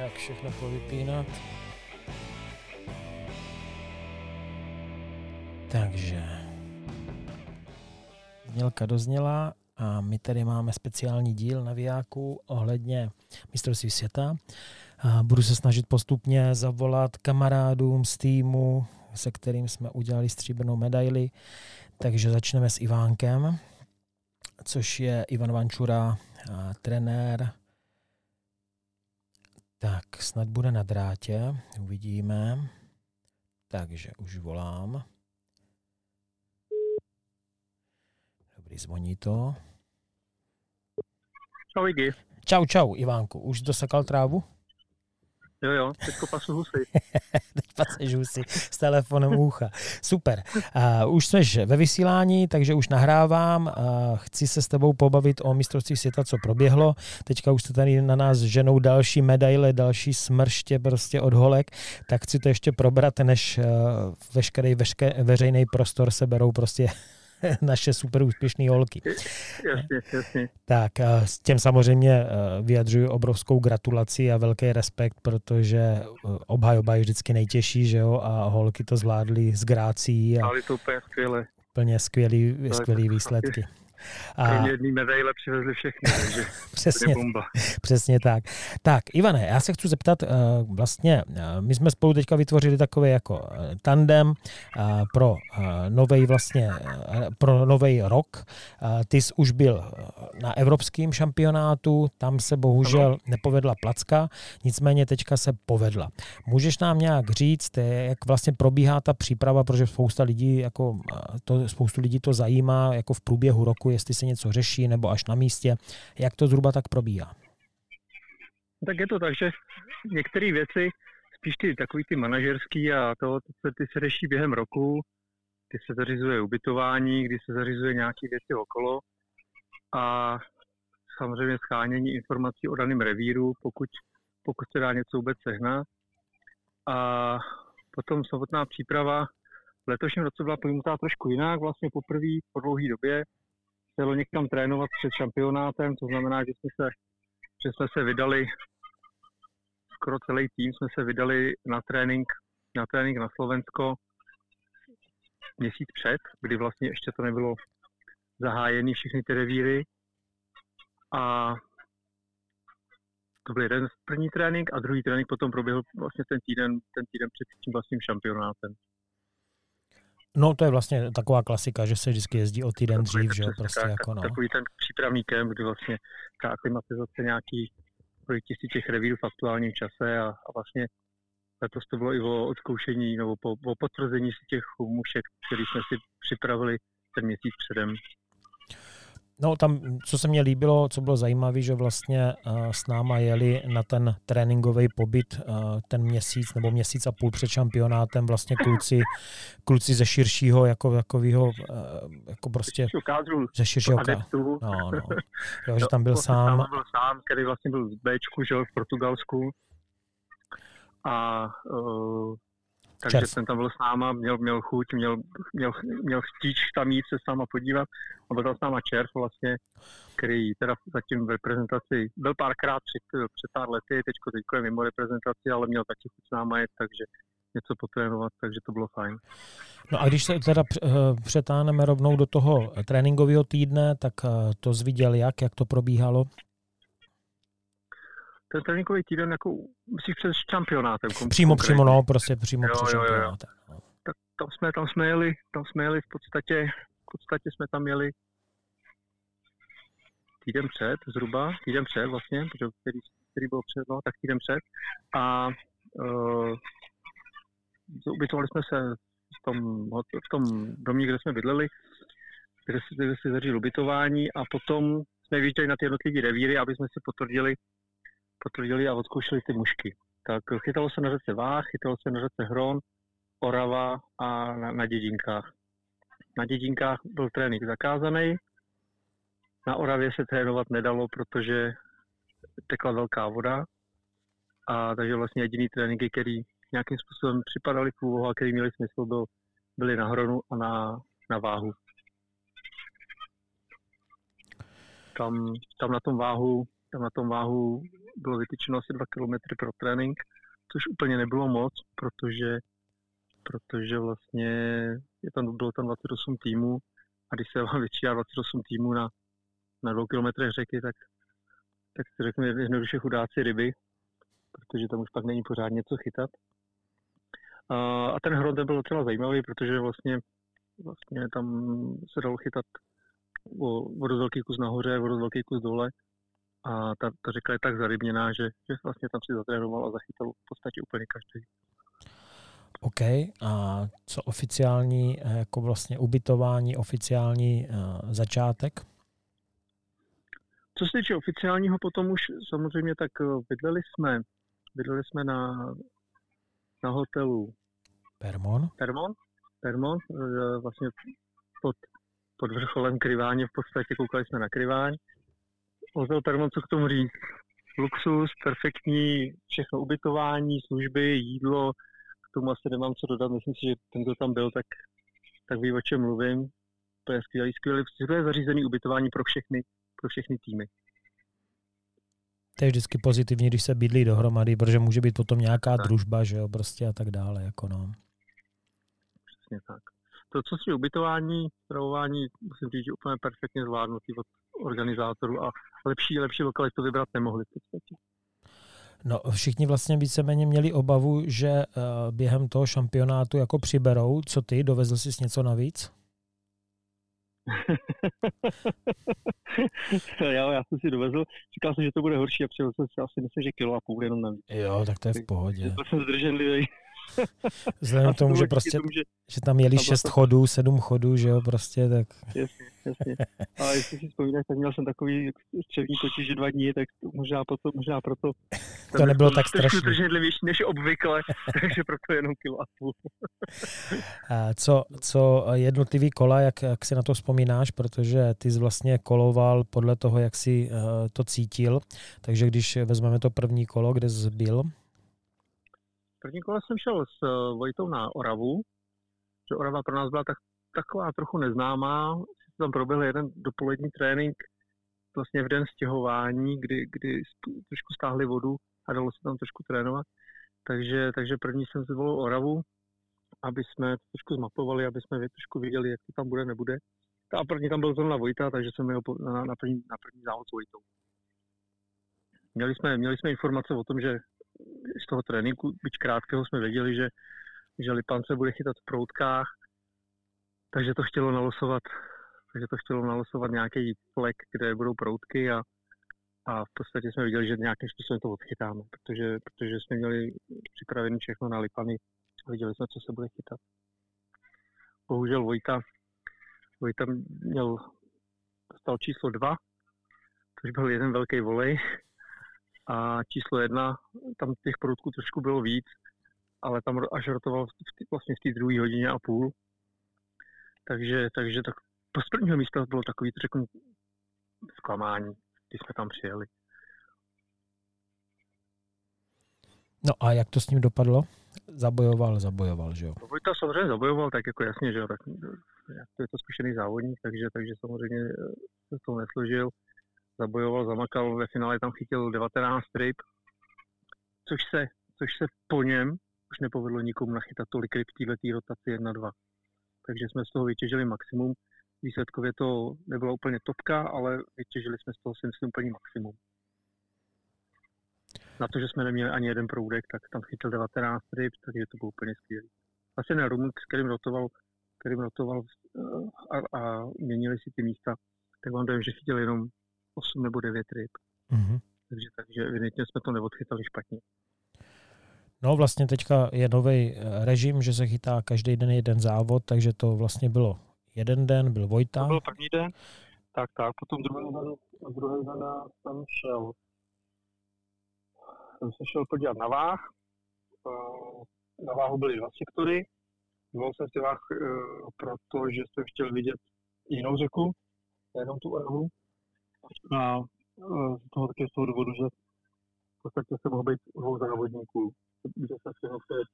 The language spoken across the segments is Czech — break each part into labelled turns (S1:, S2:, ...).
S1: Jak všechno povypínat. Takže znělka dozněla a my tady máme speciální díl na Viáku ohledně mistrovství světa. Budu se snažit postupně zavolat kamarádům z týmu, se kterým jsme udělali stříbrnou medaili. Takže začneme s Ivánkem, což je Ivan Vančura, trenér. Tak, snad bude na drátě, uvidíme. Takže už volám. Dobrý, zvoní to.
S2: Čau, Igi.
S1: Čau, čau, Ivánku. Už dosekal trávu?
S2: Jo, jo, teďko pasu husy.
S1: Teď paseš husy s telefonem ucha. Super. Uh, už jsme ve vysílání, takže už nahrávám. Uh, chci se s tebou pobavit o mistrovství světa, co proběhlo. Teďka už se tady na nás ženou další medaile, další smrště prostě od holek. Tak chci to ještě probrat, než uh, veškerý veške, veřejný prostor se berou prostě naše super úspěšné holky.
S2: Jasně, jasně.
S1: Tak s těm samozřejmě eh, vyjadřuji obrovskou gratulaci a velký respekt, protože eh, obhajoba je vždycky nejtěžší, že jo, a holky to zvládly s grácí. A
S2: Ale to úplně skvěle.
S1: Plně skvělý, skvělý výsledky.
S2: A... Kromě jedné medaile přivezli všechny, takže
S1: přesně,
S2: bomba.
S1: přesně tak. Tak, Ivane, já se chci zeptat, eh, vlastně eh, my jsme spolu teďka vytvořili takový jako eh, tandem pro nový vlastně, pro nový rok. Ty jsi už byl na evropském šampionátu, tam se bohužel ano. nepovedla placka, nicméně teďka se povedla. Můžeš nám nějak říct, jak vlastně probíhá ta příprava, protože spousta lidí, jako to, spoustu lidí to zajímá, jako v průběhu roku, jestli se něco řeší nebo až na místě. Jak to zhruba tak probíhá?
S2: Tak je to tak, že některé věci, spíš ty takový ty manažerský a to, ty se řeší během roku, kdy se zařizuje ubytování, kdy se zařizuje nějaké věci okolo a samozřejmě schánění informací o daném revíru, pokud, pokud se dá něco vůbec sehnat. A potom samotná příprava v letošním roce byla pojmutá trošku jinak, vlastně poprvé po dlouhé době chtělo někam trénovat před šampionátem, to znamená, že jsme se, že jsme se vydali, skoro celý tým jsme se vydali na trénink, na trénink na Slovensko měsíc před, kdy vlastně ještě to nebylo zahájený všechny ty revíry. A to byl jeden první trénink a druhý trénink potom proběhl vlastně ten týden, ten týden před tím vlastním šampionátem.
S1: No to je vlastně taková klasika, že se vždycky jezdí o týden dřív, že jo, prostě
S2: tak,
S1: jako no.
S2: Takový ten přípravný kemp, kdy vlastně ta aklimatizace nějaký tisíc těch revírů v aktuálním čase a, a vlastně letos to bylo i o odzkoušení nebo po, o potvrzení si těch mušek, který jsme si připravili ten měsíc předem.
S1: No tam, co se mně líbilo, co bylo zajímavé, že vlastně uh, s náma jeli na ten tréninkový pobyt uh, ten měsíc nebo měsíc a půl před šampionátem vlastně kluci, kluci ze širšího, jako takového, uh, jako prostě
S2: ze širšího
S1: kádru. No, no. Jo, že tam byl sám.
S2: Tam byl sám, který vlastně byl z Bčku, že v Portugalsku. A uh, takže Čas. jsem tam byl s náma, měl, měl chuť, měl, měl, měl chtíč tam jít se s náma podívat. A byl tam s náma červ vlastně, který teda zatím v reprezentaci byl párkrát před, před pár lety, teďko, teďko je mimo reprezentaci, ale měl taky chuť s náma jet, takže něco potrénovat, takže to bylo fajn.
S1: No a když se teda eh, přetáhneme rovnou do toho tréninkového týdne, tak eh, to zviděl jak, jak to probíhalo?
S2: Ten tréninkový týden jako myslíš před šampionátem.
S1: Přímo, konkrétně. přímo, no, prostě přímo jo, před jo, šampionátem. Jo.
S2: No. Tak tam jsme, tam jsme jeli, tam jsme jeli v podstatě, v podstatě jsme tam jeli týden před, zhruba, týden před vlastně, protože který, který byl před, no, tak týden před. A uh, ubytovali jsme se v tom, v tom domě, kde jsme bydleli, kde kde si zařídil ubytování a potom jsme vyjížděli na ty jednotlivé revíry, aby jsme si potvrdili, potvrdili a odzkoušeli ty mušky. Tak chytalo se na řece Vách, chytalo se na řece Hron, Orava a na, na dědinkách. Na dědinkách byl trénink zakázaný, na Oravě se trénovat nedalo, protože tekla velká voda, a takže vlastně jediný tréninky, který nějakým způsobem připadaly v úvahu a který měli smysl, byl, byly na hronu a na, na váhu. Tam, tam na tom váhu tam na tom váhu bylo vytyčeno asi 2 km pro trénink, což úplně nebylo moc, protože, protože vlastně je tam, bylo tam 28 týmů a když se vám vyčítá 28 týmů na, na dvou kilometrech řeky, tak, tak si řeknu jednoduše chudáci ryby, protože tam už pak není pořád něco chytat. A, a ten hron ten byl docela zajímavý, protože vlastně, vlastně tam se dalo chytat o, o velký kus nahoře, o velký kus dole. A ta, ta řeka je tak zarybněná, že, že vlastně tam si zatrénoval a zachytal v podstatě úplně každý.
S1: OK. A co oficiální, eh, jako vlastně ubytování, oficiální uh, začátek?
S2: Co se týče oficiálního, potom už samozřejmě tak eh, bydleli jsme, bydleli jsme na, na hotelu
S1: Permon.
S2: Permon, Permon vlastně pod, pod vrcholem Kryváně v podstatě koukali jsme na Kryváň. Hotel Permon, co k tomu říct? Luxus, perfektní, všechno ubytování, služby, jídlo, k tomu asi nemám co dodat. Myslím si, že ten, kdo tam byl, tak, tak ví, o čem mluvím. To je skvělý, skvělý, skvělé zařízený ubytování pro všechny, pro všechny týmy.
S1: To je vždycky pozitivní, když se bydlí dohromady, protože může být potom nějaká tak. družba, že jo, prostě a tak dále, jako no.
S2: Přesně tak. To, co si ubytování, stravování, musím říct, že úplně perfektně zvládnutý od organizátorů a lepší, lepší lokalitu vybrat nemohli v podstatě.
S1: No, všichni vlastně víceméně měli obavu, že uh, během toho šampionátu jako přiberou. Co ty, dovezl jsi něco navíc?
S2: já, já jsem si dovezl, říkal jsem, že to bude horší a přijel jsem si asi myslím, že kilo a půl jenom navíc.
S1: Jo, tak to je v pohodě.
S2: To jsem zdrženlivý.
S1: Vzhledem k tomu, že prostě, tomu, že, že tam jeli šest chodů, sedm chodů, že jo, prostě, tak...
S2: Jasně, jasně. A jestli si vzpomínáš, tak měl jsem takový střevní že dva dní, tak možná proto, možná proto...
S1: To nebylo tak strašné.
S2: zdrženlivější než obvykle, takže proto jenom kilo a půl.
S1: a co, co jednotlivý kola, jak, jak si na to vzpomínáš, protože ty jsi vlastně koloval podle toho, jak si uh, to cítil, takže když vezmeme to první kolo, kde jsi byl,
S2: První kole jsem šel s eh, Vojtou na Oravu, že Orava pro nás byla tak, taková trochu neznámá. Tam proběhl jeden dopolední trénink vlastně v den stěhování, kdy, kdy trošku stáhli vodu a dalo se tam trošku trénovat. Takže, takže první jsem zvolil Oravu, aby jsme to trošku zmapovali, aby jsme trošku viděli, jak to tam bude, nebude. A první tam byl zrovna Vojta, takže jsem měl na, na, první, na první závod s Vojtou. Měli jsme, měli jsme informace o tom, že z toho tréninku, byť krátkého, jsme věděli, že, že Lipan se bude chytat v proutkách, takže to chtělo nalosovat, takže to chtělo nalosovat nějaký plek, kde budou proutky a, a v podstatě jsme viděli, že nějakým způsobem to odchytáme, protože, protože jsme měli připravené všechno na Lipany a viděli jsme, co se bude chytat. Bohužel Vojta, Vojta měl, dostal číslo dva, což byl jeden velký volej, a číslo jedna, tam těch produktů trošku bylo víc, ale tam až rotoval v tý, vlastně v té druhé hodině a půl. Takže, takže tak to z prvního místa bylo takový, řeknu, zklamání, když jsme tam přijeli.
S1: No a jak to s ním dopadlo? Zabojoval, zabojoval, že jo?
S2: No, to samozřejmě zabojoval, tak jako jasně, že jo, tak to je to zkušený závodník, takže, takže samozřejmě se to nesložil zabojoval, zamakal, ve finále tam chytil 19 ryb, což se, což se po něm už nepovedlo nikomu nachytat tolik ryb v této rotaci 1-2. Takže jsme z toho vytěžili maximum. Výsledkově to nebyla úplně topka, ale vytěžili jsme z toho si myslím úplně maximum. Na to, že jsme neměli ani jeden proudek, tak tam chytil 19 ryb, takže to bylo úplně skvělé. Asi na Rumuk, s kterým rotoval, kterým rotoval eh, a, a měnili si ty místa, tak vám dojem, že chytil jenom 8 nebo 9 ryb. Mm-hmm. Takže, takže evidentně jsme to neodchytali špatně.
S1: No vlastně teďka je nový eh, režim, že se chytá každý den jeden závod, takže to vlastně bylo jeden den, byl Vojta.
S2: To byl první den, tak tak, potom druhý den, druhý den jsem šel, jsem se šel podívat na váh, eh, na váhu byly dva sektory, zvolil jsem si váh, eh, protože jsem chtěl vidět jinou řeku, jenom tu Oravu, a z toho taky z toho důvodu, že v podstatě se mohl být dvou závodníků. Že se všechno před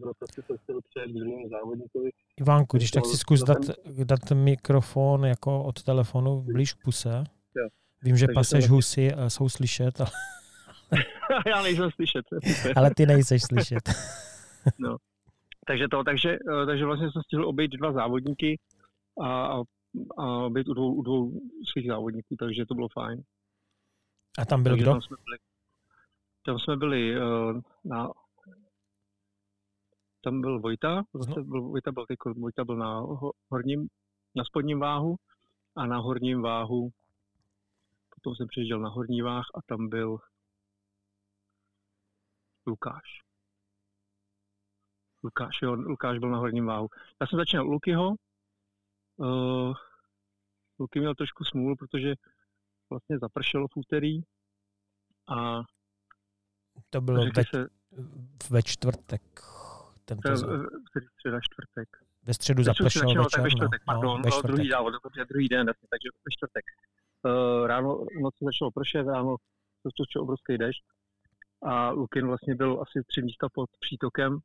S2: v rotaci se chtěl před druhým závodníkovi.
S1: Ivánku, když tak si zkus dát, dát mikrofon jako od telefonu blíž k puse. Vím, že paseš husy a jsou slyšet, ale...
S2: Já nejsem slyšet.
S1: ale ty nejseš slyšet.
S2: no. Takže to, takže, eh, takže vlastně jsem stihl obejít dva závodníky a, a být u dvou, u dvou svých závodníků, takže to bylo fajn.
S1: A tam byl takže kdo?
S2: Tam jsme byli, tam jsme byli uh, na tam byl Vojta, zase byl, Vojta byl, Vojta byl na horním, na spodním váhu a na horním váhu potom jsem přijížděl na horní váh a tam byl Lukáš. Lukáš, jo, Lukáš byl na horním váhu. Já jsem začínal u Lukyho. Uh, Luky měl trošku smůlu, protože vlastně zapršelo v úterý a
S1: to bylo ve, se, ve čtvrtek. Tento to,
S2: středa, čtvrtek.
S1: Ve středu zapršelo večer,
S2: tak ve čtvrtek, no, pardon, no, ve čtvrtek. druhý závod, druhý den, takže ve čtvrtek. Uh, ráno noci začalo pršet, ráno to obrovský dešť a Lukin vlastně byl asi tři místa pod přítokem,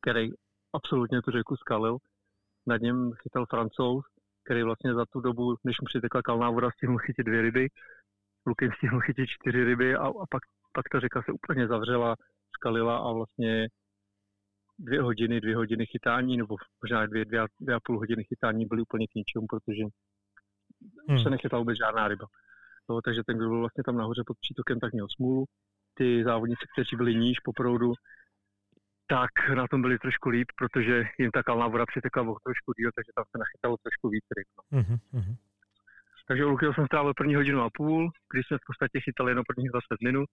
S2: který absolutně tu řeku skalil. Nad něm chytal francouz, který vlastně za tu dobu, než mu přitekla kalná voda, stihl chytit dvě ryby. Lukin stihl chytit čtyři ryby a, a pak, pak ta řeka se úplně zavřela, skalila a vlastně dvě hodiny, dvě hodiny chytání, nebo možná dvě, dvě, dvě a půl hodiny chytání byly úplně k ničemu, protože hmm. se nechytala vůbec žádná ryba. No, takže ten, kdo byl vlastně tam nahoře pod přítokem, tak měl smůlu. Ty závodníci, kteří byli níž po proudu, tak na tom byli trošku líp, protože jim ta kalná voda přitekla o trošku díl, takže tam se nachytalo trošku víc ryb. No. Mm-hmm. Takže u Lukyho jsem strávil první hodinu a půl, když jsme v podstatě chytali jenom prvních 20 minut.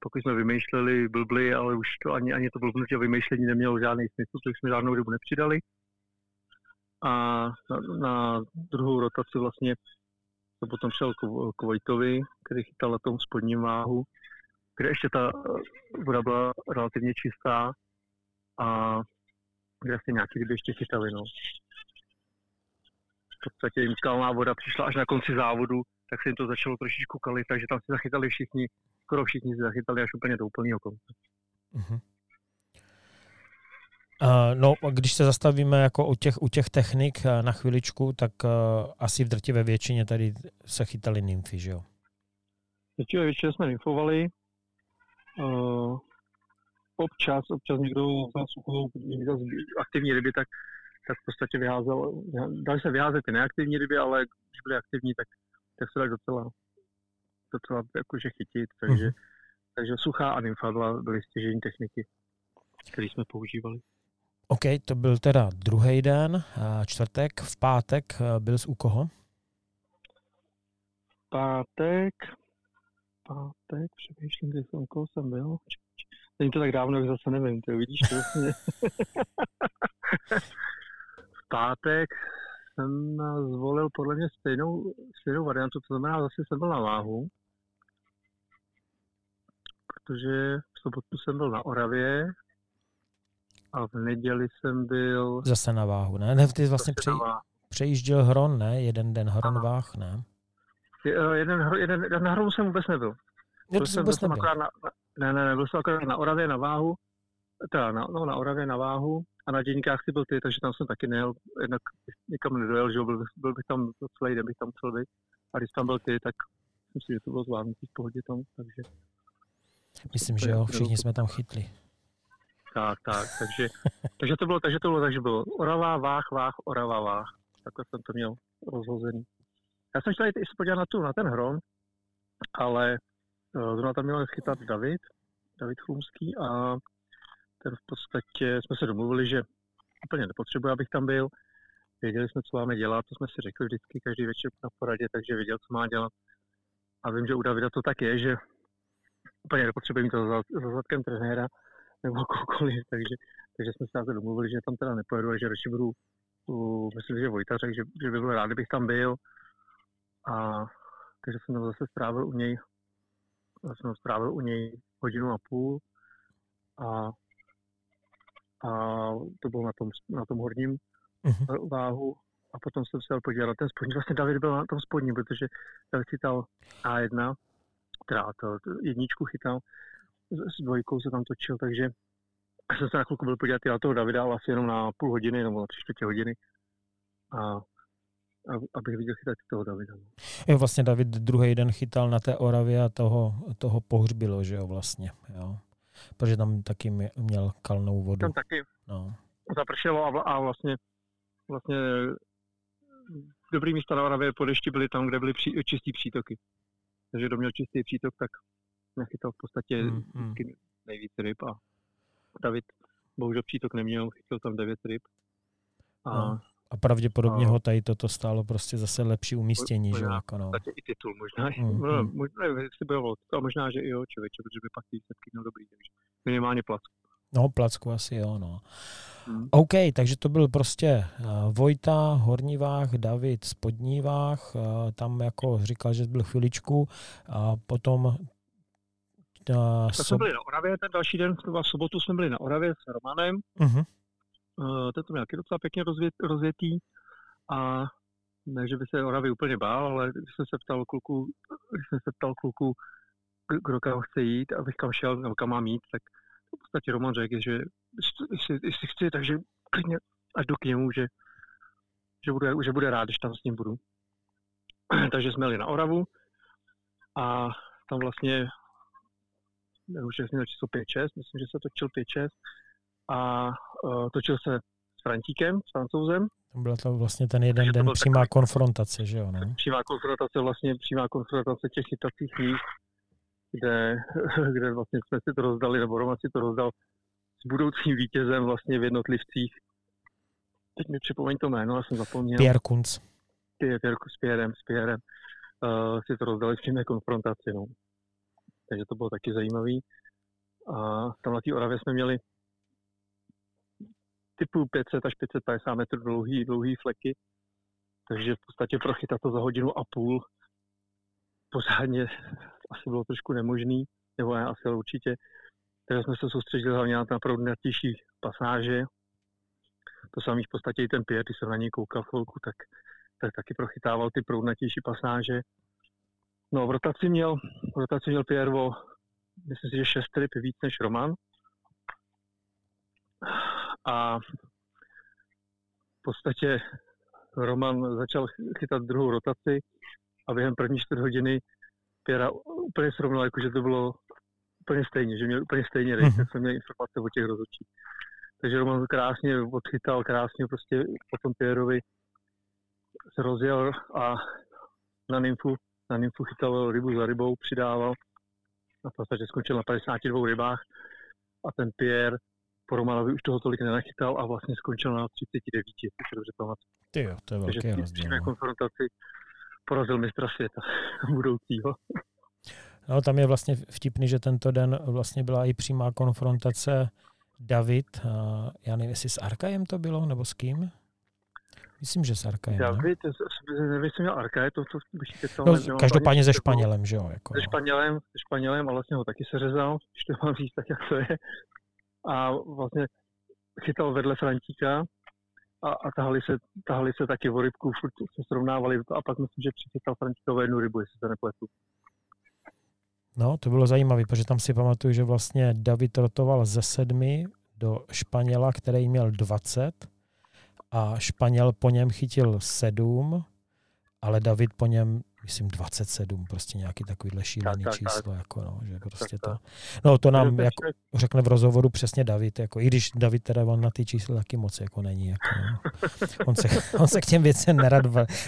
S2: Pokud jsme vymýšleli blbly, ale už to ani, ani to blbnutí a vymýšlení nemělo žádný smysl, takže jsme žádnou rybu nepřidali. A na, na druhou rotaci vlastně to potom šel k Vojtovi, který chytal na tom spodním váhu, kde ještě ta voda byla relativně čistá a kde asi nějaký ryby ještě chytali. No. V podstatě jim skalná voda přišla až na konci závodu, tak se jim to začalo trošičku kalit, takže tam se zachytali všichni, skoro všichni se zachytali až úplně do úplného konce. Uh-huh.
S1: Uh, no, když se zastavíme jako u těch, u těch technik uh, na chviličku, tak uh, asi v drtivé většině tady se chytali nymfy, že jo?
S2: Drtivé většině jsme nymfovali. Uh, občas, občas někdo za suchovou, někdo aktivní ryby, tak, tak v podstatě vyházel, dali se vyházet ty neaktivní ryby, ale když byly aktivní, tak, tak se dali docela, docela jakože chytit, takže, uh-huh. takže suchá a nymfa byla, byly stěžení techniky, které jsme používali.
S1: OK, to byl teda druhý den, čtvrtek. V pátek byl z u koho?
S2: Pátek, pátek, přemýšlím, kde jsem, koho jsem byl. Není to tak dávno, jak zase nevím, to vidíš to vlastně. v pátek jsem zvolil podle mě stejnou, stejnou variantu, to znamená, zase jsem byl na váhu, protože v sobotu jsem byl na Oravě, a v neděli jsem byl...
S1: Zase na váhu, ne? ne ty vlastně pře... přejížděl Hron, ne? Jeden den Hron váh, ne?
S2: Eh, jeden, jeden, jeden, na Hronu jsem vůbec nebyl.
S1: Byl jsem, vůbec nebyl.
S2: Na, ne, ne, ne, byl jsem akorát na Oravě na váhu, teda na, no, na Oravě na váhu a na děníkách si byl ty, takže tam jsem taky nejel, jednak nikam nedojel, že byl, byl bych tam celý den, bych tam musel být. A když tam byl ty, tak myslím, že to bylo zvládnutý v pohodě tam, takže...
S1: Myslím, že jo, všichni jsme tam chytli.
S2: Tak, tak, takže, takže to bylo, takže to bylo, takže bylo Orava, Váh, Váh, Orava, Váh. Takhle jsem to měl rozhozený. Já jsem chtěl jít i se podívat na, tu, na ten hrom, ale zrovna tam měl chytat David, David Chlumský a ten v podstatě jsme se domluvili, že úplně nepotřebuje, abych tam byl. Věděli jsme, co máme dělat, to jsme si řekli vždycky každý večer na poradě, takže věděl, co má dělat. A vím, že u Davida to tak je, že úplně nepotřebuje mít to za, za zadkem trenéra, nebo kohokoliv, takže, takže jsme se domluvili, že tam teda nepojedu a že radši budu, u, myslím, že Vojta řekl, že, že by byl rád, kdybych tam byl. A takže jsem tam zase strávil u něj, jsem strávil u něj hodinu a půl a, a to bylo na tom, na tom horním uh-huh. váhu a potom jsem se podívat na ten spodní. Vlastně David byl na tom spodním, protože David chytal A1, teda to, to jedničku chytal s dvojkou se tam točil, takže jsem se na chvilku byl podívat na toho Davida, ale asi jenom na půl hodiny nebo na tři čtvrtě hodiny. A abych viděl chytat toho Davida.
S1: Jo, vlastně David druhý den chytal na té Oravě a toho, toho pohřbilo, že jo, vlastně. Jo. Protože tam taky měl kalnou vodu.
S2: Tam taky no. zapršelo a, a vlastně, vlastně dobrý místa na Oravě po dešti byly tam, kde byly pří, čistý přítoky. Takže kdo měl čistý přítok, tak nachytal v podstatě hmm, hmm. nejvíc ryb a David bohužel přítok neměl, chytil tam devět ryb. A,
S1: no. A pravděpodobně a, ho tady toto stálo prostě zase lepší umístění, možná, že jako no.
S2: i titul možná, hmm, no, hmm. možná, jestli bylo, to možná, že i jo, člověče, protože by pak výsledky měl dobrý, takže minimálně placku.
S1: No, placku asi jo, no. Hmm. OK, takže to byl prostě uh, Vojta, Hornivách, David, Spodnívách, uh, tam jako říkal, že byl chviličku a potom uh,
S2: tak jsme byli na Oravě, ten další den, v sobotu jsme byli na Oravě s Romanem. Uh-huh. Ten to měl taky docela pěkně rozvět, rozjetý a ne, že by se Oravy úplně bál, ale když jsem se ptal kluku, když jsem se ptal kluku, kdo kam chce jít, abych kam šel, nebo kam mám jít, tak v podstatě Roman řekl, že jestli, chci, takže klidně až do k němu, že, že, bude, že bude rád, když tam s ním budu. takže jsme jeli na Oravu a tam vlastně už jsem měl číslo 5-6, myslím, že se točil 5-6 a uh, točil se s Frantíkem, s francouzem.
S1: Byla to vlastně ten jeden den přímá takový, konfrontace, že jo? No?
S2: Přímá konfrontace, vlastně přímá konfrontace těch chytacích míst, kde, kde vlastně jsme si to rozdali, nebo Roman si to rozdal s budoucím vítězem vlastně v jednotlivcích. Teď mi připomeň to jméno, já jsem zapomněl.
S1: Pierre Kunz.
S2: Pierre, Pierre, s Pierrem, s Pierrem. Uh, si to rozdali v přímé konfrontaci, no takže to bylo taky zajímavý. A tam na té Oravě jsme měli typu 500 až 550 metrů dlouhý, dlouhý fleky, takže v podstatě prochytat to za hodinu a půl pořádně asi bylo trošku nemožný, nebo ne, asi ale určitě. Takže jsme se soustředili hlavně na proudnatější pasáže. To samý v podstatě i ten Pierre, když jsem na něj koukal chvilku, tak, tak taky prochytával ty proudnatější pasáže. No, v rotaci měl, v rotaci měl Piervo, myslím si, že šest ryb víc než Roman. A v podstatě Roman začal chytat druhou rotaci a během první čtvrt hodiny Pěra úplně srovnal, jakože to bylo úplně stejně, že měl úplně stejně ryb, mm-hmm. jsem měl informace o těch rozhodčích. Takže Roman to krásně odchytal, krásně prostě potom Pierovi se rozjel a na nymfu na nymfu chytal rybu za rybou, přidával a v podstatě skončil na 52 rybách a ten Pierre po Romanovi už toho tolik nenachytal a vlastně skončil na 39, což dobře pamatuju.
S1: Ty jo, to je velký Takže rozdíl. Takže
S2: no. konfrontaci porazil mistra světa budoucího.
S1: No, tam je vlastně vtipný, že tento den vlastně byla i přímá konfrontace David, já nevím, jestli s Arkajem to bylo, nebo s kým? Myslím, že s Arkajem.
S2: Já vím, nevím, jestli měl Arkaje, to, co bych
S1: kecal. No, každopádně se Španělem, že jo? Jako,
S2: se Španělem, se Španělem, a vlastně ho taky seřezal, když to mám říct tak, jak to je. A vlastně chytal vedle Frantíka a, a tahali, se, tahali se taky o rybku, furt se srovnávali a pak myslím, že přichytal Frantíkovi jednu rybu, jestli to nepletu.
S1: No, to bylo zajímavé, protože tam si pamatuju, že vlastně David rotoval ze sedmi do Španěla, který měl 20 a Španěl po něm chytil sedm, ale David po něm, myslím, 27, prostě nějaký takovýhle šílený tak, tak, číslo, tak. jako no, že prostě tak, to. No to nám jako, řekne v rozhovoru přesně David, jako, i když David teda on na ty čísla taky moc jako není, jako, no. on, se, on se k těm věcem nerad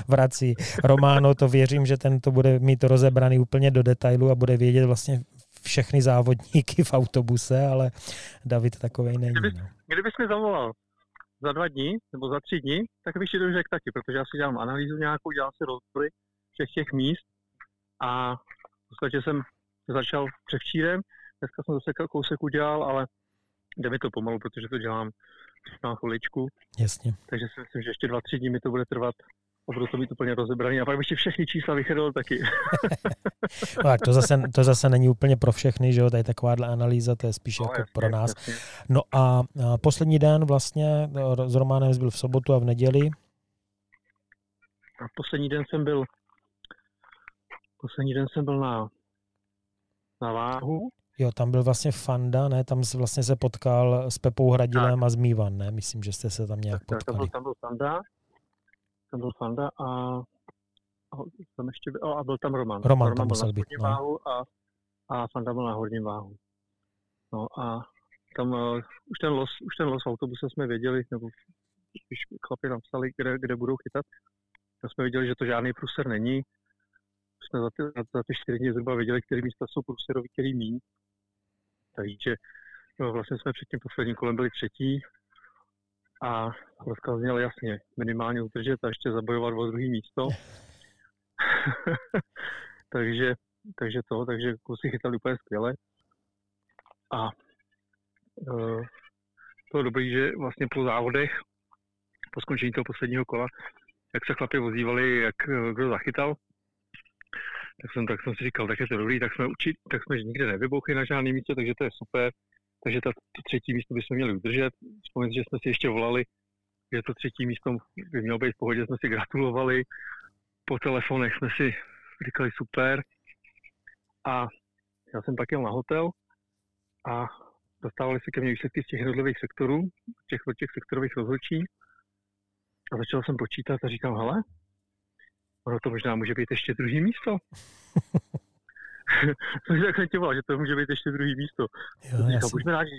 S1: vrací. Románo, to věřím, že ten to bude mít rozebraný úplně do detailu a bude vědět vlastně všechny závodníky v autobuse, ale David takovej není. Kdyby,
S2: no. kdybys mi zavolal, za dva dní nebo za tři dny, tak bych ti to řekl taky, protože já si dělám analýzu nějakou, dělám si rozbory všech těch míst a v podstatě jsem začal převčírem, dneska jsem zase kousek udělal, ale jde mi to pomalu, protože to dělám na chviličku.
S1: Jasně.
S2: Takže si myslím, že ještě dva, tři dny mi to bude trvat a budu to mít úplně rozebraný. A pak bych všechny čísla vychytal taky.
S1: no, tak to zase, to zase není úplně pro všechny, že jo, tady takováhle analýza, to je spíš no, jako jasně, pro nás. Jasně. No a, a poslední den vlastně s Románem byl v sobotu a v neděli.
S2: A poslední den jsem byl poslední den jsem byl na, na váhu.
S1: Jo, tam byl vlastně Fanda, ne? Tam vlastně se potkal s Pepou Hradilem tak. a s Mívan, ne? Myslím, že jste se tam nějak potkali.
S2: Tam byl, tam byl Fanda, tam byl Fanda a, a tam ještě byl, a byl tam Roman.
S1: Roman, Roman tam musel být.
S2: No. Váhu a, a Fanda byl na horním váhu. No a tam uh, už ten los, už ten los v autobuse jsme věděli, nebo když chlapi nám psali, kde, kde budou chytat, tak jsme věděli, že to žádný průser není. Jsme za ty, za ty čtyři dny zhruba věděli, které místa jsou průserový, který míň. Takže no, vlastně jsme před tím posledním kolem byli třetí a rozkaz zněl jasně, minimálně udržet a ještě zabojovat o druhé místo. takže, takže to, takže kluci chytali úplně skvěle. A uh, to dobrý, že vlastně po závodech, po skončení toho posledního kola, jak se chlapi vozívali, jak eh, kdo zachytal, tak jsem, tak jsem si říkal, tak je to dobrý, tak jsme, učit, tak jsme nikde nevybouchli na žádném místě, takže to je super. Takže ta, to třetí místo bychom měli udržet. Vzpomnět, že jsme si ještě volali, že to třetí místo by mělo být v pohodě, jsme si gratulovali. Po telefonech jsme si říkali super. A já jsem pak jel na hotel a dostávali se ke mně výsledky z těch jednotlivých sektorů, těch, těch sektorových rozhodčí. A začal jsem počítat a říkám, hele, ono to možná může být ještě druhý místo. jsem si tak netěval, že to může být ještě druhý místo. Jo, buďme rádi,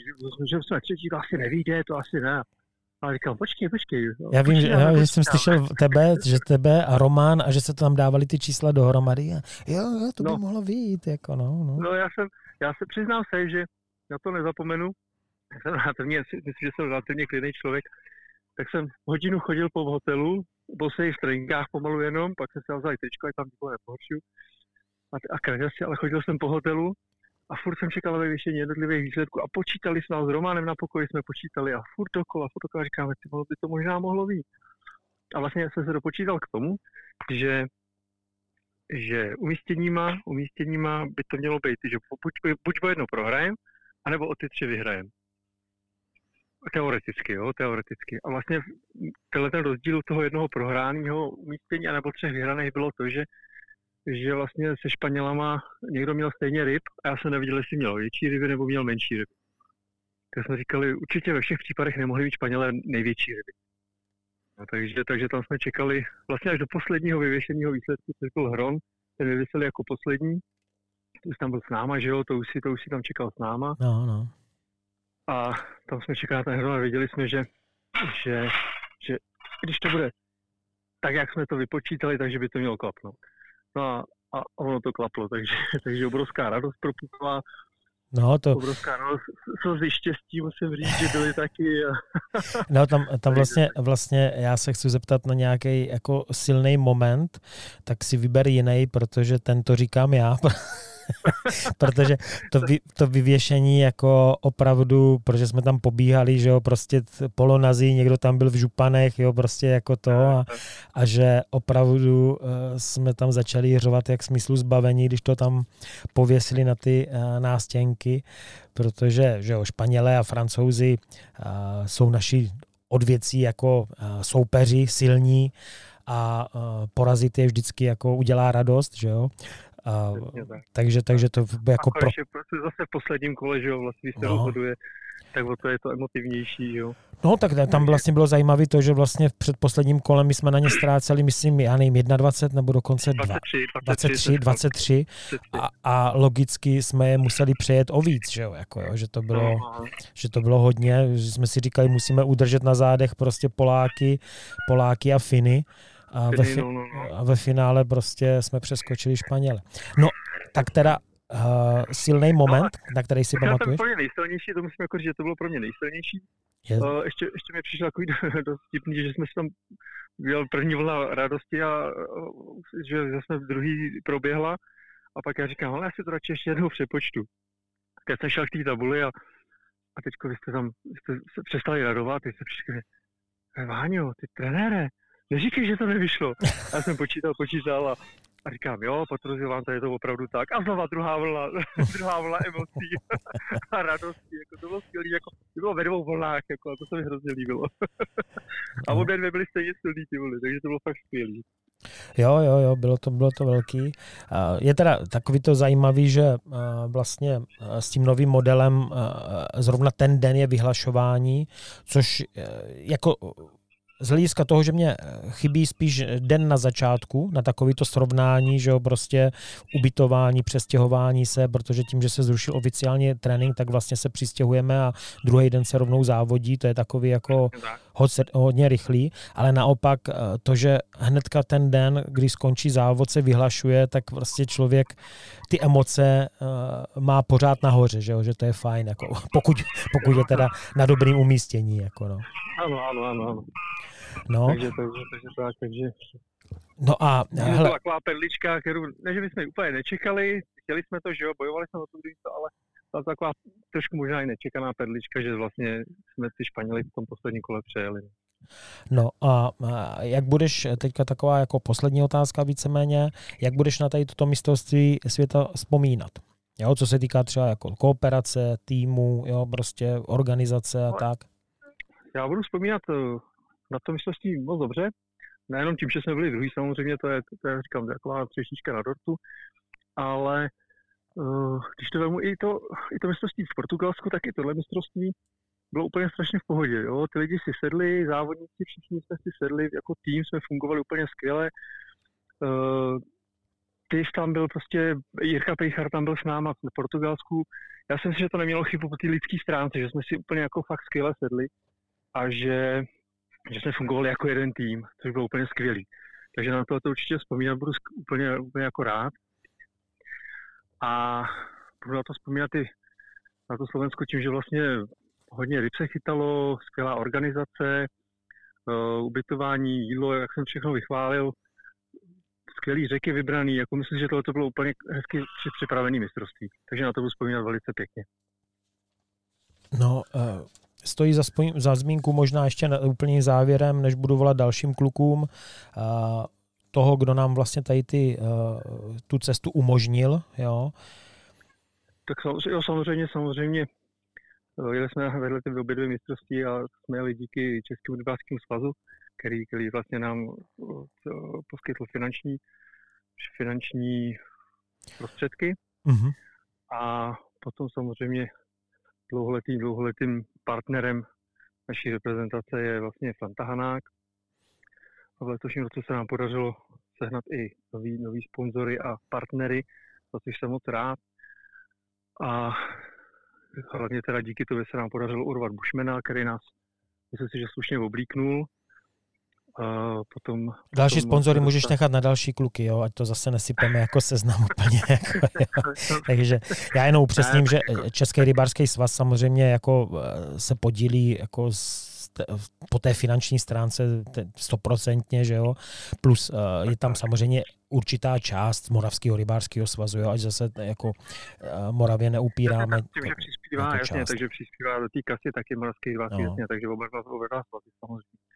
S2: že jsme třetí, to asi nevíde, to asi ne. A říkám, počkej, počkej.
S1: Já vím, že, já, že jsem slyšel tebe, že tebe a Román a že se tam dávali ty čísla dohromady. A jo, jo, to by no. mohlo být. Jako no, no.
S2: no já, jsem, já se přiznám se, že na to nezapomenu. Já jsem relativně, myslím, že jsem relativně klidný člověk, tak jsem hodinu chodil po hotelu, bosej v trenkách pomalu jenom, pak jsem si vzal tričko, ať tam nikoho nepohoršuju. A, a kražasy, ale chodil jsem po hotelu a furt jsem čekal ve vyvěšení jednotlivých výsledků a počítali jsme s Románem na pokoji, jsme počítali a furt dokola, furt dokola říkáme, ty by to možná mohlo být. A vlastně jsem se dopočítal k tomu, že že umístěníma, umístěníma by to mělo být, že buď, buď o jedno prohrajem, anebo o ty tři vyhrajem. Teoreticky, jo, teoreticky. A vlastně tenhle ten rozdíl toho jednoho prohráného umístění a nebo třech vyhraných bylo to, že, že vlastně se Španělama někdo měl stejně ryb a já jsem neviděl, jestli měl větší ryby nebo měl menší ryby. Tak jsme říkali, určitě ve všech případech nemohli být Španělé největší ryby. No, takže, takže tam jsme čekali vlastně až do posledního vyvěšeného výsledku, což byl Hron, ten vyvěsili jako poslední. To už tam byl s náma, že jo, to už si, to už si tam čekal s náma.
S1: No, no.
S2: A tam jsme čekali ten hru a věděli jsme, že, že, že když to bude tak, jak jsme to vypočítali, takže by to mělo klapnout. No a, a ono to klaplo, takže, takže obrovská radost propukla.
S1: No, to...
S2: Obrovská radost, slzy štěstí, musím říct, že byly taky.
S1: no, tam, tam vlastně, vlastně já se chci zeptat na nějaký jako silný moment, tak si vyber jiný, protože ten to říkám já. protože to, vy, to vyvěšení jako opravdu, protože jsme tam pobíhali, že jo, prostě polonazí, někdo tam byl v županech, jo, prostě jako to a, a že opravdu uh, jsme tam začali řovat jak smyslu zbavení, když to tam pověsili na ty uh, nástěnky, protože, že jo, Španělé a Francouzi uh, jsou naši odvěcí jako uh, soupeři silní a uh, porazit je vždycky jako udělá radost, že jo. A, takže, takže to jako...
S2: A pro... prostě zase v posledním kole, že jo, vlastně se no. rozhoduje, tak o to je to emotivnější, jo.
S1: No, tak tam vlastně bylo zajímavé to, že vlastně v předposledním kole my jsme na ně ztráceli, myslím, já nevím, 21 nebo dokonce
S2: 23,
S1: 23, 23, 23 a, a, logicky jsme je museli přejet o víc, že jo, jako jo, že to bylo, no, že to bylo hodně, že jsme si říkali, musíme udržet na zádech prostě Poláky, Poláky a Finy, a ve, fi- no, no, no. a ve finále prostě jsme přeskočili Španěle. No, tak teda uh, silný moment, no, na který si pamatuješ?
S2: To pro mě nejsilnější, to musím jako říct, že to bylo pro mě nejsilnější. Je... Uh, ještě, ještě mi přišlo takový dost vtipný, že jsme si tam byl první vlna radosti a uh, že, že jsme v druhý proběhla a pak já říkám, ale já si to radši ještě jednou přepočtu. Když jsem šel k té tabuli a, a teď vy jste tam jste se přestali radovat, vy jste přišli, Váňo, ty trenére, neříkej, že to nevyšlo. Já jsem počítal, počítal a, a říkám, jo, potvrzuji vám, to je to opravdu tak. A znova druhá vlna, druhá vlna emocí a radosti. Jako to bylo skvělé, jako, to bylo ve dvou vlnách, jako, a to se mi hrozně líbilo. a obě dvě byly stejně silný ty vlny, takže to bylo fakt skvělé.
S1: Jo, jo, jo, bylo to, bylo to velký. Je teda takový to zajímavý, že vlastně s tím novým modelem zrovna ten den je vyhlašování, což jako z hlediska toho, že mě chybí spíš den na začátku, na takovýto srovnání, že jo, prostě ubytování, přestěhování se, protože tím, že se zrušil oficiálně trénink, tak vlastně se přistěhujeme a druhý den se rovnou závodí, to je takový jako hodně rychlý, ale naopak eh, to, že hnedka ten den, kdy skončí závod, se vyhlašuje, tak vlastně člověk ty emoce uh, má pořád nahoře, že, jo? že to je fajn, jako, pokud, pokud je teda na dobrým umístění. Jako, no.
S2: Ano, ano, ano. ano.
S1: No.
S2: Takže, takže, takže tak, takže...
S1: No a...
S2: Hele. To taková perlička, kterou, ne, že bychom ji úplně nečekali, chtěli jsme to, že jo, bojovali jsme o to ale to taková trošku možná i nečekaná perlička, že vlastně jsme si Španěli v tom posledním kole přejeli.
S1: No a jak budeš, teďka taková jako poslední otázka víceméně, jak budeš na tady toto mistrovství světa vzpomínat? Jo, co se týká třeba jako kooperace, týmu, jo, prostě organizace a tak.
S2: Já budu vzpomínat eh, na to mistrovství moc dobře. Nejenom tím, že jsme byli druhý, samozřejmě to je, to je říkám, taková třešnička na dortu, ale uh, když to vemu i to, i to mistrovství v Portugalsku, tak i tohle mistrovství bylo úplně strašně v pohodě. Jo? Ty lidi si sedli, závodníci, všichni jsme si sedli, jako tým jsme fungovali úplně skvěle. Uh, ty tam byl prostě, Jirka Pejchar tam byl s náma v Portugalsku. Já si myslím, že to nemělo chybu po té lidské stránce, že jsme si úplně jako fakt skvěle sedli a že, že jsme fungovali jako jeden tým, což bylo úplně skvělý. Takže na to, to určitě vzpomínat budu úplně, úplně jako rád. A budu na to vzpomínat i na to Slovensko tím, že vlastně hodně ryb se chytalo, skvělá organizace, uh, ubytování, jídlo, jak jsem všechno vychválil, skvělý řeky vybraný, jako myslím, že tohle to bylo úplně hezky připravený mistrovství. Takže na to budu vzpomínat velice pěkně.
S1: No, uh, stojí za, spoj- za zmínku možná ještě na úplně závěrem, než budu volat dalším klukům, uh, toho, kdo nám vlastně tady ty, uh, tu cestu umožnil, jo.
S2: Tak samozřejmě, samozřejmě, samozřejmě Jeli jsme vedle ty obě dvě mistrovství a jsme jeli díky Českému rybářskému svazu, který, který vlastně nám poskytl finanční, finanční prostředky. Mm-hmm. A potom samozřejmě dlouholetým, dlouholetým partnerem naší reprezentace je vlastně Fanta Hanák. A v letošním roce se nám podařilo sehnat i nový, nový sponzory a partnery, za což jsem moc rád. A hlavně teda díky tomu se nám podařilo urvat Bushmana, který nás, myslím si, že slušně oblíknul. A potom,
S1: další potom sponzory můžeš nechat na další kluky, jo, ať to zase nesypeme jako seznam úplně. Jako, Takže já jenom upřesním, že jako- Český rybářský svaz samozřejmě jako eh, se podílí jako s po té finanční stránce stoprocentně, že jo, plus uh, je tam samozřejmě určitá část Moravského rybářského svazu, jo, ať zase jako uh, Moravě neupíráme.
S2: Tím, že přispívá, jasně, část. takže přispívá do té kasy taky Moravský rybářský, no. jasně, takže oba dva, oba dva svazy samozřejmě.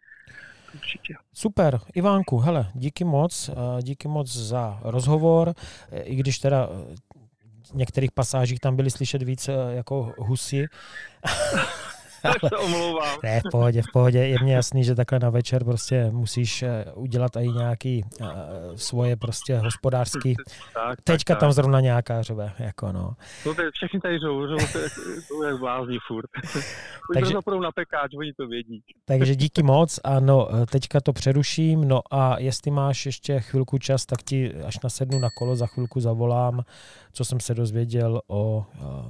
S2: Určitě.
S1: Super, Ivánku, hele, díky moc, díky moc za rozhovor, i když teda v některých pasážích tam byly slyšet více jako husy.
S2: se omlouvám.
S1: Ne, v pohodě, v pohodě. Je mně jasný, že takhle na večer prostě musíš eh, udělat i nějaký uh, svoje prostě hospodářský. Tak, Teďka tak, tam tak. zrovna nějaká řve, jako no.
S2: No to všechny tady to, to je blázní furt. takže, to na pekáč, oni to vědí.
S1: takže díky moc, ano, eh, teďka to přeruším, no a jestli máš ještě chvilku čas, tak ti až nasednu na kolo, za chvilku zavolám, co jsem se dozvěděl o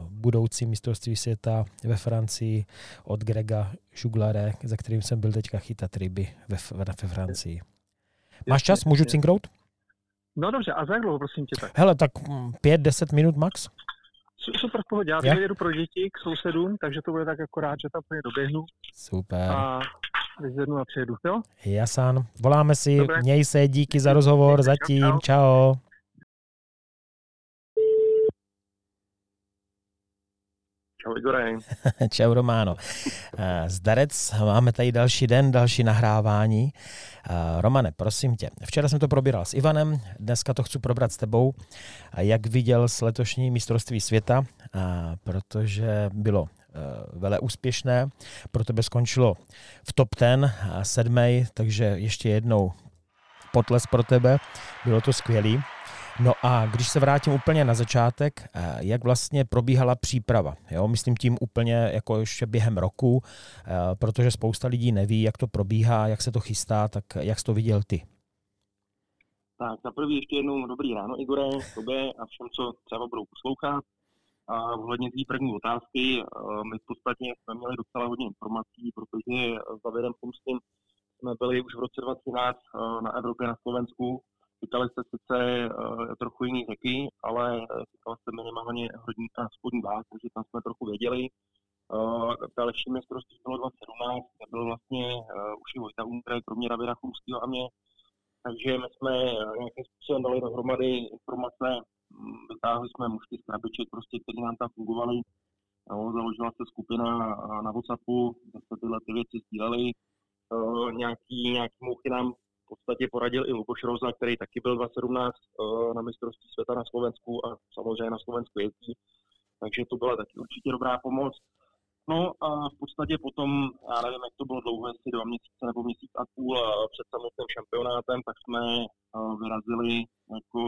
S1: budoucí mistrovství světa ve Francii od Grega Žuglare, za kterým jsem byl teďka chytat ryby ve, ve Francii. Máš čas? Můžu cinknout?
S2: No dobře, a za jak dlouho, prosím tě tak?
S1: Hele, tak 5-10 minut max.
S2: Super, v pohodě. Já jedu pro děti k sousedům, takže to bude tak akorát, že tam doběhnu.
S1: Super.
S2: A vyzvednu a přijedu, jo?
S1: Jasan. Voláme si, Dobré. měj se, díky za rozhovor, zatím, čau. Čau.
S2: Igore.
S1: Čau Románo. Eh, zdarec, máme tady další den, další nahrávání. Eh, Romane, prosím tě, včera jsem to probíral s Ivanem, dneska to chci probrat s tebou. Jak viděl s letošní mistrovství světa, protože bylo eh, vele úspěšné, pro tebe skončilo v top 10, sedmej, takže ještě jednou potles pro tebe, bylo to skvělý. No a když se vrátím úplně na začátek, eh, jak vlastně probíhala příprava? Jo, myslím tím úplně jako ještě během roku, eh, protože spousta lidí neví, jak to probíhá, jak se to chystá, tak jak jsi to viděl ty?
S3: Tak za prvý ještě jednou dobrý ráno, Igore, tobě a všem, co třeba budou poslouchat. A ohledně té první otázky, eh, my v podstatě jsme měli docela hodně informací, protože Davidem Pomstým jsme byli už v roce 2013 na Evropě na Slovensku Chytali se sice uh, trochu jiný řeky, ale chytali se minimálně hodní a spodní váh, takže tam jsme trochu věděli. Uh, další mistrovství bylo 2017, kde byl vlastně uh, už i Vojta Umtre, kromě Davida Chumského a mě. Takže my jsme nějakým způsobem dali dohromady informace, mm, vytáhli jsme mužky z krabiček, prostě, které nám tam fungovaly. No, založila se skupina na WhatsAppu, kde se tyhle ty věci sdílely. Uh, nějaký, nějaký mouchy nám podstatě poradil i Luboš Roza, který taky byl 2017 eh, na mistrovství světa na Slovensku a samozřejmě na Slovensku jezdí. Takže to byla taky určitě dobrá pomoc. No a v podstatě potom, já nevím, jak to bylo dlouho, jestli dva měsíce nebo měsíc a půl eh, před samotným šampionátem, tak jsme eh, vyrazili jako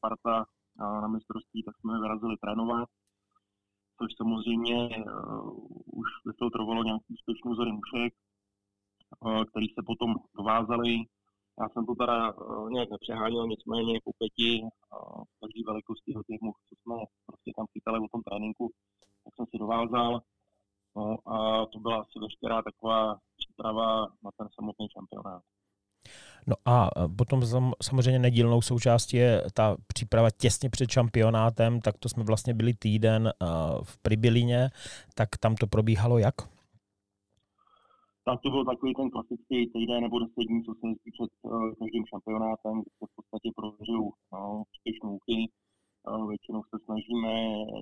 S3: parta na mistrovství, tak jsme vyrazili trénovat, což samozřejmě už vyfiltrovalo nějaký úspěšný vzory mušek, který se potom dovázali já jsem to teda uh, nějak nepřeháněl, nicméně po pěti uh, v každé velikosti much, co jsme prostě tam chytali o tom tréninku, tak jsem si dovázal. No a to byla asi veškerá taková příprava na ten samotný šampionát.
S1: No a potom samozřejmě nedílnou součástí je ta příprava těsně před šampionátem, tak to jsme vlastně byli týden v Pribilině, tak tam to probíhalo jak?
S3: Tak to byl takový ten klasický týden nebo deset dní, co se jezdí před uh, každým šampionátem, kde se v podstatě prověřují no, úky. Uh, většinou se snažíme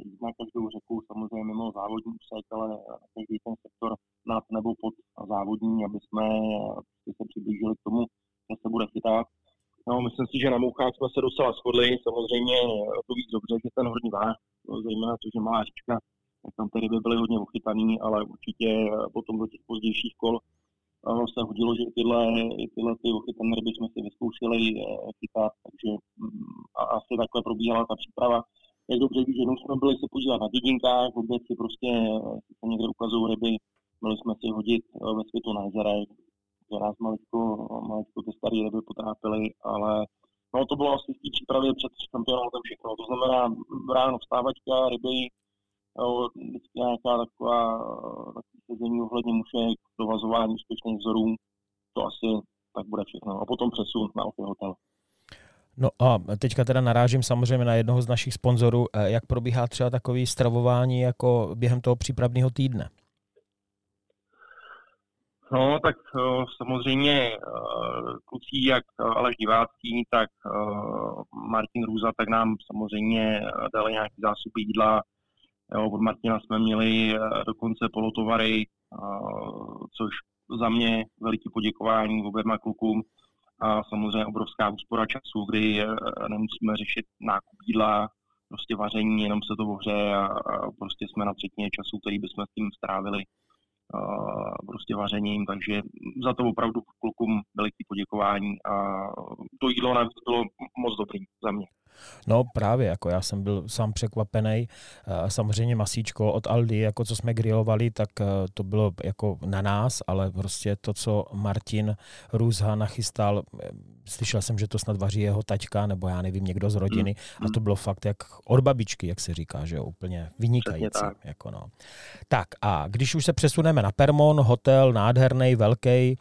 S3: jít na každou řeku, samozřejmě mimo závodní úsek, ale každý ten sektor nad nebo pod závodní, aby jsme uh, se přiblížili k tomu, že se bude chytat. No, myslím si, že na mouchách jsme se docela shodli. Samozřejmě to víc dobře, že ten horní váh, zejména to, že má tak tam ty ryby byly hodně uchytaný, ale určitě potom do těch pozdějších kol eh, se hodilo, že tyhle, tyhle ty uchytané ryby jsme si vyzkoušeli eh, chytat, takže mm, a asi takhle probíhala ta příprava. Jak dobře víš, jednou jsme byli se podívat na dědinkách, vůbec si prostě eh, se někde ukazují ryby, měli jsme si hodit ve světu na jezerech, že nás maličko, maličko ty staré ryby potrápily, ale no to bylo asi v té přípravě před šampionátem všechno. To znamená ráno vstávačka, ryby, vždycky nějaká taková sezení ohledně mušek, dovazování úspěšných vzorů, to asi tak bude všechno. A potom přesun na Opel Hotel.
S1: No a teďka teda narážím samozřejmě na jednoho z našich sponzorů. Eh, jak probíhá třeba takový stravování jako během toho přípravného týdne?
S3: No, tak uh, samozřejmě uh, kluci, jak Aleš Divácký, tak Martin Růza, tak nám samozřejmě dali nějaký zásoby jídla, Jo, od Martina jsme měli eh, dokonce polotovary, eh, což za mě veliký poděkování oběma klukům a samozřejmě obrovská úspora času, kdy eh, nemusíme řešit nákup jídla, prostě vaření, jenom se to ohřeje a, prostě jsme na třetině času, který bychom s tím strávili prostě vařením, takže za to opravdu klukům veliký poděkování a to jídlo bylo moc dobrý za mě.
S1: No právě, jako já jsem byl sám překvapený. Eh, samozřejmě masíčko od Aldi, jako co jsme grilovali, tak eh, to bylo jako na nás, ale prostě to, co Martin Růzha nachystal, eh, slyšel jsem, že to snad vaří jeho taťka, nebo já nevím, někdo z rodiny mm. a to bylo fakt jak od babičky, jak se říká, že jo, úplně vynikající. Tak. Jako no. tak a když už se přesuneme na Permon, hotel nádherný, velký,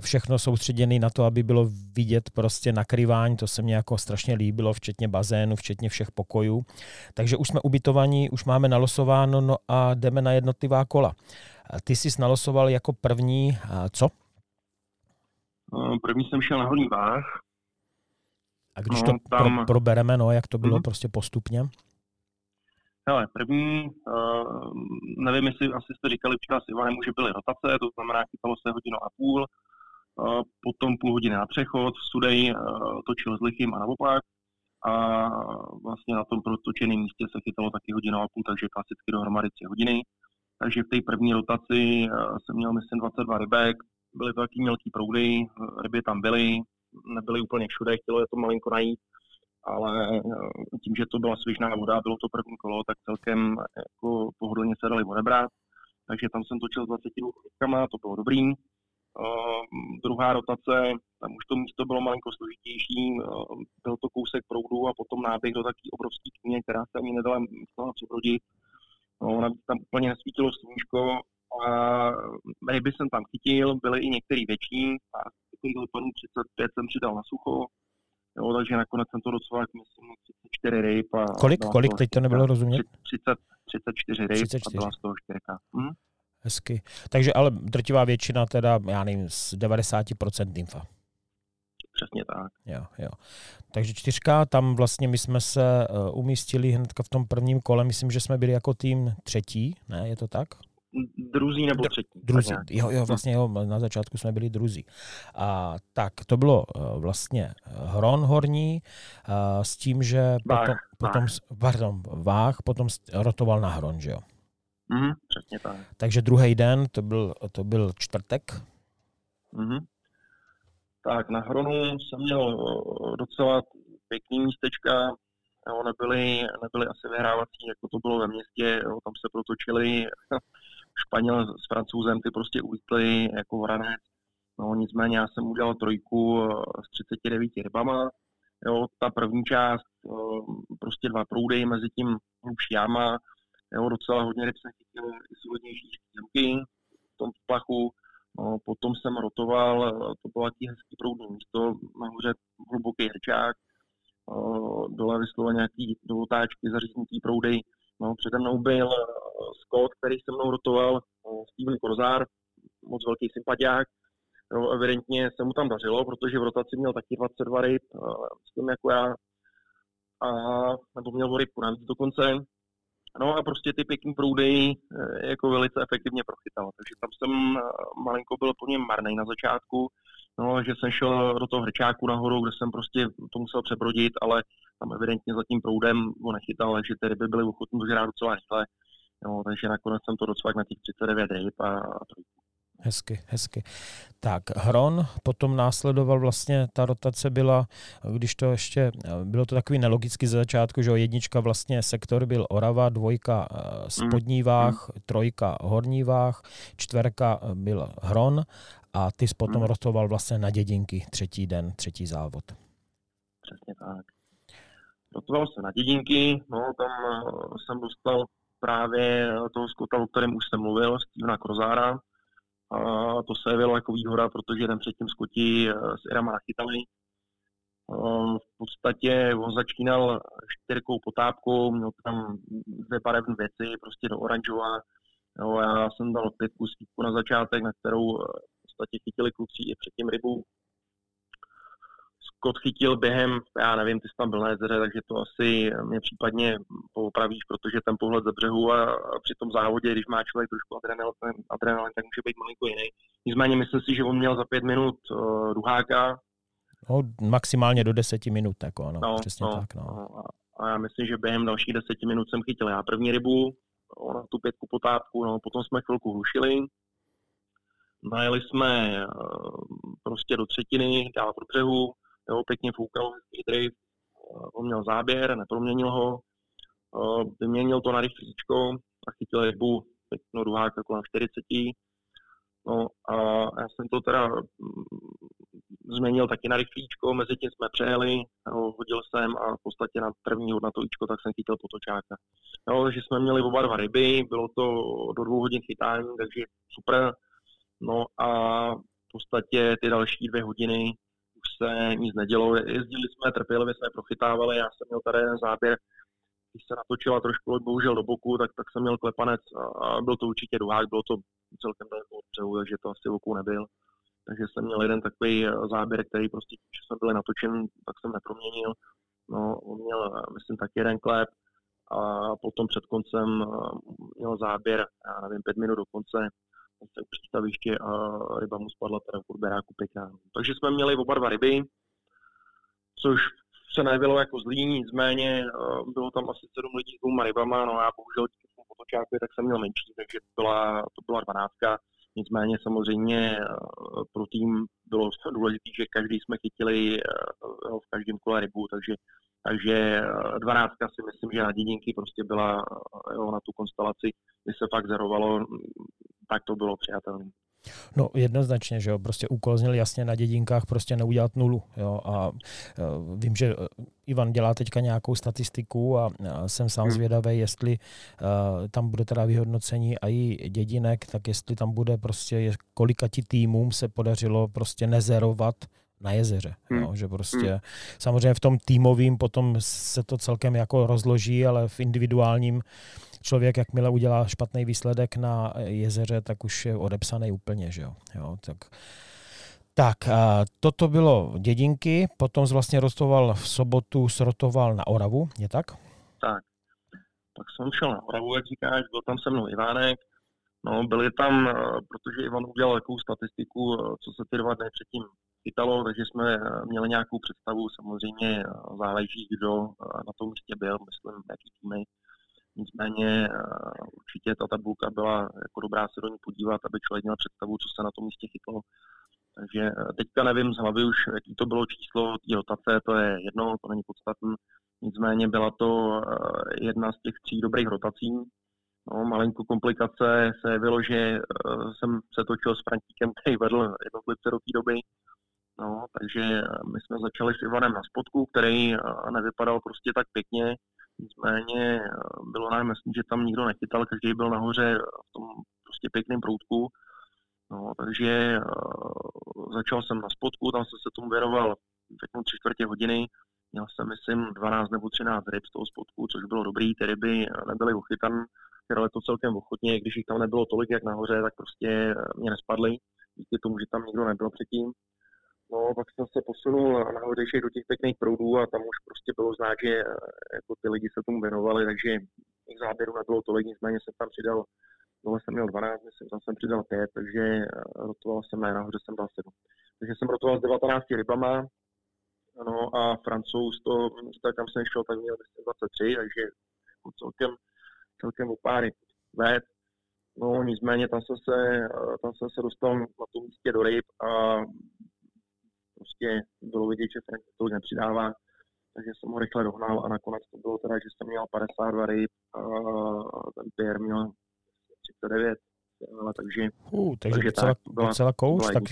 S1: všechno soustředěný na to, aby bylo vidět prostě nakrývání, to se mně jako strašně líbilo, včetně bazénu, včetně všech pokojů. Takže už jsme ubytovaní, už máme nalosováno, no a jdeme na jednotlivá kola. Ty jsi nalosoval jako první, co?
S3: No, první jsem šel na hodný váh.
S1: A když no, to tam... pro, probereme, no, jak to bylo mm-hmm. prostě postupně?
S3: Hele, první, uh, nevím, jestli asi jste říkali včera s Ivanem, že byly rotace, to znamená, chytalo se hodinu a půl, uh, potom půl hodiny na přechod, Sudej uh, točil s lichým a naopak, a vlastně na tom protočeném místě se chytalo taky hodinu a půl, takže klasicky dohromady tři hodiny. Takže v té první rotaci eh, jsem měl, myslím, 22 rybek, byly to taky mělký proudy, ryby tam byly, nebyly úplně všude, chtělo je to malinko najít, ale tím, že to byla svěžná voda, bylo to první kolo, tak celkem jako pohodlně se dali odebrát. Takže tam jsem točil s 22 chvíľkama, to bylo dobrý. Uh, druhá rotace, tam už to místo bylo malinko složitější, uh, byl to kousek proudu a potom náběh do takové obrovské knihy, která se ani nedala přebrodit. No, navíc tam úplně nesvítilo sluníčko a ryby jsem tam chytil, byly i některé větší, a takových dopadů 35 jsem přidal na sucho, jo, takže nakonec jsem to docela, myslím, 34 ryb. A
S1: kolik, kolik, teď to nebylo rozumět?
S3: 30, 34 ryb 34. a byla z toho 4. Hm?
S1: Hezky. Takže ale drtivá většina teda, já nevím, z 90% nymfa.
S3: Přesně tak.
S1: Jo, jo. Takže čtyřka, tam vlastně my jsme se uh, umístili hnedka v tom prvním kole, myslím, že jsme byli jako tým třetí, ne, je to tak?
S3: Druzí nebo třetí.
S1: Druzí, jo, jo, vlastně jo, na začátku jsme byli druzí. A tak, to bylo uh, vlastně Hron horní s tím, že
S3: váh,
S1: potom, potom váh. pardon, váh, potom rotoval na Hron, že jo?
S3: Mm, přesně tak.
S1: Takže druhý den, to byl, to byl čtvrtek.
S3: Mm. Tak na Hronu jsem měl docela pěkný místečka, jo, nebyly, nebyly asi vyhrávací, jako to bylo ve městě, jo, tam se protočili Španěl s Francouzem, ty prostě ulítli jako vranec. No, nicméně já jsem udělal trojku s 39 rybama. Jo, ta první část, prostě dva proudy, mezi tím už jáma, jo, docela hodně ryb jsem chytil i svobodnější ruky v tom plachu. No, potom jsem rotoval, to bylo taký hezký proudný místo, nahoře hluboký hrčák, dole vyslovo nějaký do otáčky zaříznutý proudy. No, přede mnou byl Scott, který se mnou rotoval, Steven Korzár, moc velký sympatiák. Jo, evidentně se mu tam dařilo, protože v rotaci měl taky 22 ryb, s tím jako já, a, nebo měl rybku navíc dokonce. No a prostě ty pěkný proudy eh, jako velice efektivně prochytal. Takže tam jsem eh, malinko byl po něm marný na začátku, no, že jsem šel do toho hrčáku nahoru, kde jsem prostě to musel přebrodit, ale tam evidentně za tím proudem ho nechytal, takže ty ryby byly ochotné dožrát docela rychle. No, takže nakonec jsem to docvak na těch 39 ryb a, a trojku.
S1: Hezky, hezky. Tak, Hron, potom následoval vlastně, ta rotace byla, když to ještě, bylo to takový nelogický ze začátku, že jednička vlastně sektor byl Orava, dvojka eh, spodní mm. váh, trojka horní váh, čtverka byl Hron a ty jsi potom mm. rotoval vlastně na dědinky třetí den, třetí závod.
S3: Přesně tak. Rotoval se na dědinky, no tam eh, jsem dostal právě toho skota, o kterém už jsem mluvil, Stevena Krozára, to se jevilo jako výhoda, protože ten předtím skoti eh, s Irama nachytali. V podstatě on začínal čtyřkou potápkou, měl tam dvě barevné věci, prostě do oranžova. Jo, já jsem dal pětku skýtku na začátek, na kterou eh, v podstatě chytili kluci i předtím rybu. Scott chytil během, já nevím, ty jsi tam byl na jezeře, takže to asi mě případně poopravíš, protože ten pohled ze břehu a, při tom závodě, když má člověk trošku adrenalin, adrenalin tak může být malinko jiný. Nicméně myslím si, že on měl za pět minut uh, duháka.
S1: No, maximálně do deseti minut, jako, no, no přesně no, tak. No.
S3: no. A, já myslím, že během dalších deseti minut jsem chytil já první rybu, ona tu pětku potápku, no, potom jsme chvilku hlušili, najeli jsme prostě do třetiny, dál pro břehu, jo, pěkně foukal hezký drift, eh, on měl záběr, neproměnil ho, eh, vyměnil to na rychlíčko a chytil rybu pěknou duháka kolem 40. No a já jsem to teda mm, změnil taky na rychlíčko, mezi tím jsme přejeli, jo, hodil jsem a v podstatě na první hodnatovíčko tak jsem chytil potočáka. Jo, takže jsme měli oba dva ryby, bylo to do dvou hodin chytání, takže super. No a v podstatě ty další dvě hodiny se nic nedělo. Jezdili jsme, trpělivě jsme prochytávali, já jsem měl tady jeden záběr, když se natočila trošku loď bohužel do boku, tak, tak jsem měl klepanec a byl to určitě duhák, bylo to celkem daleko od břehu, takže to asi oku nebyl. Takže jsem měl jeden takový záběr, který prostě, když jsme byli natočen, tak jsem neproměnil. No, on měl, myslím, taky jeden klep a potom před koncem měl záběr, já nevím, pět minut do konce, se přístaviště a ryba mu spadla teda v beráku pěkná. Takže jsme měli oba dva ryby, což se nejevilo jako zlý, nicméně eh, bylo tam asi sedm lidí s dvouma rybama, no já bohužel díky tomu potočáku tak jsem měl menší, takže to byla, to byla dvanáctka. Nicméně samozřejmě pro tým bylo důležité, že každý jsme chytili v každém kole rybu, takže takže 12 si myslím, že na dědinky prostě byla jo, na tu konstelaci, kdy se fakt zerovalo, tak to bylo přijatelné.
S1: No jednoznačně, že jo, prostě úkol zněl jasně na dědinkách prostě neudělat nulu, jo, a uh, vím, že e, Ivan dělá teďka nějakou statistiku a uh, jsem sám hmm. zvědavý, jestli uh, tam bude teda vyhodnocení a i dědinek, tak jestli tam bude prostě, kolika ti týmům se podařilo prostě nezerovat na jezeře. Hmm. Jo, že prostě hmm. samozřejmě v tom týmovým potom se to celkem jako rozloží, ale v individuálním člověk, jakmile udělá špatný výsledek na jezeře, tak už je odepsaný úplně, že jo. jo tak tak, a toto bylo dědinky, potom vlastně rostoval v sobotu, srotoval na Oravu, je tak?
S3: Tak, tak jsem šel na Oravu, jak říkáš, byl tam se mnou Ivánek, no byli tam, eh, protože Ivan udělal takovou statistiku, eh, co se ty dva dny předtím chytalo, takže jsme eh, měli nějakou představu, samozřejmě záleží, kdo na tom místě byl, myslím, jaký týmy, Nicméně eh, určitě ta tabulka byla jako dobrá se do ní podívat, aby člověk měl představu, co se na tom místě chytlo. Takže eh, teďka nevím z hlavy už, jaký to bylo číslo té rotace, to je jedno, to není podstatné. Nicméně byla to eh, jedna z těch tří dobrých rotací. No, malinko komplikace se jevilo, že jsem se točil s Frantíkem, který vedl jednotlivce do té doby. No, takže my jsme začali s Ivanem na spodku, který nevypadal prostě tak pěkně. Nicméně eh, bylo nám jasný, že tam nikdo nechytal, každý byl nahoře v tom prostě pěkném proutku. No, takže uh, začal jsem na spodku, tam jsem se tomu věnoval řeknu tři čtvrtě hodiny. Měl jsem, myslím, 12 nebo 13 ryb z toho spodku, což bylo dobrý. Ty ryby nebyly uchytan, ale to celkem ochotně, když jich tam nebylo tolik jak nahoře, tak prostě mě nespadly. Díky tomu, že tam nikdo nebyl předtím. No, pak jsem se posunul na hodejších do těch pěkných proudů a tam už prostě bylo znát, že eh, jako ty lidi se tomu věnovali, takže těch záběrů nebylo tolik, nicméně jsem tam přidal, dole jsem měl 12, myslím, tam jsem přidal 5, takže eh, rotoval jsem na nahoře jsem dal 7. Takže jsem rotoval s 19 rybama, no a francouz to místa, kam jsem šel, tak měl 23, takže celkem, celkem o pár let. No nicméně tam jsem se, eh, tam jsem se dostal na tom místě do ryb a prostě bylo vidět, že Frank to nepřidává, takže jsem ho rychle dohnal a nakonec to bylo teda, že jsem měl 52 ryb a ten Pierre měl 39. Ale takže,
S1: uh, takže, takže docela, tak, byla, docela kouč, tak,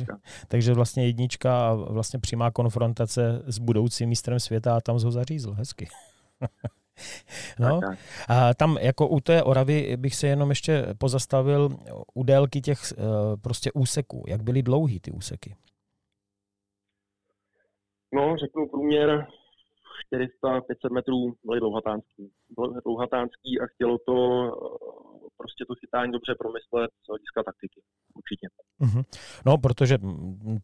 S1: takže vlastně jednička a vlastně přímá konfrontace s budoucím mistrem světa a tam ho zařízl, hezky. No, a tam jako u té Oravy bych se jenom ještě pozastavil u délky těch uh, prostě úseků. Jak byly dlouhý ty úseky?
S3: No, řeknu průměr 400-500 metrů byly dlouhatánský. Byly dlouhatánský a chtělo to eh, prostě to chytání dobře promyslet z hlediska taktiky. Určitě.
S1: Mm-hmm. No, protože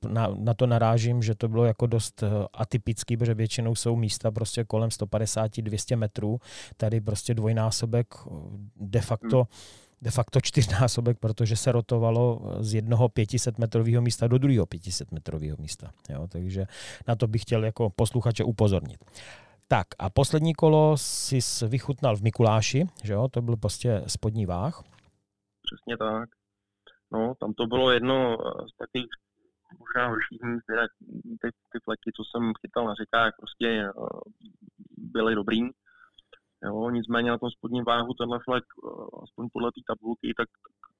S1: na, na to narážím, že to bylo jako dost eh, atypický, protože většinou jsou místa prostě kolem 150-200 metrů. Tady prostě dvojnásobek eh, de facto mm de facto čtyřnásobek, protože se rotovalo z jednoho 500 metrového místa do druhého 500 metrového místa. Jo, takže na to bych chtěl jako posluchače upozornit. Tak a poslední kolo si vychutnal v Mikuláši, že jo? to byl prostě spodní váh.
S3: Přesně tak. No, tam to bylo jedno z takových možná horších míst, ty, ty fleky, co jsem chytal na řekách, prostě eh, byly dobrý. Jo, nicméně na tom spodním váhu tenhle flek, eh, aspoň podle té tabulky, tak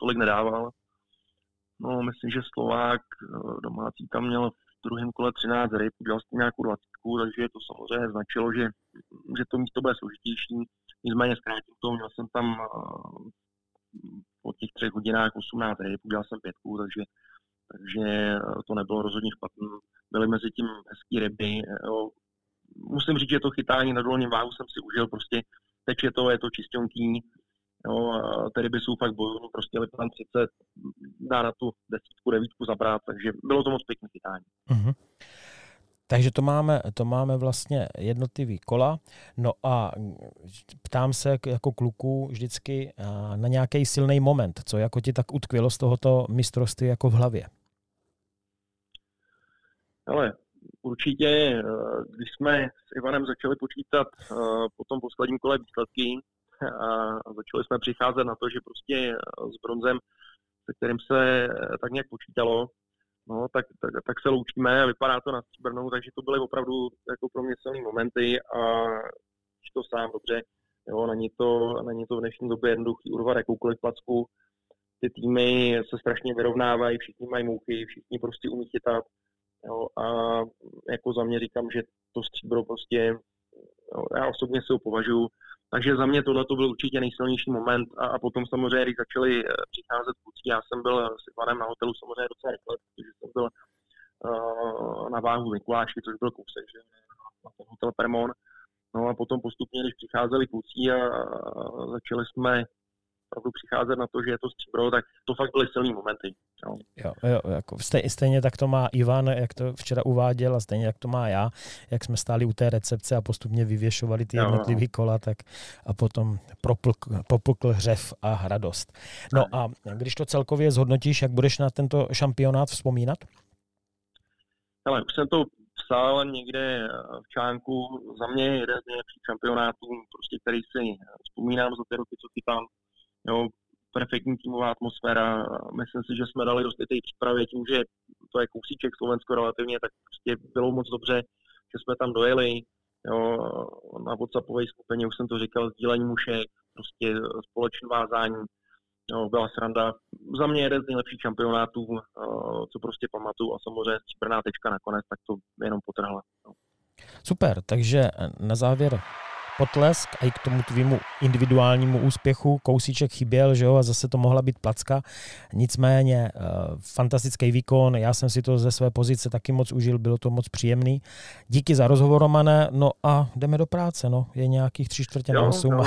S3: tolik nedával. No, myslím, že Slovák eh, domácí tam měl v druhém kole 13 ryb, udělal s tím nějakou 20, takže to samozřejmě značilo, že, že to místo bude složitější. Nicméně zkrátím to, měl jsem tam eh, po těch třech hodinách 18 ryb, udělal jsem pětku, takže, takže to nebylo rozhodně špatné. Byly mezi tím hezký ryby, jo, musím říct, že to chytání na dolním váhu jsem si užil, prostě teče to, je to čistionký, jo, ty ryby jsou fakt bojovní, prostě Lipman 30 dá na tu desítku, devítku zabrat, takže bylo to moc pěkné chytání. Mm-hmm.
S1: Takže to máme, to máme vlastně jednotlivý kola. No a ptám se jako kluku vždycky na nějaký silný moment, co jako ti tak utkvělo z tohoto mistrovství jako v hlavě?
S3: Ale určitě, eh, když jsme s Ivanem začali počítat eh, po tom posledním kole výsledky a začali jsme přicházet na to, že prostě eh, s bronzem se kterým se tak nějak počítalo, no, tak, tak, tak se loučíme a vypadá to na stříbrnou, takže to byly opravdu jako pro mě silné momenty a to sám dobře, jo, není to, není to v dnešní době jednoduchý urvat jakoukoliv placku, ty týmy se strašně vyrovnávají, všichni mají mouchy, všichni prostě umí chytat, jo, a jako za mě říkám, že to stříbro prostě, jo, já osobně si ho považuji, takže za mě tohle to byl určitě nejsilnější moment a, a potom samozřejmě, když začali eh, přicházet kluci, já jsem byl s Ivanem na hotelu samozřejmě docela rychle, protože jsem byl uh, na váhu Mikuláši, což byl kousek, že na ten hotel Permon. No a potom postupně, když přicházeli kluci a, a začali jsme opravdu přicházet na to, že je to stříbro, tak to fakt byly silné momenty.
S1: Jo. Jo, jo, jako stejně, stejně tak to má Ivan, jak to včera uváděl, a stejně jak to má já, jak jsme stáli u té recepce a postupně vyvěšovali ty jednotlivé kola, tak a potom propukl, popukl hřev a radost. No a když to celkově zhodnotíš, jak budeš na tento šampionát vzpomínat?
S3: Ale už jsem to psal někde v článku, za mě jeden z nejlepších šampionátů, prostě, který si vzpomínám za ty roky, co chytám Jo, perfektní týmová atmosféra. Myslím si, že jsme dali dost i té přípravě tím, že to je kousíček Slovensko relativně, tak prostě bylo moc dobře, že jsme tam dojeli. Jo, na WhatsAppové skupině už jsem to říkal, sdílení mušek, prostě společné vázání. Jo, byla sranda. Za mě jeden z nejlepších šampionátů, co prostě pamatuju a samozřejmě stříbrná tečka nakonec, tak to jenom potrhla.
S1: Super, takže na závěr potlesk a i k tomu tvýmu individuálnímu úspěchu kousíček chyběl, že jo, a zase to mohla být placka. Nicméně uh, fantastický výkon, já jsem si to ze své pozice taky moc užil, bylo to moc příjemný. Díky za rozhovor, Romane, no a jdeme do práce, no, je nějakých tři čtvrtě na osm. No.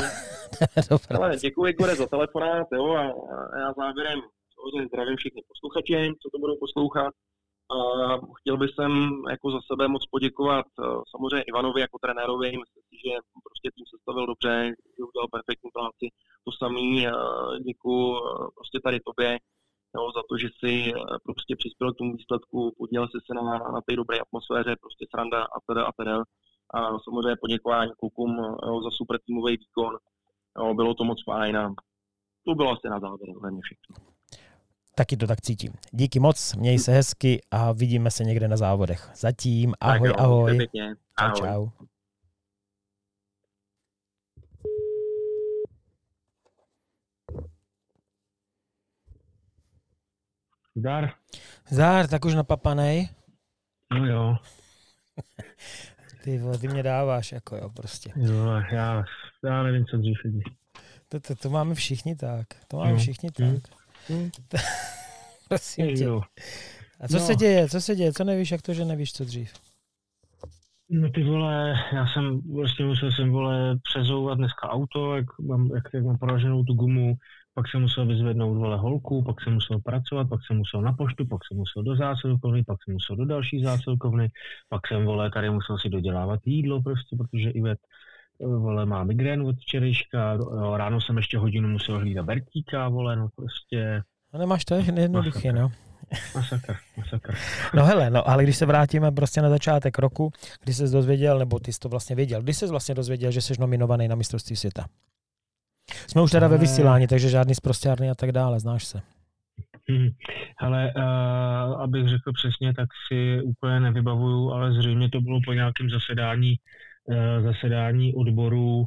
S3: Ale děkuji, Igore, za telefonát, jo, a, já závěrem zdravím všechny posluchače, co to budou poslouchat. Uh, chtěl bych sem jako za sebe moc poděkovat uh, samozřejmě Ivanovi jako trenérovi. Myslím si, že prostě tým sestavil dobře, že udělal perfektní práci. To samý uh, děkuji uh, prostě tady tobě jo, za to, že si prostě přispěl k tomu výsledku, podílel si se na, na té dobré atmosféře, prostě sranda a teda a teda. A samozřejmě poděkování klukům uh, za super týmový výkon. Jo, bylo to moc fajn a to bylo asi na závěr mě všechno.
S1: Taky to tak cítím. Díky moc, měj se hezky a vidíme se někde na závodech. Zatím, ahoj, jo, ahoj.
S3: Čau,
S1: čau.
S4: Zdar.
S1: Zdar, tak už napapanej.
S4: No jo.
S1: Ty, vole, ty mě dáváš, jako jo, prostě.
S4: Jo, já, já nevím, co dřív.
S1: To, to, to máme všichni tak. To máme no. všichni hmm. tak. Hmm. Prosím tě. A co no. se děje? Co se děje? Co nevíš, jak to, že nevíš, co dřív?
S4: No ty vole, já jsem vlastně musel jsem vole přezouvat dneska auto, jak mám, jak, jak mám poraženou tu gumu, pak jsem musel vyzvednout vole holku, pak jsem musel pracovat, pak jsem musel na poštu, pak jsem musel do zásilkovny, pak jsem musel do další zásilkovny, pak jsem vole tady musel si dodělávat jídlo prostě, protože Ivet vole, má migrénu od včerejška, ráno jsem ještě hodinu musel hlídat Bertíka, vole, no prostě
S1: No nemáš to jednoduché, no.
S4: Masakr, masakr.
S1: No hele, no ale když se vrátíme prostě na začátek roku, kdy jsi dozvěděl, nebo ty jsi to vlastně věděl, kdy jsi vlastně dozvěděl, že jsi nominovaný na mistrovství světa? Jsme už teda ve vysílání, takže žádný zprostěrný a tak dále, znáš se.
S4: Hmm. Ale uh, abych řekl přesně, tak si úplně nevybavuju, ale zřejmě to bylo po nějakém zasedání, zasedání odboru, uh,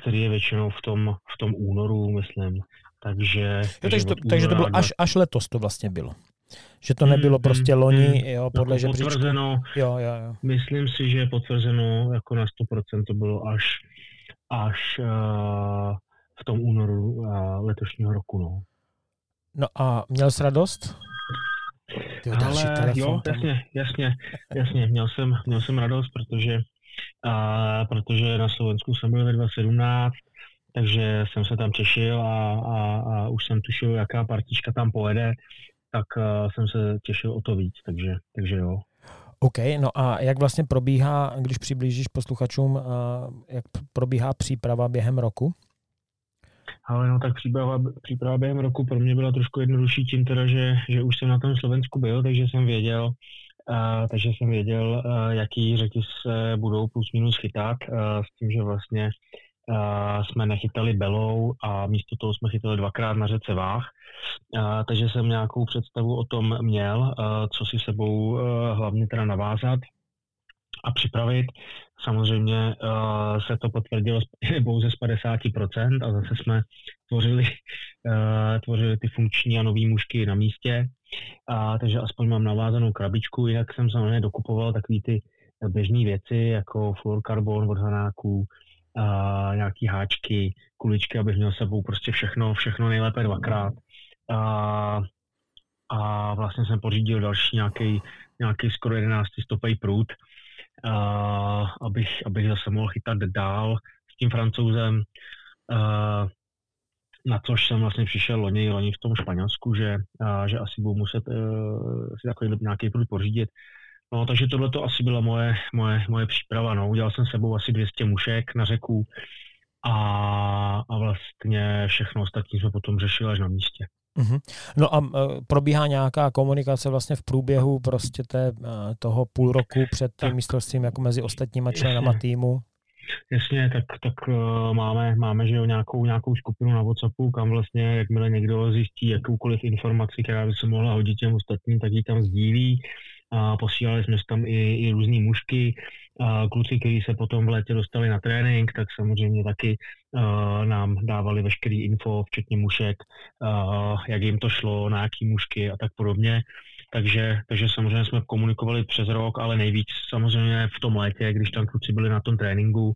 S4: který je většinou v tom, v tom únoru, myslím. Takže,
S1: jo, takže, to, takže to bylo až, až letos to vlastně bylo. Že to nebylo hmm, prostě hmm, loni, hmm. jo, podle jako žebříčku.
S4: Potvrzeno,
S1: jo, jo, jo.
S4: Myslím si, že je potvrzeno jako na 100% to bylo až, až uh, v tom únoru uh, letošního roku. No.
S1: no a měl jsi radost?
S4: Tyjo, další Ale telefon, jo, jasně, jasně, jasně, měl jsem, měl jsem radost, protože, uh, protože na Slovensku jsem byl ve 2017, takže jsem se tam těšil a, a, a už jsem tušil, jaká partička tam pojede, tak uh, jsem se těšil o to víc, takže, takže jo.
S1: OK, no a jak vlastně probíhá, když přiblížíš posluchačům, uh, jak probíhá příprava během roku?
S4: Ale no tak příprava, příprava během roku pro mě byla trošku jednodušší tím teda, že, že už jsem na tom Slovensku byl, takže jsem věděl, takže jsem věděl, uh, jaký řeky se budou plus minus chytat, uh, s tím, že vlastně jsme nechytali belou a místo toho jsme chytali dvakrát na řece Váh. takže jsem nějakou představu o tom měl, co si sebou hlavně teda navázat a připravit. Samozřejmě uh, se to potvrdilo pouze z 50% a zase jsme tvořili, uh, tvořili ty funkční a nové mužky na místě. A, takže aspoň mám navázanou krabičku, jinak jsem samozřejmě dokupoval takové ty běžné věci, jako fluorkarbon od hanáků, a nějaký háčky, kuličky, abych měl sebou prostě všechno, všechno nejlépe dvakrát. A, a vlastně jsem pořídil další nějaký, nějaký skoro 11 stopej prut, a, abych, abych zase mohl chytat dál s tím francouzem. A, na což jsem vlastně přišel loni, loni v tom Španělsku, že, a, že asi budu muset uh, si takový nějaký prut pořídit. No, takže tohle to asi byla moje, moje, moje příprava. No. Udělal jsem sebou asi 200 mušek na řeku a, a vlastně všechno ostatní jsme potom řešili až na místě.
S1: Mm-hmm. No a uh, probíhá nějaká komunikace vlastně v průběhu prostě té, uh, toho půl roku před tím mistrovstvím jako mezi ostatníma členama týmu?
S4: Jasně, tak, tak uh, máme, máme že jo, nějakou, nějakou skupinu na WhatsAppu, kam vlastně, jakmile někdo zjistí jakoukoliv informaci, která by se mohla hodit těm ostatním, tak ji tam sdílí. A posílali jsme tam i, i různé mužky. A kluci, kteří se potom v létě dostali na trénink, tak samozřejmě taky uh, nám dávali veškerý info, včetně mušek, uh, jak jim to šlo, na jaký mušky a tak podobně. Takže, takže samozřejmě jsme komunikovali přes rok, ale nejvíc samozřejmě v tom létě, když tam kluci byli na tom tréninku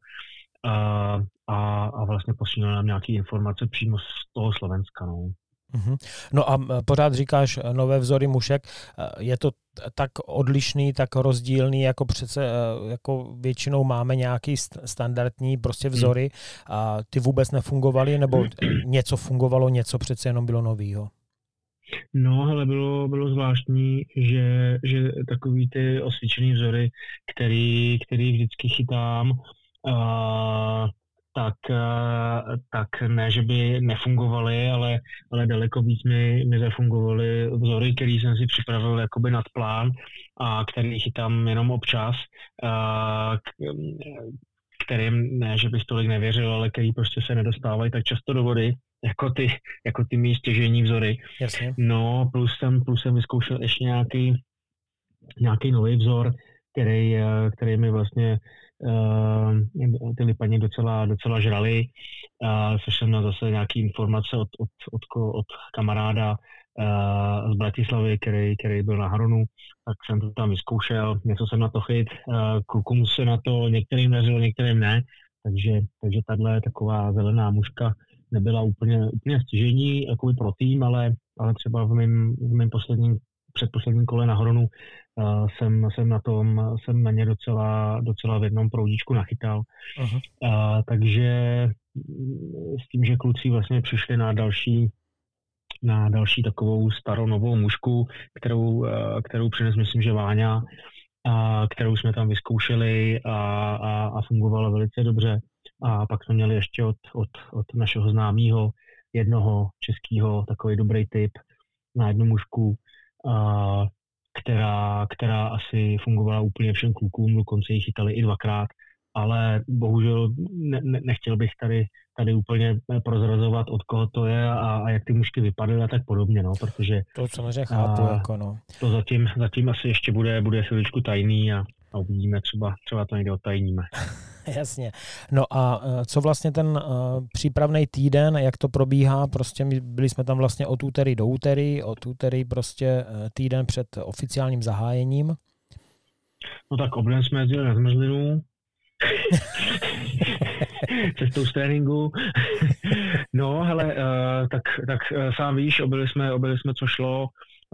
S4: a, a, a vlastně posílali nám nějaké informace přímo z toho Slovenska. No.
S1: Mhm. No a pořád říkáš e, nové vzory mušek. E, je to tak odlišný, tak rozdílný, jako přece jako většinou máme nějaký standardní prostě hmm. vzory a ty vůbec nefungovaly, nebo něco fungovalo, něco přece jenom bylo novýho?
S4: No, hele, bylo, bylo zvláštní, že, že takový ty osvědčený vzory, který, který vždycky chytám, uh, tak, uh, tak ne, že by nefungovaly, ale, ale daleko víc mi, mi zafungovaly vzory, který jsem si připravil jakoby nad plán a který chytám jenom občas, uh, kterým ne, že bych tolik nevěřil, ale který prostě se nedostávají tak často do vody, jako ty, jako ty mý stěžení vzory.
S1: Jasně.
S4: No, plus jsem, plus jsem vyzkoušel ještě nějaký, nějaký nový vzor, který, eh, který mi vlastně uh, ty lipaně docela, docela žrali. Uh, slyšel jsem zase nějaké informace od, od, od, od kamaráda uh, z Bratislavy, který, který byl na Hronu, tak jsem to tam vyzkoušel, něco jsem na to chyt, uh, klukům se na to některým dařilo, některým ne, takže, takže tahle taková zelená muška nebyla úplně, úplně stěžení jako pro tým, ale, ale třeba v mém, v mém posledním, předposledním kole na Hronu uh, jsem, jsem, na tom, jsem na ně docela, docela v jednom proudíčku nachytal. Uh-huh. Uh, takže s tím, že kluci vlastně přišli na další na další takovou starou novou mužku, kterou, kterou přines, myslím, že Váňa, a kterou jsme tam vyzkoušeli a, a, a fungovala velice dobře. A pak jsme měli ještě od, od, od našeho známého jednoho českého takový dobrý tip na jednu mužku, a, která, která asi fungovala úplně všem klukům, dokonce ji chytali i dvakrát, ale bohužel ne, ne, nechtěl bych tady, tady úplně prozrazovat, od koho to je a, a jak ty mužky vypadaly a tak podobně, no, protože...
S1: To samozřejmě chápu, a, jako no.
S4: To zatím, zatím asi ještě bude, bude chviličku tajný a, a uvidíme, třeba, třeba to někde otajníme.
S1: Jasně. No a e, co vlastně ten uh, přípravný týden, jak to probíhá? Prostě my byli jsme tam vlastně od úterý do úterý, od úterý prostě e, týden před oficiálním zahájením.
S4: No tak obden jsme jezdili na zmrzlinu, cestou z tréninku. no, hele, tak, tak sám víš, obili jsme, obili jsme, co šlo.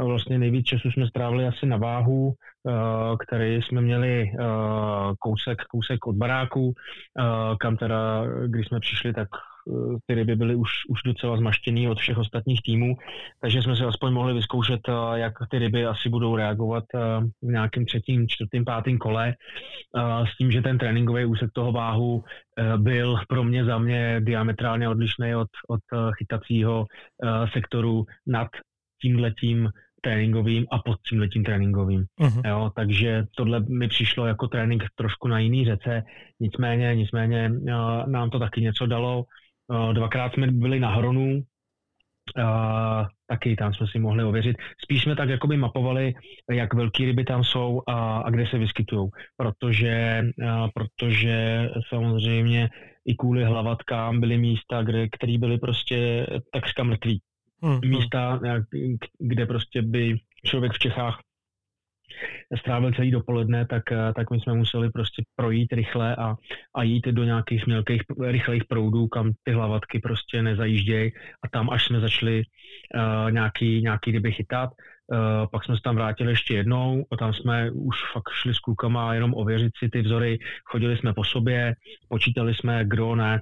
S4: Vlastně nejvíc času jsme strávili asi na váhu, uh, který jsme měli uh, kousek, kousek od baráku, uh, kam teda, když jsme přišli, tak Eh, ty ryby byly už, už docela zmaštěný od všech ostatních týmů, takže jsme si aspoň mohli vyzkoušet, eh, jak ty ryby asi budou reagovat eh, v nějakém třetím, čtvrtým, pátým kole, s tím, že ten tréninkový úsek toho váhu byl pro mě za mě diametrálně odlišný od, od chytacího sektoru nad tímhletím tréninkovým a pod tímhletím tréninkovým. Uh-huh. Jo, takže tohle mi přišlo jako trénink trošku na jiný řece, nicméně, nicméně nám to taky něco dalo. Eh, dvakrát jsme byli na Hronu, Uh, taky tam jsme si mohli ověřit. Spíš jsme tak jakoby mapovali, jak velké ryby tam jsou a, a kde se vyskytují, protože, uh, protože samozřejmě i kvůli hlavatkám byly místa, kde, které byly prostě takřka mrtví. Hmm. Místa, kde prostě by člověk v Čechách strávil celý dopoledne, tak, tak my jsme museli prostě projít rychle a, a jít do nějakých mělkých rychlých proudů, kam ty hlavatky prostě nezajíždějí a tam až jsme začali uh, nějaký, nějaký ryby chytat. Uh, pak jsme se tam vrátili ještě jednou, a tam jsme už fakt šli s klukama jenom ověřit si ty vzory, chodili jsme po sobě, počítali jsme, kdo na,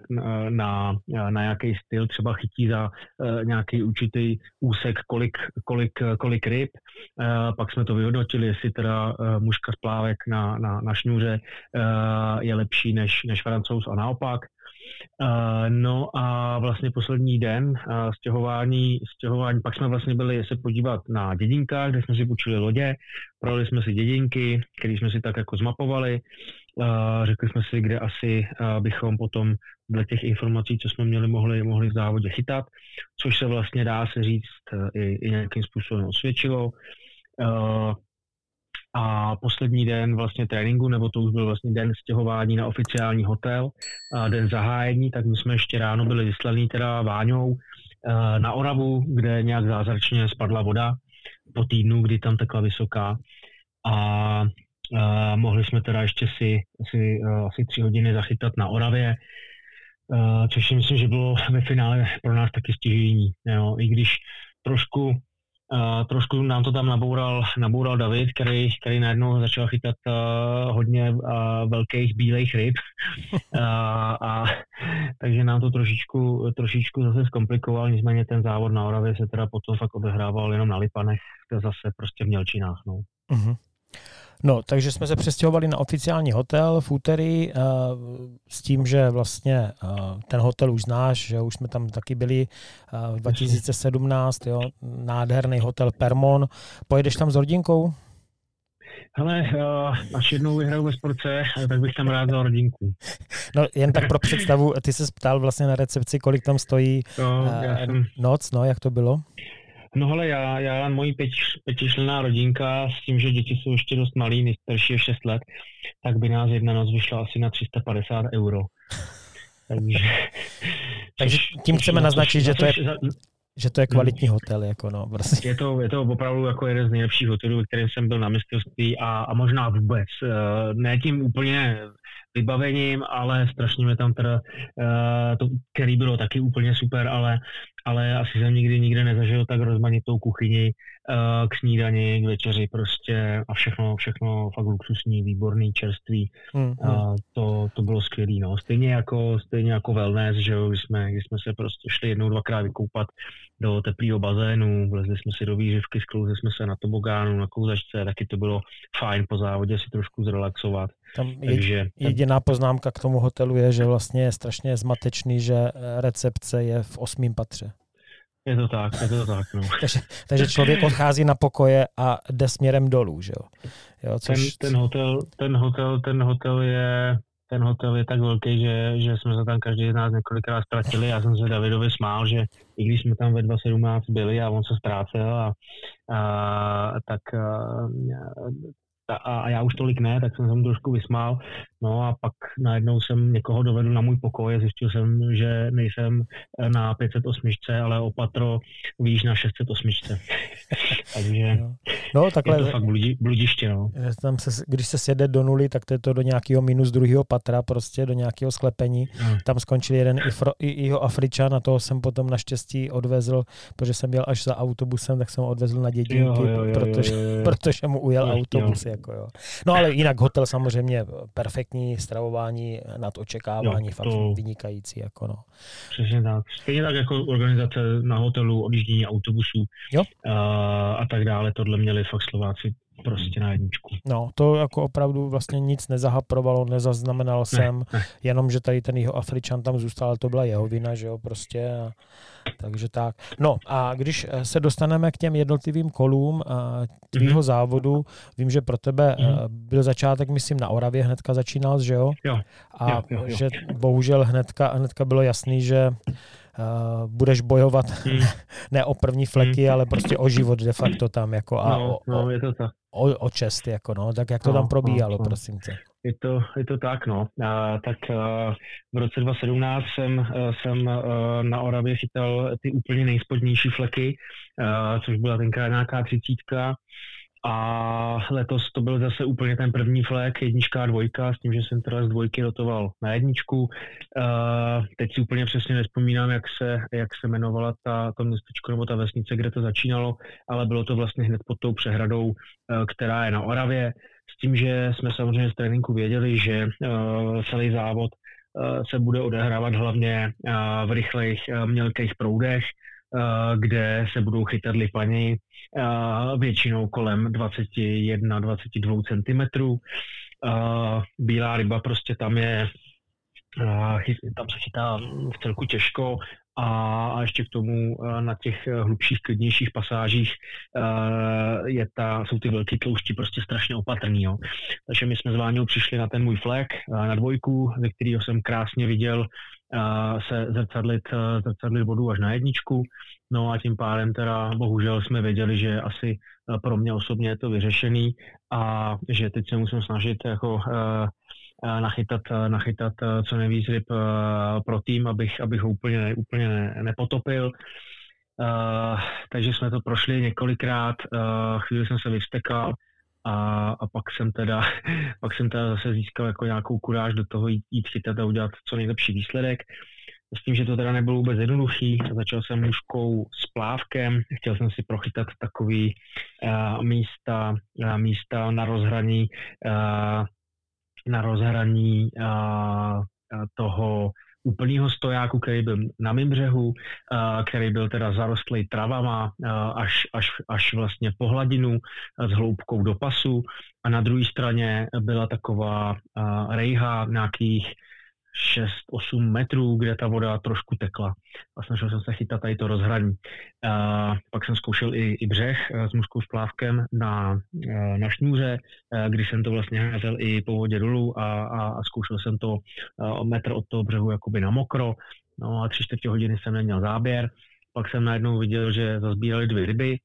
S4: na, na nějaký styl třeba chytí za uh, nějaký určitý úsek, kolik, kolik, kolik ryb, uh, pak jsme to vyhodnotili, jestli teda mužka splávek na, na, na šňůře je lepší než, než francouz a naopak. Uh, no a vlastně poslední den uh, stěhování, stěhování, pak jsme vlastně byli se podívat na dědinkách, kde jsme si půjčili lodě, projeli jsme si dědinky, které jsme si tak jako zmapovali, uh, řekli jsme si, kde asi bychom potom dle těch informací, co jsme měli, mohli, mohli v závodě chytat, což se vlastně dá se říct i, i nějakým způsobem osvědčilo. Uh, a poslední den vlastně tréninku, nebo to už byl vlastně den stěhování na oficiální hotel, a den zahájení, tak my jsme ještě ráno byli vyslaný teda Váňou eh, na Oravu, kde nějak zázračně spadla voda po týdnu, kdy tam tekla vysoká a eh, mohli jsme teda ještě si, si uh, asi tři hodiny zachytat na Oravě, uh, což si myslím, že bylo ve finále pro nás taky stěžení. I když trošku Uh, trošku nám to tam naboural, naboural David, který, který najednou začal chytat uh, hodně uh, velkých bílejch ryb. uh, a, takže nám to trošičku, trošičku zase zkomplikoval, nicméně ten závod na Oravě se teda potom fakt odehrával jenom na Lipanech, zase prostě v Mělčinách. No. Uh-huh.
S1: No, takže jsme se přestěhovali na oficiální hotel v úterý uh, s tím, že vlastně uh, ten hotel už znáš, že už jsme tam taky byli uh, v 2017, jo, nádherný hotel Permon. Pojedeš tam s rodinkou?
S4: Hele, až jednou vyhraju ve sportce, tak bych tam rád dal rodinku.
S1: No jen tak pro představu, ty se ptal vlastně na recepci, kolik tam stojí no, já jsem... noc, no jak to bylo?
S4: No hele, já, já mojí pěti, pětičlená rodinka s tím, že děti jsou ještě dost malý, nejstarší je 6 let, tak by nás jedna noc vyšla asi na 350 euro.
S1: Takže, Takže tím chceme naznačit, že to je že to je kvalitní hotel. Jako no,
S4: prostě. je, to, je to opravdu jako jeden z nejlepších hotelů, ve kterém jsem byl na mistrovství a, a možná vůbec. Eh, ne tím úplně vybavením, ale strašně mi tam teda, uh, to, který bylo taky úplně super, ale, ale asi jsem nikdy nikde nezažil tak rozmanitou kuchyni uh, k snídani, k večeři prostě a všechno, všechno fakt luxusní, výborný, čerstvý. Mm, uh, to, to bylo skvělé. No. Stejně jako, stejně jako wellness, že jo, když jsme, když jsme se prostě šli jednou, dvakrát vykoupat do teplého bazénu, vlezli jsme si do výživky, sklouzli jsme se na tobogánu, na kouzačce, taky to bylo fajn po závodě si trošku zrelaxovat.
S1: Tam Takže, jediná poznámka k tomu hotelu je, že vlastně je strašně zmatečný, že eh, recepce je v osmém patře.
S4: Je to tak, je to tak. No.
S1: takže, takže člověk odchází na pokoje a jde směrem dolů, že jo?
S4: jo což... ten, ten, hotel, ten, hotel, ten hotel je ten hotel je tak velký, že, že jsme se tam každý z nás několikrát ztratili. Já jsem se Davidovi smál, že i když jsme tam ve 2.17 byli a on se ztrácel, a, a, tak a, a, já už tolik ne, tak jsem se mu trošku vysmál. No a pak najednou jsem někoho dovedl na můj pokoj a zjistil jsem, že nejsem na 508, ale opatro výš na 608. Takže no. no, takhle, je to fakt bludi, bludiště. No.
S1: Tam se, když se sjede do nuly, tak to je to do nějakého minus druhého patra, prostě do nějakého sklepení. No. Tam skončil jeden ifro, i, jeho Afričan a toho jsem potom naštěstí odvezl, protože jsem jel až za autobusem, tak jsem ho odvezl na dědinky, jo, jo, jo, protože, jo, jo, jo. protože mu ujel jo, autobus. Jo. Jako, jo. No ale jinak hotel samozřejmě perfektní perfektní stravování nad očekávání, jo, fakt to... vynikající. Jako no.
S4: Přesně tak. Stejně tak jako organizace na hotelu, odjíždění autobusů jo? A, a tak dále, tohle měli fakt Slováci prostě na jedničku.
S1: No, to jako opravdu vlastně nic nezahaprovalo, nezaznamenal ne, jsem, ne. jenom, že tady ten jeho Afričan tam zůstal, to byla jeho vina, že jo, prostě. A, takže tak. No a když eh, se dostaneme k těm jednotlivým kolům eh, tvýho mm-hmm. závodu, vím, že pro tebe mm-hmm. byl začátek, myslím, na Oravě hnedka začínal, že jo?
S4: Jo.
S1: A
S4: jo, jo, jo.
S1: že bohužel hnedka, hnedka bylo jasný, že budeš bojovat hmm. ne o první fleky, hmm. ale prostě o život de facto tam jako a
S4: no,
S1: o,
S4: no, je to tak.
S1: O, o čest, jako no, tak jak to no, tam probíhalo, no, no. prosím tě.
S4: Je to, je to tak, no. A, tak a, v roce 2017 jsem, jsem a, na Oravě chytal ty úplně nejspodnější fleky, a, což byla tenkrát nějaká třicítka a letos to byl zase úplně ten první flek, jednička a dvojka, s tím, že jsem teda z dvojky rotoval na jedničku. Uh, teď si úplně přesně nespomínám, jak se, jak se jmenovala ta, to městečko nebo ta vesnice, kde to začínalo, ale bylo to vlastně hned pod tou přehradou, uh, která je na Oravě. S tím, že jsme samozřejmě z tréninku věděli, že uh, celý závod se bude odehrávat hlavně v rychlejch mělkých proudech, kde se budou chytat lipani většinou kolem 21-22 cm. Bílá ryba prostě tam je, tam se chytá v celku těžko a ještě k tomu na těch hlubších, klidnějších pasážích je ta, jsou ty velké tloušti prostě strašně opatrný. Jo. Takže my jsme s Váňou přišli na ten můj flek, na dvojku, ze kterého jsem krásně viděl se zrcadlit, zrcadlit vodu až na jedničku. No a tím pádem teda bohužel jsme věděli, že asi eh, pro mě osobně je to vyřešený a že teď se musím snažit jako eh, nachytat, nachytat co nejvíc ryb pro tým, abych, abych ho úplně, úplně ne, nepotopil. Uh, takže jsme to prošli několikrát, uh, chvíli jsem se vyvstekal a, a pak jsem teda, pak jsem teda zase získal jako nějakou kuráž do toho jít, jít chytat a udělat co nejlepší výsledek. S tím, že to teda nebylo vůbec jednoduchý, začal jsem mužkou s plávkem, chtěl jsem si prochytat takový uh, místa, uh, místa na rozhraní, uh, na rozhraní uh, toho úplného stojáku, který byl na mém břehu, který byl teda zarostlý travama až, až, až vlastně po hladinu s hloubkou do pasu. A na druhé straně byla taková rejha nějakých 6-8 metrů, kde ta voda trošku tekla. A snažil jsem se chytat tady to rozhraní. A pak jsem zkoušel i, i břeh eh, s mužskou splávkem na, eh, na šňůře, eh, když jsem to vlastně házel i po vodě dolů a, a, a zkoušel jsem to metr od toho břehu jakoby na mokro. No a tři čtvrtě hodiny jsem neměl záběr. Pak jsem najednou viděl, že zazbírali dvě ryby,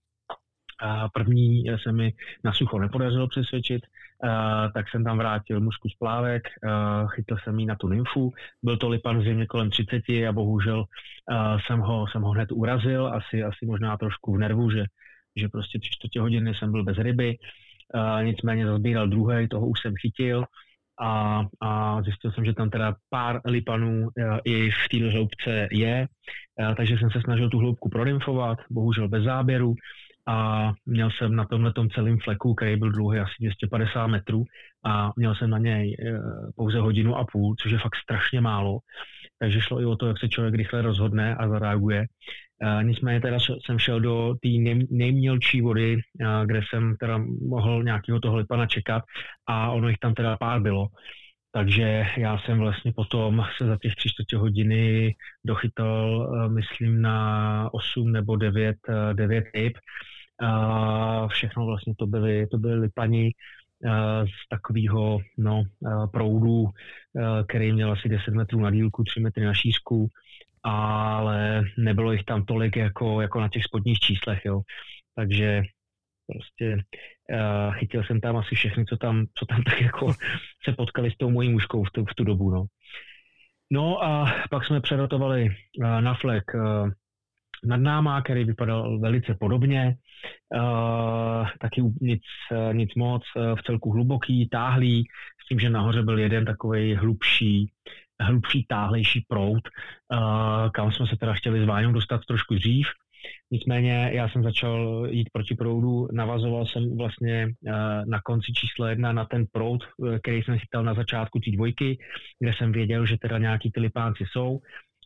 S4: a první se mi na sucho nepodařilo přesvědčit, Uh, tak jsem tam vrátil mužku z plávek, uh, chytil jsem ji na tu nymfu, byl to lipan zřejmě kolem 30 a bohužel uh, jsem, ho, jsem ho hned urazil, asi, asi možná trošku v nervu, že, že prostě tři čtvrtě hodiny jsem byl bez ryby, uh, nicméně zazbíral druhý, toho už jsem chytil. A, a zjistil jsem, že tam teda pár lipanů uh, i v této hloubce je, uh, takže jsem se snažil tu hloubku prodymfovat, bohužel bez záběru, a měl jsem na tomhle celém fleku, který byl dlouhý asi 250 metrů a měl jsem na něj eh, pouze hodinu a půl, což je fakt strašně málo. Takže šlo i o to, jak se člověk rychle rozhodne a zareaguje. E, nicméně teda jsem šel do té nej, nejmělčí vody, e, kde jsem teda mohl nějakého toho lipana čekat a ono jich tam teda pár bylo. Takže já jsem vlastně potom se za těch tři čtvrtě hodiny dochytal, myslím, na 8 nebo 9, 9 ryb všechno vlastně to byly, to byly lipani z takového no, proudu, který měl asi 10 metrů na dílku, 3 metry na šířku, ale nebylo jich tam tolik jako, jako na těch spodních číslech. Jo. Takže prostě chytil jsem tam asi všechny, co tam, co tam tak jako se potkali s tou mojí mužkou v tu, v tu dobu. No. no a pak jsme přerotovali na flek nad náma, který vypadal velice podobně. Uh, taky nic, uh, nic moc, uh, v celku hluboký, táhlý, s tím, že nahoře byl jeden takový hlubší, hlubší, táhlejší prout, uh, kam jsme se teda chtěli s Váňou dostat trošku dřív. Nicméně já jsem začal jít proti proudu, navazoval jsem vlastně na konci číslo jedna na ten proud, který jsem chytal na začátku té dvojky, kde jsem věděl, že teda nějaký ty lipánci jsou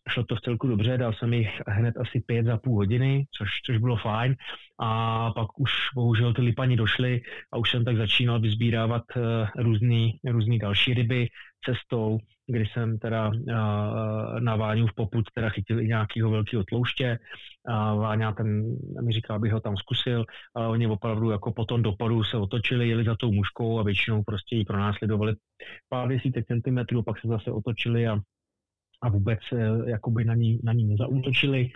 S4: šlo to v celku dobře, dal jsem jich hned asi pět za půl hodiny, což, což bylo fajn. A pak už bohužel ty lipani došly a už jsem tak začínal vyzbírávat uh, různý, různý další ryby cestou, kdy jsem teda uh, na Váňu v poput teda chytil i nějakého velkého tlouště. A Váňa ten mi říkal, abych ho tam zkusil, ale oni opravdu jako po tom dopadu se otočili, jeli za tou mužkou a většinou prostě ji pronásledovali pár desítek centimetrů, pak se zase otočili a a vůbec jakoby na ní, na ní nezautočili.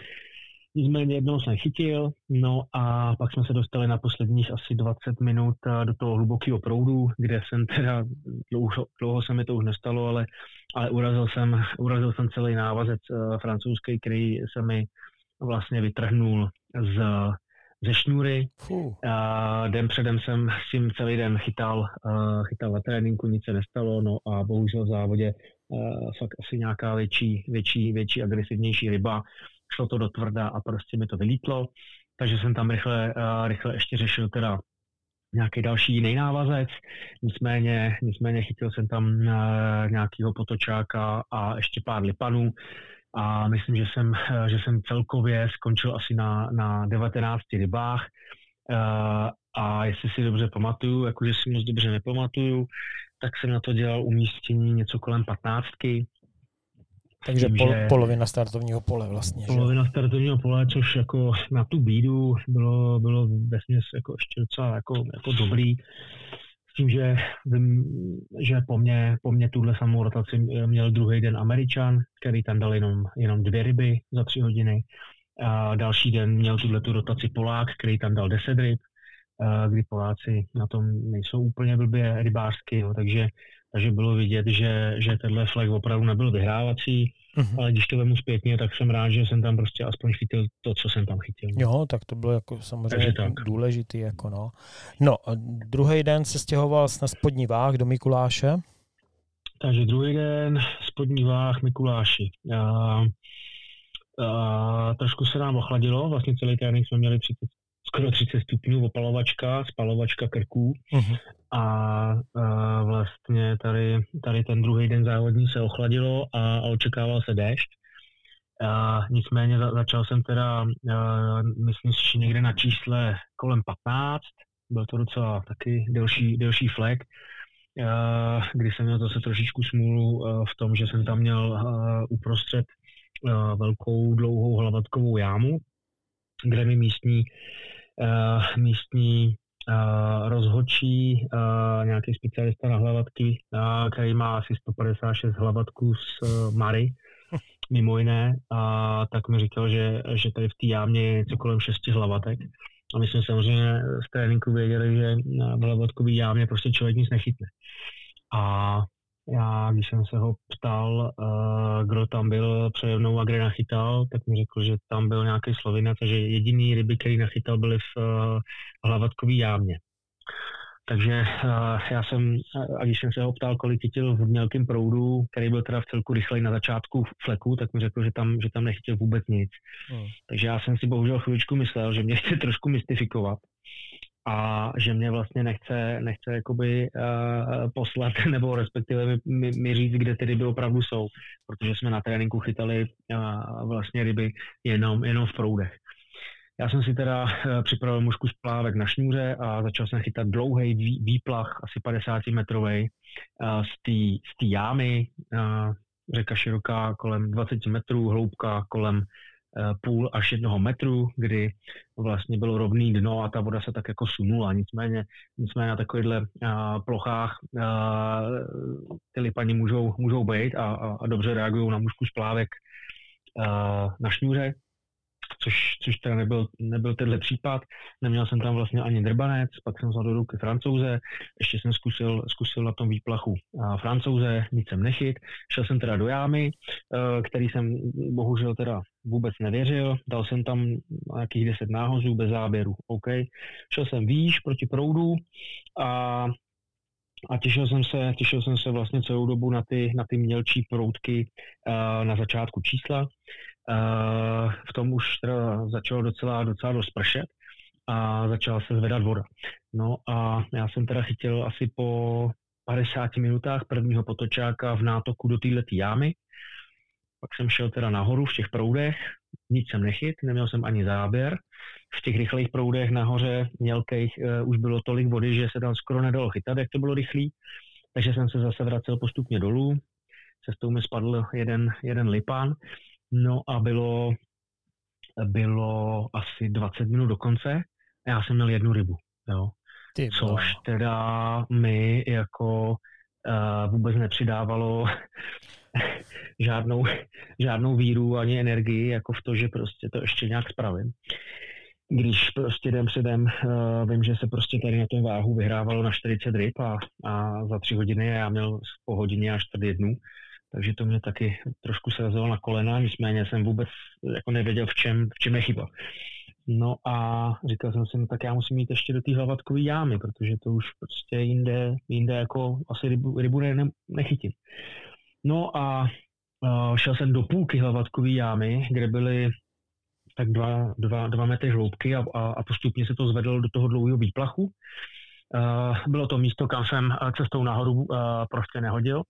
S4: Nicméně jednou jsem chytil, no a pak jsme se dostali na posledních asi 20 minut do toho hlubokého proudu, kde jsem teda, dlouho, dlouho se mi to už nestalo, ale, ale urazil, jsem, urazil jsem celý návazec uh, francouzský, který se mi vlastně vytrhnul z, ze šňůry. A den předem jsem s tím celý den chytal, chytal na tréninku, nic se nestalo, no a bohužel v závodě fakt asi nějaká větší, větší, větší agresivnější ryba. Šlo to do tvrda a prostě mi to vylítlo, takže jsem tam rychle, uh, rychle ještě řešil teda nějaký další jiný návazec, nicméně, nicméně chytil jsem tam uh, nějakého potočáka a ještě pár lipanů. A myslím, že jsem, že jsem celkově skončil asi na, na 19 rybách. A jestli si dobře pamatuju, jakože si moc dobře nepamatuju, tak jsem na to dělal umístění něco kolem 15
S1: takže tím, pol, polovina startovního pole vlastně.
S4: Polovina že? startovního pole, což jako na tu bídu bylo, bylo vesměs jako ještě docela jako, jako dobrý. S tím, že vím, že po mně, po mně tuhle samou rotaci měl druhý den Američan, který tam dal jenom, jenom dvě ryby za tři hodiny. A další den měl tuhle tu rotaci Polák, který tam dal deset ryb, kdy Poláci na tom nejsou úplně blbě rybářsky, no, takže takže bylo vidět, že, že tenhle flag opravdu nebyl vyhrávací, uh-huh. ale když to vemu zpětně, tak jsem rád, že jsem tam prostě aspoň chytil to, co jsem tam chytil.
S1: No. Jo, tak to bylo jako samozřejmě tak. důležitý. Jako no. no, druhý den se stěhoval na spodní váh do Mikuláše.
S4: Takže druhý den spodní váh Mikuláši. A, a, trošku se nám ochladilo, vlastně celý trénink jsme měli 30, skoro 30 stupňů, opalovačka, spalovačka krků uh-huh. a, a vlastně tady, tady ten druhý den závodní se ochladilo a, a očekával se déšť. A nicméně za, začal jsem teda, a, myslím si, někde na čísle kolem 15, byl to docela taky delší, delší flek, a, kdy jsem měl zase trošičku smůlu v tom, že jsem tam měl a, uprostřed a, velkou dlouhou hlavatkovou jámu, kde mi místní místní uh, rozhodčí, uh, nějaký specialista na hlavatky, uh, který má asi 156 hlavatků z Mary, mimo jiné, a tak mi říkal, že, že tady v té jámě je něco kolem 6 hlavatek. A my jsme samozřejmě z tréninku věděli, že v hlavatkový jámě prostě člověk nic nechytne. A já, když jsem se ho ptal, uh, kdo tam byl přede mnou a kde nachytal, tak mi řekl, že tam byl nějaký slovinec a že jediný ryby, který nachytal, byly v uh, hlavatkový jámě. Takže uh, já jsem, a když jsem se ho ptal, kolik chytil v mělkém proudu, který byl teda v celku rychlej na začátku fleku, tak mi řekl, že tam, že tam nechytil vůbec nic. Hmm. Takže já jsem si bohužel chvíličku myslel, že mě chce trošku mystifikovat a že mě vlastně nechce, nechce jakoby uh, poslat, nebo respektive mi, mi říct, kde ty ryby opravdu jsou, protože jsme na tréninku chytali uh, vlastně ryby jenom, jenom v proudech. Já jsem si teda uh, připravil mužku z plávek na šňůře a začal jsem chytat dlouhý vý, výplach, asi 50 metrový z té jámy, řeka široká kolem 20 metrů, hloubka kolem Eh, půl až jednoho metru, kdy vlastně bylo rovný dno a ta voda se tak jako sunula. Nicméně, nicméně na takovýchhle uh, plochách uh, ty lipani můžou, můžou být a, a, a dobře reagují na mužku splávek na šňůře což, což teda nebyl, nebyl tenhle případ. Neměl jsem tam vlastně ani drbanec, pak jsem vzal do ruky francouze, ještě jsem zkusil, zkusil na tom výplachu a francouze, nic jsem nechyt. Šel jsem teda do jámy, eh, který jsem bohužel teda vůbec nevěřil, dal jsem tam nějakých 10 náhozů bez záběru, OK. Šel jsem výš proti proudu a a těšil jsem se, těšil jsem se vlastně celou dobu na ty, na ty mělčí proutky uh, na začátku čísla v tom už teda začalo docela, docela dost pršet a začala se zvedat voda. No a já jsem teda chytil asi po 50 minutách prvního potočáka v nátoku do této jámy. Pak jsem šel teda nahoru v těch proudech, nic jsem nechyt, neměl jsem ani záběr. V těch rychlých proudech nahoře mělkých uh, už bylo tolik vody, že se tam skoro nedalo chytat, jak to bylo rychlý. Takže jsem se zase vracel postupně dolů. Cestou mi spadl jeden, jeden lipan No a bylo, bylo asi 20 minut do konce a já jsem měl jednu rybu. Jo. Ty což teda mi jako uh, vůbec nepřidávalo žádnou, žádnou víru ani energii jako v to, že prostě to ještě nějak spravím. Když prostě den předem uh, vím, že se prostě tady na tom váhu vyhrávalo na 40 ryb a, a za tři hodiny já měl po hodině až tady jednu, takže to mě taky trošku srazilo na kolena, nicméně jsem vůbec jako nevěděl, v čem, v čem je chyba. No a říkal jsem si, no tak já musím jít ještě do té hlavatkové jámy, protože to už prostě jinde, jinde jako asi rybu, rybu ne, nechytím. No a uh, šel jsem do půlky hlavatkové jámy, kde byly tak dva, dva, dva metry hloubky a, a, a postupně se to zvedlo do toho dlouhého výplachu. Uh, bylo to místo, kam jsem cestou nahoru uh, prostě nehodil.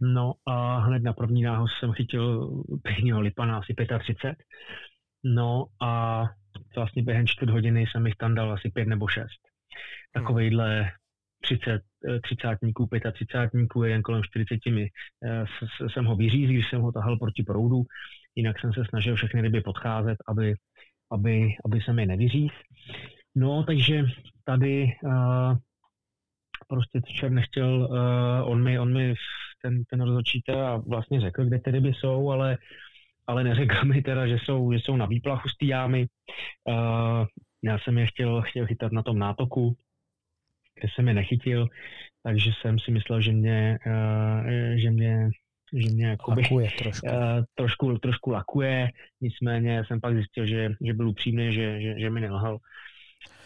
S4: No a hned na první nához jsem chytil pěkného lipa na asi 35. No a vlastně během čtvrt hodiny jsem jich tam dal asi pět nebo šest. Takovejhle 30, 30 35 jeden kolem 40 mi, eh, jsem ho vyříz, když jsem ho tahal proti proudu, jinak jsem se snažil všechny ryby podcházet, aby, aby, aby se mi nevyříz. No, takže tady uh, prostě čert nechtěl, uh, on mi, on mi ten, ten rozhodčíte a vlastně řekl, kde ty ryby jsou, ale ale neřekl mi teda, že jsou, že jsou na výplachu z té jámy. Uh, já jsem je chtěl, chtěl chytat na tom nátoku, jsem je nechytil, takže jsem si myslel, že mě, uh, že mě že mě jakoby,
S1: lakuje trošku. Uh,
S4: trošku, trošku lakuje, nicméně jsem pak zjistil, že, že byl upřímný, že, že, že mi nelhal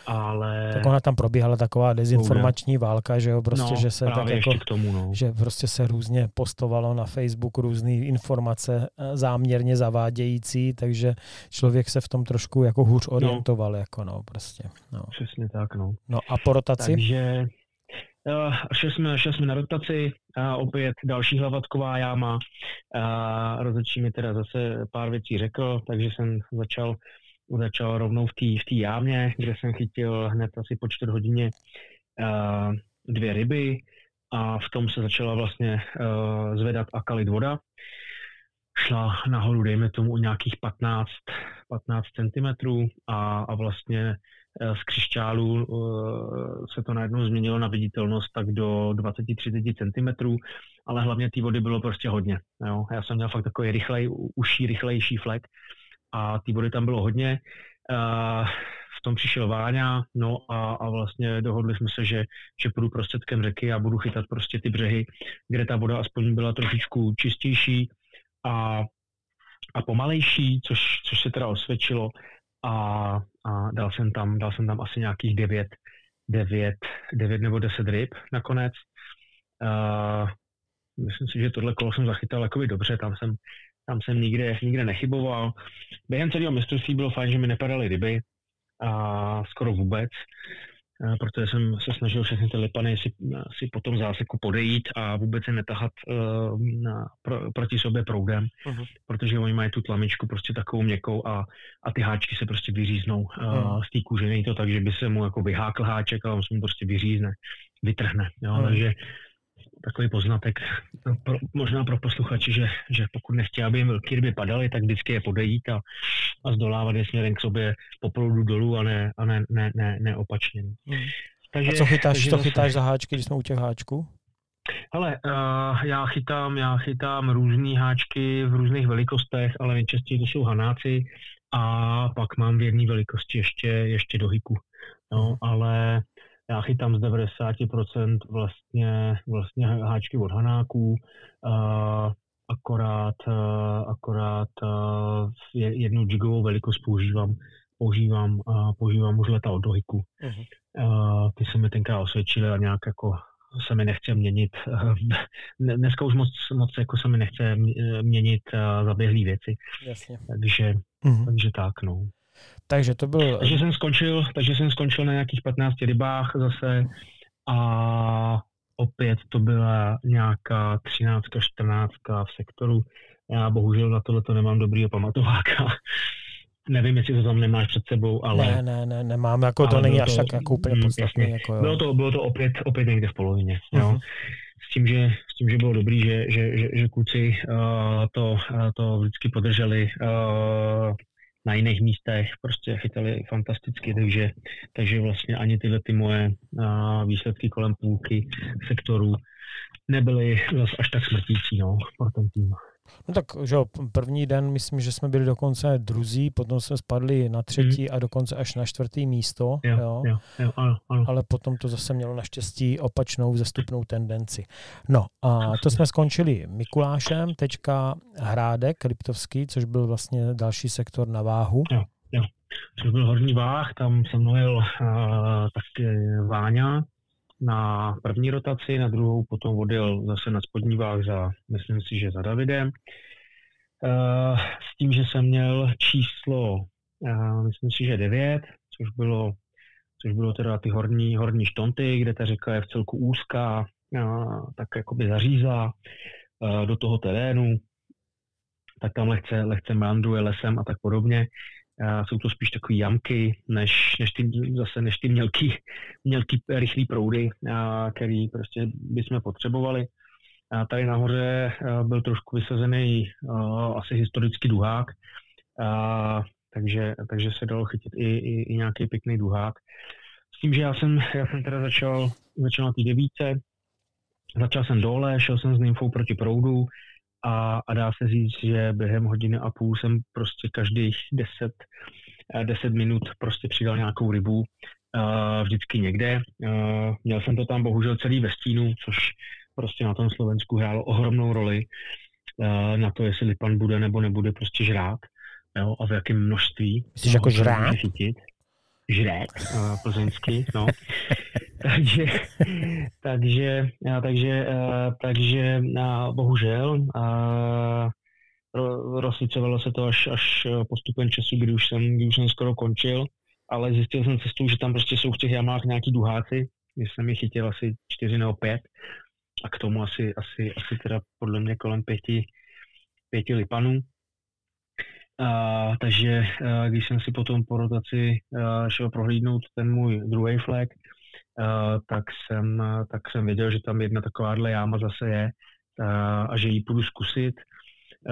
S4: ale...
S1: Tak ona tam probíhala taková dezinformační válka, že jo, prostě,
S4: no,
S1: že se tak jako,
S4: k tomu, no.
S1: že prostě se různě postovalo na Facebook různé informace eh, záměrně zavádějící, takže člověk se v tom trošku jako hůř no. orientoval, no. jako no, prostě. No.
S4: Přesně tak, no.
S1: No a po rotaci?
S4: Takže Uh, šli, jsme, šli jsme na rotaci, uh, opět další hlavatková jáma. Uh, rozhodčí mi teda zase pár věcí řekl, takže jsem začal začal rovnou v té v jámě, kde jsem chytil hned asi po čtvrt hodině uh, dvě ryby a v tom se začala vlastně uh, zvedat a kalit voda. Šla nahoru, dejme tomu, o nějakých 15, 15 cm a, a vlastně uh, z křišťálu se to najednou změnilo na viditelnost tak do 20-30 cm, ale hlavně té vody bylo prostě hodně. Jo? Já jsem měl fakt takový rychlej, uší, rychlejší flek a té vody tam bylo hodně. V tom přišel Váňa, no a, a vlastně dohodli jsme se, že, že půjdu prostředkem řeky a budu chytat prostě ty břehy, kde ta voda aspoň byla trošičku čistější a, a pomalejší, což, což se teda osvědčilo a, a dal, jsem tam, dal jsem tam asi nějakých 9, 9, 9 nebo 10 ryb nakonec. Uh, myslím si, že tohle kolo jsem zachytal jakoby dobře, tam jsem tam jsem nikde, nikde nechyboval. Během celého mistrovství bylo fajn, že mi nepadaly ryby, a skoro vůbec, protože jsem se snažil všechny ty lipany si, si po tom záseku podejít a vůbec se netahat uh, na, pro, proti sobě proudem, uh-huh. protože oni mají tu tlamičku prostě takovou měkkou a, a ty háčky se prostě vyříznou uh, uh-huh. z té kůže. Není to tak, že by se mu jako vyhákl háček, ale on se mu prostě vyřízne, vytrhne. Jo? Uh-huh. Takže takový poznatek pro, možná pro posluchači, že, že pokud nechtějí, aby jim velké ryby padaly, tak vždycky je podejít a, a zdolávat je směrem k sobě po proudu dolů a ne, a ne, ne, ne, ne opačně.
S1: Hmm. Takže, a co chytáš, takže co chytáš za háčky, když jsme u těch háčků?
S4: Hele, uh, já chytám, já chytám různé háčky v různých velikostech, ale nejčastěji to jsou hanáci a pak mám v jedné velikosti ještě, ještě do hyku. No, hmm. ale já chytám z 90% vlastně, vlastně háčky od hanáků, uh, akorát, uh, akorát uh, jednu jigovou velikost používám, používám, uh, používám už leta od dohyku. Uh-huh. Uh, ty se mi tenkrát osvědčily a nějak jako se mi nechce měnit. Dneska už moc, moc jako se mi nechce měnit zaběhlý věci.
S1: Jasně.
S4: Takže, uh-huh. takže tak, no.
S1: Takže to byl...
S4: Takže jsem skončil, takže jsem skončil na nějakých 15 rybách zase a opět to byla nějaká 13, 14 v sektoru. Já bohužel na tohle to nemám dobrýho pamatováka. Nevím, jestli to tam nemáš před sebou, ale...
S1: Ne, ne, ne, nemám, jako to není to, až tak jako úplně mm, podstatné. Jako, jo.
S4: Bylo, to, bylo to opět, opět někde v polovině, uh-huh. jo. Mhm. S tím, že, s tím, že bylo dobrý, že, že, že, že kluci uh, to, uh, to vždycky podrželi uh, na jiných místech prostě chytali fantasticky, takže, takže vlastně ani tyhle ty moje výsledky kolem půlky sektoru nebyly až tak smrtící no, pro ten tým.
S1: No tak, že první den myslím, že jsme byli dokonce druzí, potom jsme spadli na třetí mm. a dokonce až na čtvrtý místo.
S4: Jo, jo. Jo, jo, ano, ano.
S1: Ale potom to zase mělo naštěstí opačnou vzestupnou tendenci. No a to jsme skončili Mikulášem, teďka Hrádek Liptovský, což byl vlastně další sektor na váhu.
S4: Jo, jo. Což byl horní váh, tam jsem mluvil uh, taky Váňa, na první rotaci, na druhou potom odjel zase na spodní váh za, myslím si, že za Davidem. Uh, s tím, že jsem měl číslo, uh, myslím si, že 9, což bylo, což bylo teda ty horní, horní štonty, kde ta řeka je v celku úzká, uh, tak jakoby zařízla uh, do toho terénu, tak tam lehce, lehce meandruje lesem a tak podobně jsou to spíš takové jamky, než, než ty, zase než ty mělký, mělký rychlý proudy, který prostě bychom potřebovali. A tady nahoře byl trošku vysazený asi historický duhák, a, takže, takže se dalo chytit i, i, i nějaký pěkný duhák. S tím, že já jsem, já jsem teda začal, začal na té devíce, začal jsem dole, šel jsem s nymfou proti proudu, a, a dá se říct, že během hodiny a půl jsem prostě každých 10, 10 eh, minut prostě přidal nějakou rybu, uh, vždycky někde. Uh, měl jsem to tam bohužel celý ve stínu, což prostě na tom Slovensku hrálo ohromnou roli na to, jestli pan bude nebo nebude prostě žrát jo, a v jakém množství.
S1: Myslíš jako žrát?
S4: Chytit žrát plzeňsky, no. takže, takže, takže, takže bohužel rozsvícovalo se to až, až postupem času, kdy už, jsem, kdy už jsem skoro končil, ale zjistil jsem cestou, že tam prostě jsou v těch jamách nějaký duháci, když jsem je chytil asi čtyři nebo pět a k tomu asi, asi, asi teda podle mě kolem pěti, pěti lipanů. A, takže a, když jsem si potom po rotaci a, šel prohlídnout ten můj druhý flag, tak, jsem, tak jsem věděl, že tam jedna takováhle jáma zase je a, a že ji půjdu zkusit.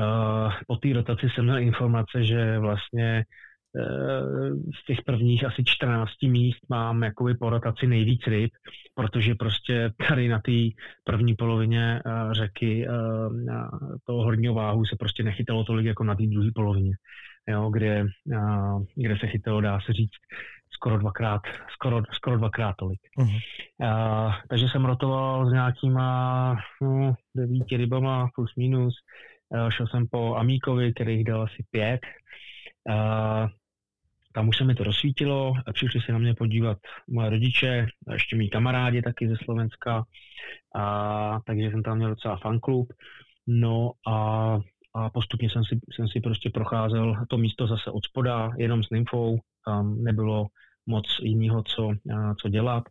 S4: A, po té rotaci jsem měl informace, že vlastně z těch prvních asi 14 míst mám jakoby po rotaci nejvíc ryb, protože prostě tady na té první polovině eh, řeky eh, toho horního váhu se prostě nechytalo tolik jako na té druhé polovině, jo, kde, eh, kde se chytalo, dá se říct, skoro dvakrát, skoro, skoro dvakrát tolik. Uh-huh. A, takže jsem rotoval s nějakýma no, devíti rybama plus minus. A, šel jsem po Amíkovi, kterých dal asi pět. A, tam už se mi to rozsvítilo, přišli se na mě podívat moje rodiče, a ještě mý kamarádi taky ze Slovenska, a, takže jsem tam měl docela fanklub. No a, a postupně jsem si, jsem si prostě procházel to místo zase od spoda, jenom s nymfou, tam nebylo moc jiného, co, co dělat.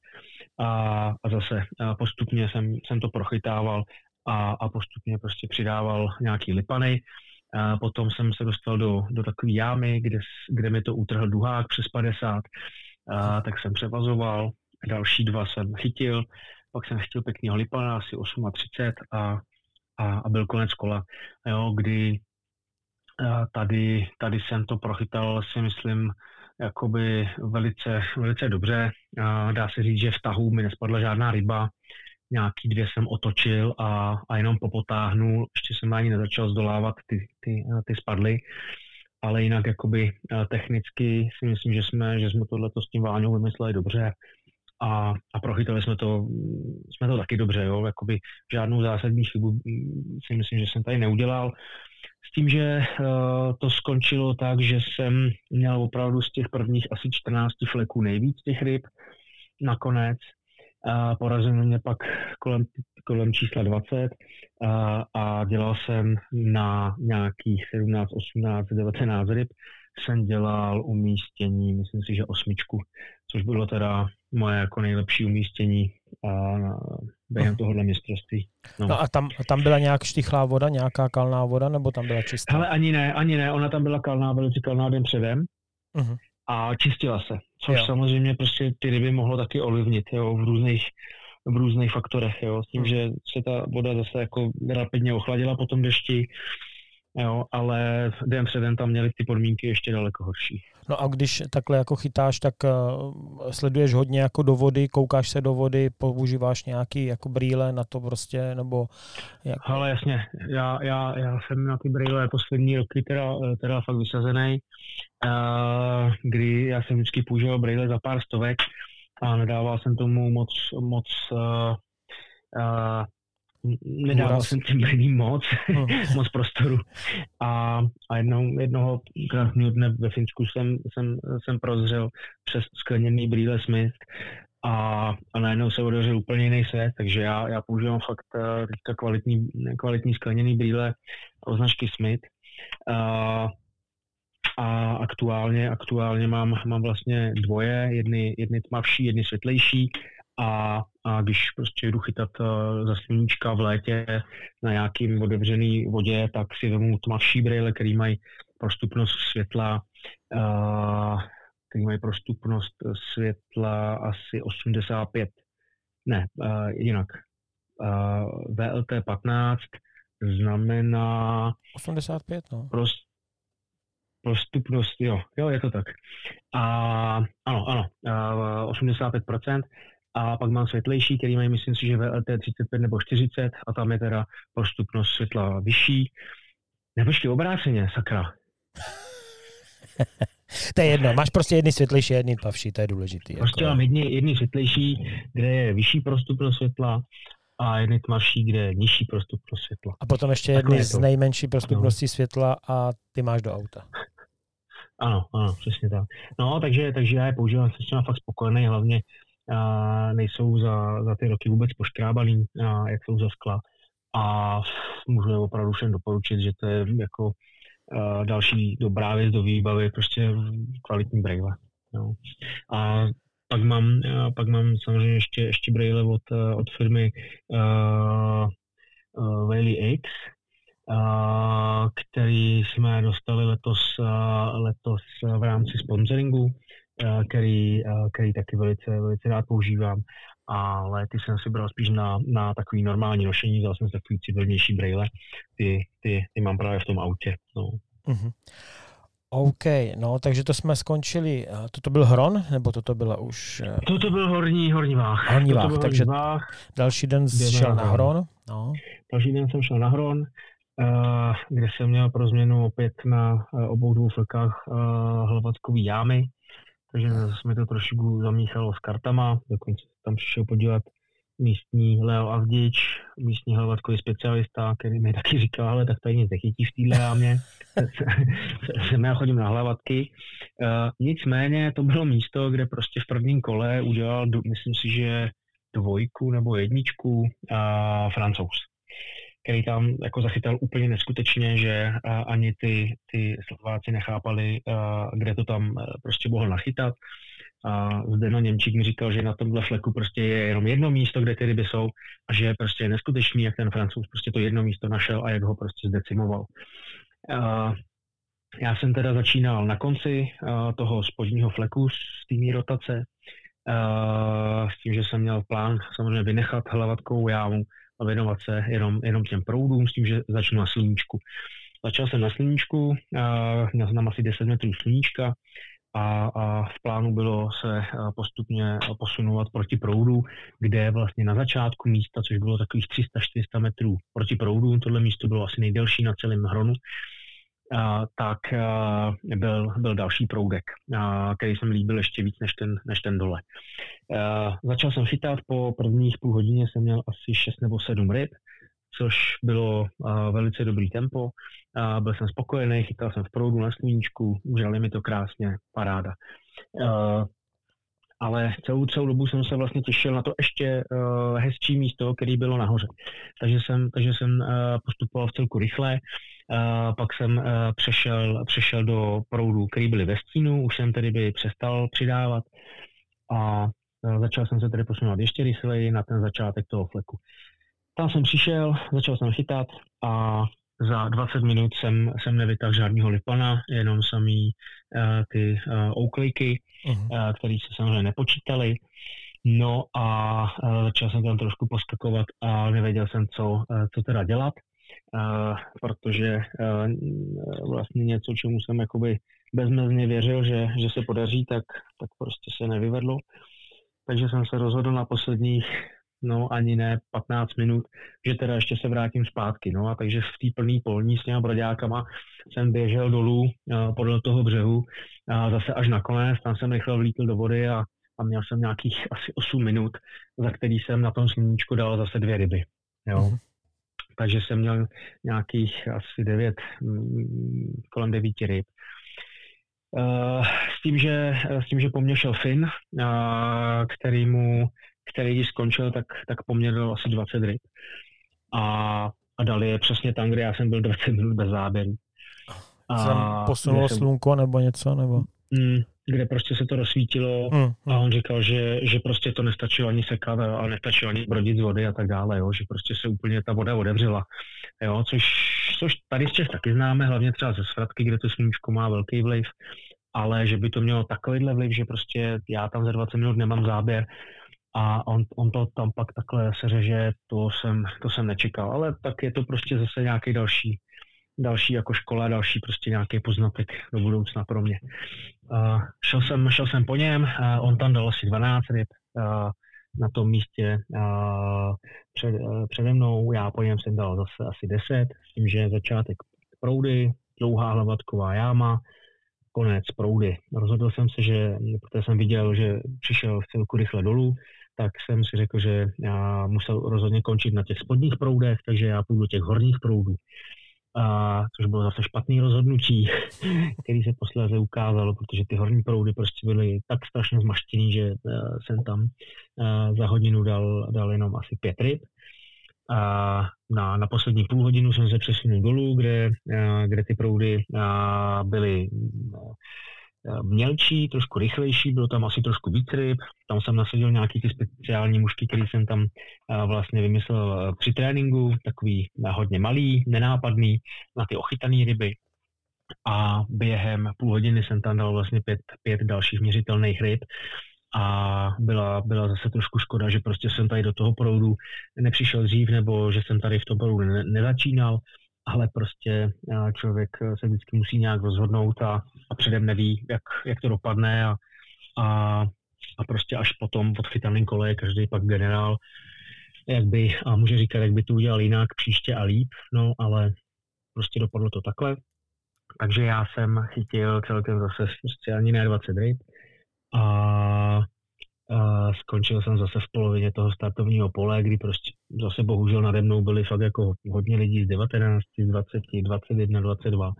S4: A, a zase postupně jsem, jsem to prochytával a, a postupně prostě přidával nějaký lipany. A potom jsem se dostal do, do takové jámy, kde, kde mi to utrhl duhák přes 50, a, tak jsem převazoval, další dva jsem chytil, pak jsem chytil pěkný lipana, asi 38 a, a, a byl konec kola, jo, kdy a tady, tady jsem to prochytal, si myslím, jakoby velice, velice dobře. Dá se říct, že v tahu mi nespadla žádná ryba, nějaký, kde jsem otočil a, a jenom popotáhnul, ještě jsem ani nezačal zdolávat ty, ty, ty spadly, ale jinak jakoby eh, technicky si myslím, že jsme, že jsme tohle s tím Váňou vymysleli dobře. A, a prochytali jsme to, jsme to taky dobře, jo, jakoby žádnou zásadní chybu mm, si myslím, že jsem tady neudělal. S tím, že uh, to skončilo tak, že jsem měl opravdu z těch prvních asi 14 fleků nejvíc těch ryb nakonec. A porazil mě pak kolem, kolem čísla 20 a, a dělal jsem na nějakých 17, 18, 19 ryb jsem dělal umístění, myslím si, že osmičku, což bylo teda moje jako nejlepší umístění a během tohohle mistrovství.
S1: No. no a tam, tam byla nějak štichlá voda, nějaká kalná voda, nebo tam byla čistá?
S4: Ale ani ne, ani ne, ona tam byla kalná, velice kalná den předem. Uh-huh a čistila se, což jo. samozřejmě prostě ty ryby mohlo taky ovlivnit jo, v různých v různých faktorech, jo, s tím, hmm. že se ta voda zase jako rapidně ochladila po tom dešti jo, ale den před den tam měli ty podmínky ještě daleko horší.
S1: No a když takhle jako chytáš, tak uh, sleduješ hodně jako do vody, koukáš se do vody, používáš nějaký jako brýle na to prostě, nebo...
S4: Jak... Ale jasně, já, já, já jsem na ty brýle poslední roky teda, teda fakt vysazený, uh, kdy já jsem vždycky používal brýle za pár stovek a nedával jsem tomu moc, moc uh, uh, nedával jsem těm brýlím moc, no. moc prostoru. A, a jednou, jednoho krásného dne ve Finsku jsem, jsem, jsem prozřel přes skleněný brýle Smith a, a najednou se otevřel úplně jiný svět, takže já, já používám fakt uh, teďka kvalitní, kvalitní skleněný brýle od značky Smith. Uh, a aktuálně, aktuálně mám, mám vlastně dvoje, jedny, jedny tmavší, jedny světlejší a, a když prostě jdu chytat uh, za sluníčka v létě na nějakým otevřený vodě, tak si vemu tmavší brýle, který mají prostupnost světla, uh, který mají prostupnost světla asi 85, ne, uh, jinak. VLT 15 znamená...
S1: 85, no.
S4: Prost, prostupnost, jo, jo, je to tak. A ano, ano, uh, 85%. A pak mám světlejší, který mají, myslím si, že VLT 35 nebo 40 a tam je teda prostupnost světla vyšší. Nebo ještě obráceně, sakra.
S1: to je jedno, máš prostě jedny světlejší a jedny tmavší, to je důležité.
S4: Prostě jako... mám jedny, jedny světlejší, kde je vyšší prostupnost světla a jedny tmavší, kde je nižší prostupnost světla.
S1: A potom ještě jedny z nejmenší prostupností světla a ty máš do auta.
S4: Ano, ano, přesně tak. No, takže, takže já je používám, jsem s těma fakt spokojený, hlavně nejsou za, za ty roky vůbec poškrábaný, a jak jsou za skla. A můžu opravdu všem doporučit, že to je jako další dobrá věc do výbavy, prostě kvalitní brejle. No. A pak mám, pak mám samozřejmě ještě, ještě brejle od, od firmy uh, uh, Valley X, uh, který jsme dostali letos, uh, letos v rámci sponsoringu který, eh, který taky velice, velice rád používám. Ale ty jsem si bral spíš na, na takový normální nošení, vzal jsem si takový civilnější brejle, ty, ty, ty mám právě v tom autě. No. Mm-hmm.
S1: OK, no takže to jsme skončili. Toto byl Hron, nebo toto byla už...
S4: Eh, toto byl horní, horní váh.
S1: Horní váh, takže váh, další den šel na Hron. No.
S4: Další den jsem šel na Hron, kde jsem měl pro změnu opět na obou dvou flekách hlavatkový jámy takže jsme to trošku zamíchalo s kartama, dokonce tam přišel podívat místní Leo Avdič, místní hlavatkový specialista, který mi taky říkal, ale tak tady nic nechytí v téhle jámě, jsem já chodím na hlavatky. Uh, nicméně to bylo místo, kde prostě v prvním kole udělal, myslím si, že dvojku nebo jedničku uh, francouz který tam jako zachytal úplně neskutečně, že ani ty, ty Slováci nechápali, kde to tam e, prostě mohl nachytat. A Zdeno Němčík mi říkal, že na tomhle fleku prostě je jenom jedno místo, kde ty ryby jsou a že je prostě neskutečný, jak ten francouz prostě to jedno místo našel a jak ho prostě zdecimoval. Já jsem teda začínal na konci toho spodního fleku z té rotace, s tím, že jsem měl plán samozřejmě vynechat hlavatkou jámu, a věnovat se jenom, jenom těm proudům s tím, že začnu na sluníčku. Začal jsem na sluníčku, měl jsem tam asi 10 metrů sluníčka a, a v plánu bylo se postupně posunovat proti proudu, kde vlastně na začátku místa, což bylo takových 300-400 metrů proti proudu, tohle místo bylo asi nejdelší na celém hronu, tak byl, byl další proudek, který jsem líbil ještě víc než ten, než ten dole. Začal jsem chytat, po prvních půl hodině jsem měl asi 6 nebo 7 ryb, což bylo velice dobrý tempo. Byl jsem spokojený, chytal jsem v proudu na sluníčku, užali mi to krásně, paráda. Ale celou, celou dobu jsem se vlastně těšil na to ještě uh, hezčí místo, který bylo nahoře. Takže jsem, takže jsem uh, postupoval v celku rychle, uh, pak jsem uh, přešel, přešel do proudů, který byly ve stínu, už jsem tedy by přestal přidávat a uh, začal jsem se tedy posunovat ještě rychleji na ten začátek toho fleku. Tam jsem přišel, začal jsem chytat a za 20 minut jsem, jsem nevytáhl žádného lipana, jenom samý uh, ty uh, ouklejky, uh-huh. uh, které se samozřejmě nepočítaly. No a uh, začal jsem tam trošku poskakovat a nevěděl jsem, co, uh, co teda dělat. uh, protože uh, vlastně něco, čemu jsem jakoby bezmezně věřil, že, že se podaří, tak, tak prostě se nevyvedlo. Takže jsem se rozhodl na posledních, no ani ne 15 minut, že teda ještě se vrátím zpátky. No a takže v té plné polní s těma broďákama jsem běžel dolů uh, podle toho břehu a zase až nakonec, tam jsem rychle vlítl do vody a, a měl jsem nějakých asi 8 minut, za který jsem na tom sluníčku dal zase dvě ryby. Jo. Mm-hmm. Takže jsem měl nějakých asi 9, mm, kolem 9 ryb. Uh, s tím, že, s tím, že po mně šel Finn, uh, který mu, který když skončil, tak, tak po mně dal asi 20 ryb. A, a dal je přesně tam, kde já jsem byl 20 minut bez záběru.
S1: Jsem posunulo jsem, slunko nebo něco? Nebo?
S4: Mm, kde prostě se to rozsvítilo mm, mm. a on říkal, že, že prostě to nestačilo ani sekat a nestačilo ani brodit z vody a tak dále, jo, že prostě se úplně ta voda odevřela. Jo, což, což tady z Čech taky známe, hlavně třeba ze Svratky, kde to sluníčko má velký vliv, ale že by to mělo takovýhle vliv, že prostě já tam za 20 minut nemám záběr a on, on to tam pak takhle seřeže, to jsem, to jsem nečekal, ale tak je to prostě zase nějaký další další jako škola, další prostě nějaký poznatek do budoucna pro mě. Uh, šel, jsem, šel jsem po něm, uh, on tam dal asi 12 ryb uh, na tom místě uh, před, uh, přede mnou, já po něm jsem dal zase asi 10, s tím, že začátek proudy, dlouhá hlavatková jáma, konec proudy. Rozhodl jsem se, že, protože jsem viděl, že přišel v celku rychle dolů, tak jsem si řekl, že já musel rozhodně končit na těch spodních proudech, takže já půjdu do těch horních proudů a, což bylo zase špatný rozhodnutí, který se posléze ukázalo, protože ty horní proudy prostě byly tak strašně zmaštěný, že uh, jsem tam uh, za hodinu dal, dal jenom asi pět ryb. A na, na poslední půl hodinu jsem se přesunul dolů, kde, uh, kde ty proudy uh, byly uh, mělčí, trošku rychlejší, bylo tam asi trošku víc ryb, tam jsem nasadil nějaký ty speciální mušky, které jsem tam eh, vlastně vymyslel eh, při tréninku, takový hodně malý, nenápadný, na ty ochytané ryby. A během půl hodiny jsem tam dal vlastně pět, pět dalších měřitelných ryb. A byla, byla zase trošku škoda, že prostě jsem tady do toho proudu nepřišel dřív, nebo že jsem tady v tom proudu ne, nezačínal, ale prostě člověk se vždycky musí nějak rozhodnout a, a předem neví, jak, jak to dopadne a, a, a prostě až potom odchytaným kole je každý pak generál, jak by, a může říkat, jak by to udělal jinak příště a líp, no ale prostě dopadlo to takhle. Takže já jsem chytil celkem zase prostě ani ne 20 ryb a a skončil jsem zase v polovině toho startovního pole, kdy prostě zase bohužel nade mnou byli fakt jako hodně lidí z 19, z 20, 21, 22.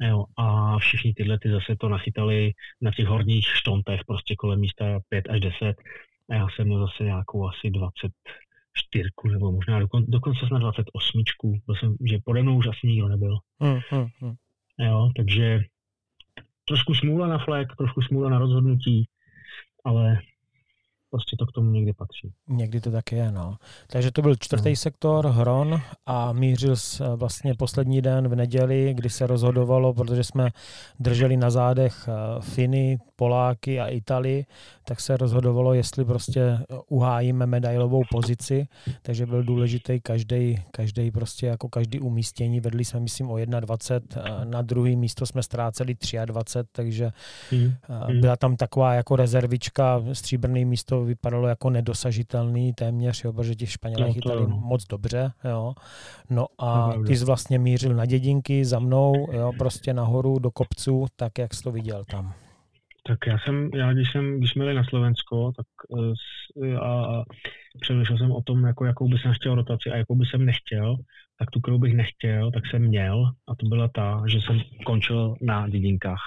S4: Jo, a všichni tyhle ty zase to nachytali na těch horních štontech, prostě kolem místa 5 až 10. A já jsem měl zase nějakou asi 24 nebo možná dokon, dokonce na 28. Byl jsem, že pode mnou už asi nikdo nebyl. Hmm, hmm, hmm. Jo, takže trošku smůla na flek, trošku smůla na rozhodnutí, ale prostě to k tomu někdy patří.
S1: Někdy to tak je, no. Takže to byl čtvrtý no. sektor, Hron a mířil s, vlastně poslední den v neděli, kdy se rozhodovalo, protože jsme drželi na zádech eh, Finy, Poláky a Itali, tak se rozhodovalo, jestli prostě uhájíme medailovou pozici, takže byl důležitý každý, každý prostě jako každý umístění. Vedli jsme, myslím, o 21, na druhý místo jsme ztráceli 23, takže mm. byla tam taková jako rezervička, stříbrný místo vypadalo jako nedosažitelný téměř, jo, protože ti Španělé no, chytali moc dobře. Jo. No a ty jsi vlastně mířil na dědinky za mnou, jo, prostě nahoru do kopců, tak jak jsi to viděl tam.
S4: Tak já jsem, já když jsem, když jsme jeli na Slovensko, tak uh, a, a přemýšlel jsem o tom, jako, jakou bych chtěl rotaci a jakou bych jsem nechtěl, tak tu, kterou bych nechtěl, tak jsem měl a to byla ta, že jsem končil na dědinkách.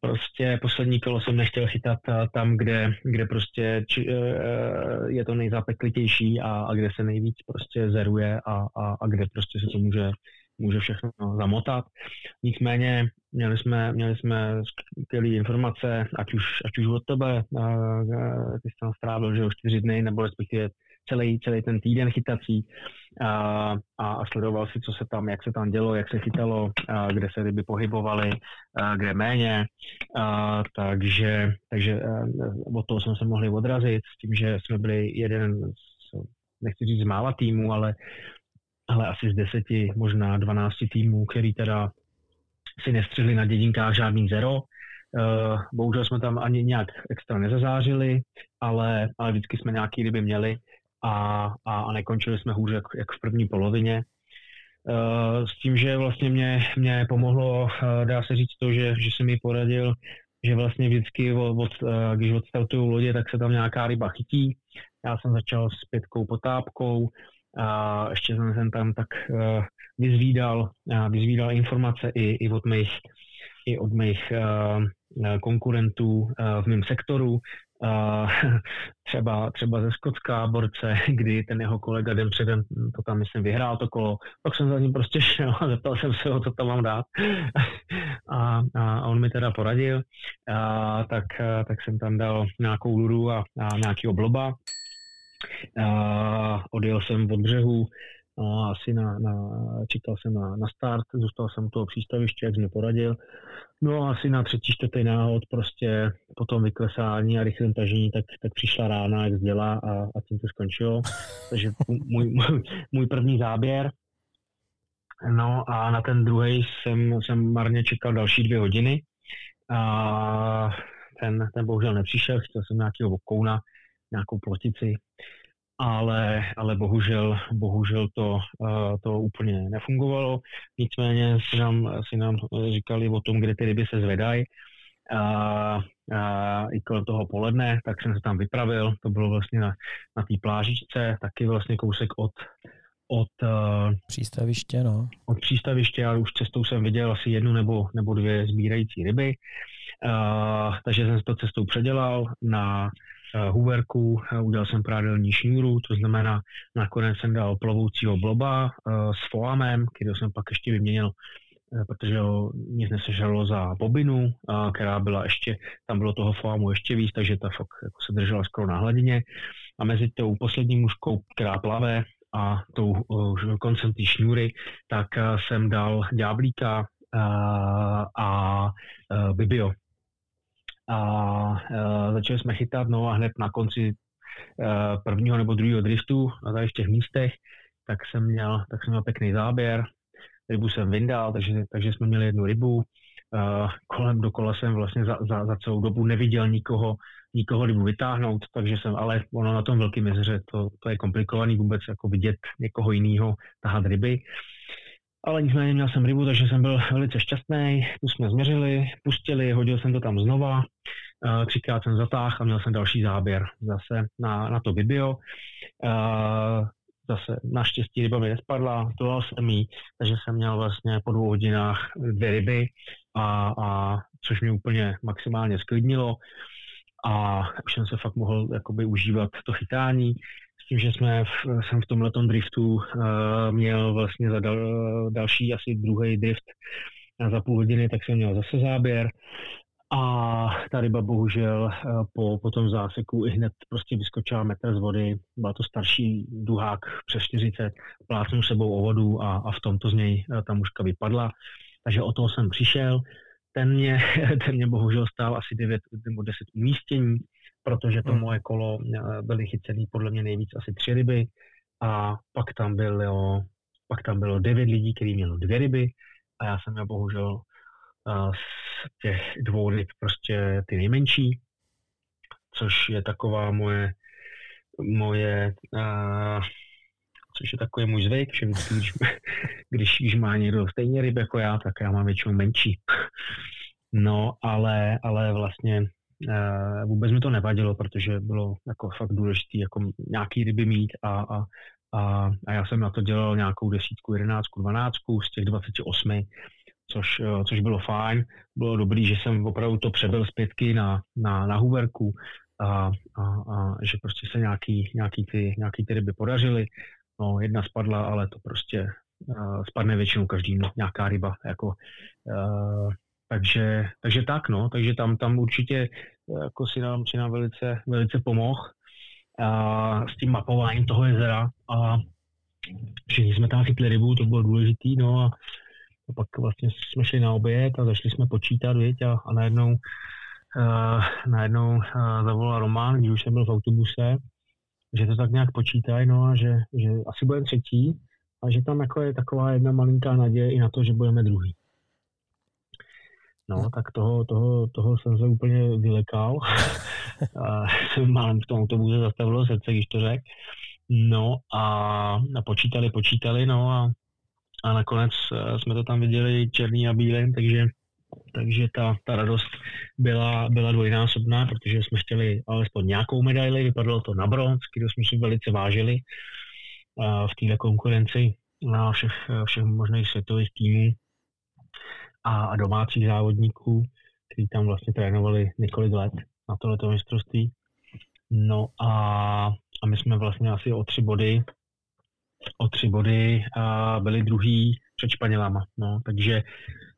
S4: Prostě poslední kolo jsem nechtěl chytat tam, kde, kde prostě či, uh, je to nejzapeklitější a, a kde se nejvíc prostě zeruje a, a, a kde prostě se to může může všechno zamotat. Nicméně měli jsme, měli jsme skvělé informace, ať už, ať už od tebe, ty jsi tam strávil že jo, čtyři dny, nebo respektive celý, celý ten týden chytací a, a sledoval si, co se tam, jak se tam dělo, jak se chytalo, a kde se ryby pohybovaly, a kde méně. A, takže takže od toho jsme se mohli odrazit s tím, že jsme byli jeden z nechci říct z mála týmů, ale, ale asi z deseti, možná 12 týmů, který teda si nestřihli na dědinkách žádný zero. Uh, bohužel jsme tam ani nějak extra nezazářili, ale, ale vždycky jsme nějaký ryby měli a, a, a nekončili jsme hůře jak, jak v první polovině. Uh, s tím, že vlastně mě, mě pomohlo, uh, dá se říct to, že, že jsem mi poradil, že vlastně vždycky, od, od, když odstartuju lodě, tak se tam nějaká ryba chytí. Já jsem začal s pětkou potápkou a ještě jsem, jsem tam tak vyzvídal, vyzvídal informace i, i od mých, i od mých uh, konkurentů uh, v mém sektoru, třeba, třeba ze Skotska borce, kdy ten jeho kolega den předem to tam, myslím, vyhrál to kolo, pak jsem za ním prostě šel a zeptal jsem se ho, co tam mám dát. a, a, on mi teda poradil, a, tak, tak jsem tam dal nějakou luru a, a nějaký obloba. A, odjel jsem od břehu, a asi na, na, čekal jsem na, na start, zůstal jsem u toho přístaviště, jak mi poradil. No asi na třetí, čtvrtý náhod prostě po tom vyklesání a rychlém tažení, tak, tak přišla rána, jak dělá a, a tím to skončilo. Takže můj, můj, můj první záběr. No a na ten druhý jsem, jsem marně čekal další dvě hodiny. A ten, ten bohužel nepřišel, chtěl jsem nějakého vokouna, nějakou plotici ale, ale bohužel, bohužel to, uh, to úplně nefungovalo. Nicméně si nám, si nám říkali o tom, kde ty ryby se zvedají. A, a i kolem toho poledne, tak jsem se tam vypravil, to bylo vlastně na, na té plážičce, taky vlastně kousek od, od uh,
S1: přístaviště, no.
S4: Od přístaviště, ale už cestou jsem viděl asi jednu nebo, nebo dvě sbírající ryby. Uh, takže jsem to cestou předělal na huverku, uh, udělal jsem prádelní šňůru, to znamená, nakonec jsem dal plovoucího bloba uh, s foamem, který jsem pak ještě vyměnil protože ho nic nesežralo za bobinu, která byla ještě, tam bylo toho foamu ještě víc, takže ta fakt jako se držela skoro na hladině. A mezi tou poslední mužkou, která plave, a tou koncem té šňůry, tak jsem dal ďáblíka a uh, bibio a uh, začali jsme chytat, no a hned na konci uh, prvního nebo druhého driftu, a tady v těch místech, tak jsem měl, tak jsem měl pěkný záběr, rybu jsem vyndal, takže, takže jsme měli jednu rybu, uh, kolem dokola jsem vlastně za, za, za celou dobu neviděl nikoho, nikoho rybu vytáhnout, takže jsem, ale ono na tom velkém jezeře, to, to je komplikovaný vůbec jako vidět někoho jiného tahat ryby. Ale nicméně měl jsem rybu, takže jsem byl velice šťastný. Tu jsme změřili, pustili, hodil jsem to tam znova. Uh, třikrát jsem zatáhl a měl jsem další záběr zase na, na to video. Uh, zase naštěstí ryba mi nespadla, dojel jsem jí, takže jsem měl vlastně po dvou hodinách dvě ryby, a, a což mě úplně maximálně sklidnilo a už jsem se fakt mohl jakoby užívat to chytání tím, že jsme v, jsem v tomhle driftu uh, měl vlastně za dal, další asi druhý drift za půl hodiny, tak jsem měl zase záběr. A ta ryba bohužel uh, po, po tom záseku i hned prostě vyskočila metr z vody, byla to starší duhák přes 40, plácnul sebou o vodu a, a v tomto z něj ta mužka vypadla, takže o toho jsem přišel, ten mě, ten mě bohužel stál asi 9 nebo 10 umístění, protože to hmm. moje kolo eh, byly chycený podle mě nejvíc asi tři ryby a pak tam bylo, pak tam bylo devět lidí, kteří měli dvě ryby a já jsem měl bohužel eh, z těch dvou ryb prostě ty nejmenší, což je taková moje, moje uh, což je takový můj zvyk, že když, když, když má někdo stejně ryb jako já, tak já mám většinou menší. No, ale, ale vlastně Eh, vůbec mi to nevadilo, protože bylo jako fakt důležité jako nějaký ryby mít a, a, a, a já jsem na to dělal nějakou desítku, jedenáctku, dvanáctku z těch 28, což, eh, což bylo fajn. Bylo dobrý, že jsem opravdu to přebyl zpětky na, na, na huverku a, a, a že prostě se nějaký, nějaký, ty, nějaký ty ryby podařily. No, jedna spadla, ale to prostě uh, spadne většinou každý nějaká ryba. Jako, uh, takže, takže tak, no, takže tam, tam určitě jako si nám, si nám velice, velice pomohl a s tím mapováním toho jezera a všichni jsme tam chytli rybu, to bylo důležitý, no. A, a pak vlastně jsme šli na oběd a začali jsme počítat, věď, a, a najednou, uh, najednou uh, zavolal Roman, když už jsem byl v autobuse že to tak nějak počítají, no a že, že asi budeme třetí a že tam jako je taková jedna malinká naděje i na to, že budeme druhý. No, no. tak toho, toho, toho jsem se úplně vylekal. a málem v tom autobuse zastavilo srdce, když to řekl. No a, a počítali, počítali, no a, a nakonec eh, jsme to tam viděli černý a bílý, takže takže ta, ta radost byla, byla dvojnásobná, protože jsme chtěli alespoň nějakou medaili, vypadalo to na bronz, kterou jsme si velice vážili v této konkurenci na všech, všech možných světových týmů a, domácích závodníků, kteří tam vlastně trénovali několik let na tohleto mistrovství. No a, a my jsme vlastně asi o tři body o tři body a byli druhý před Španělama. No, takže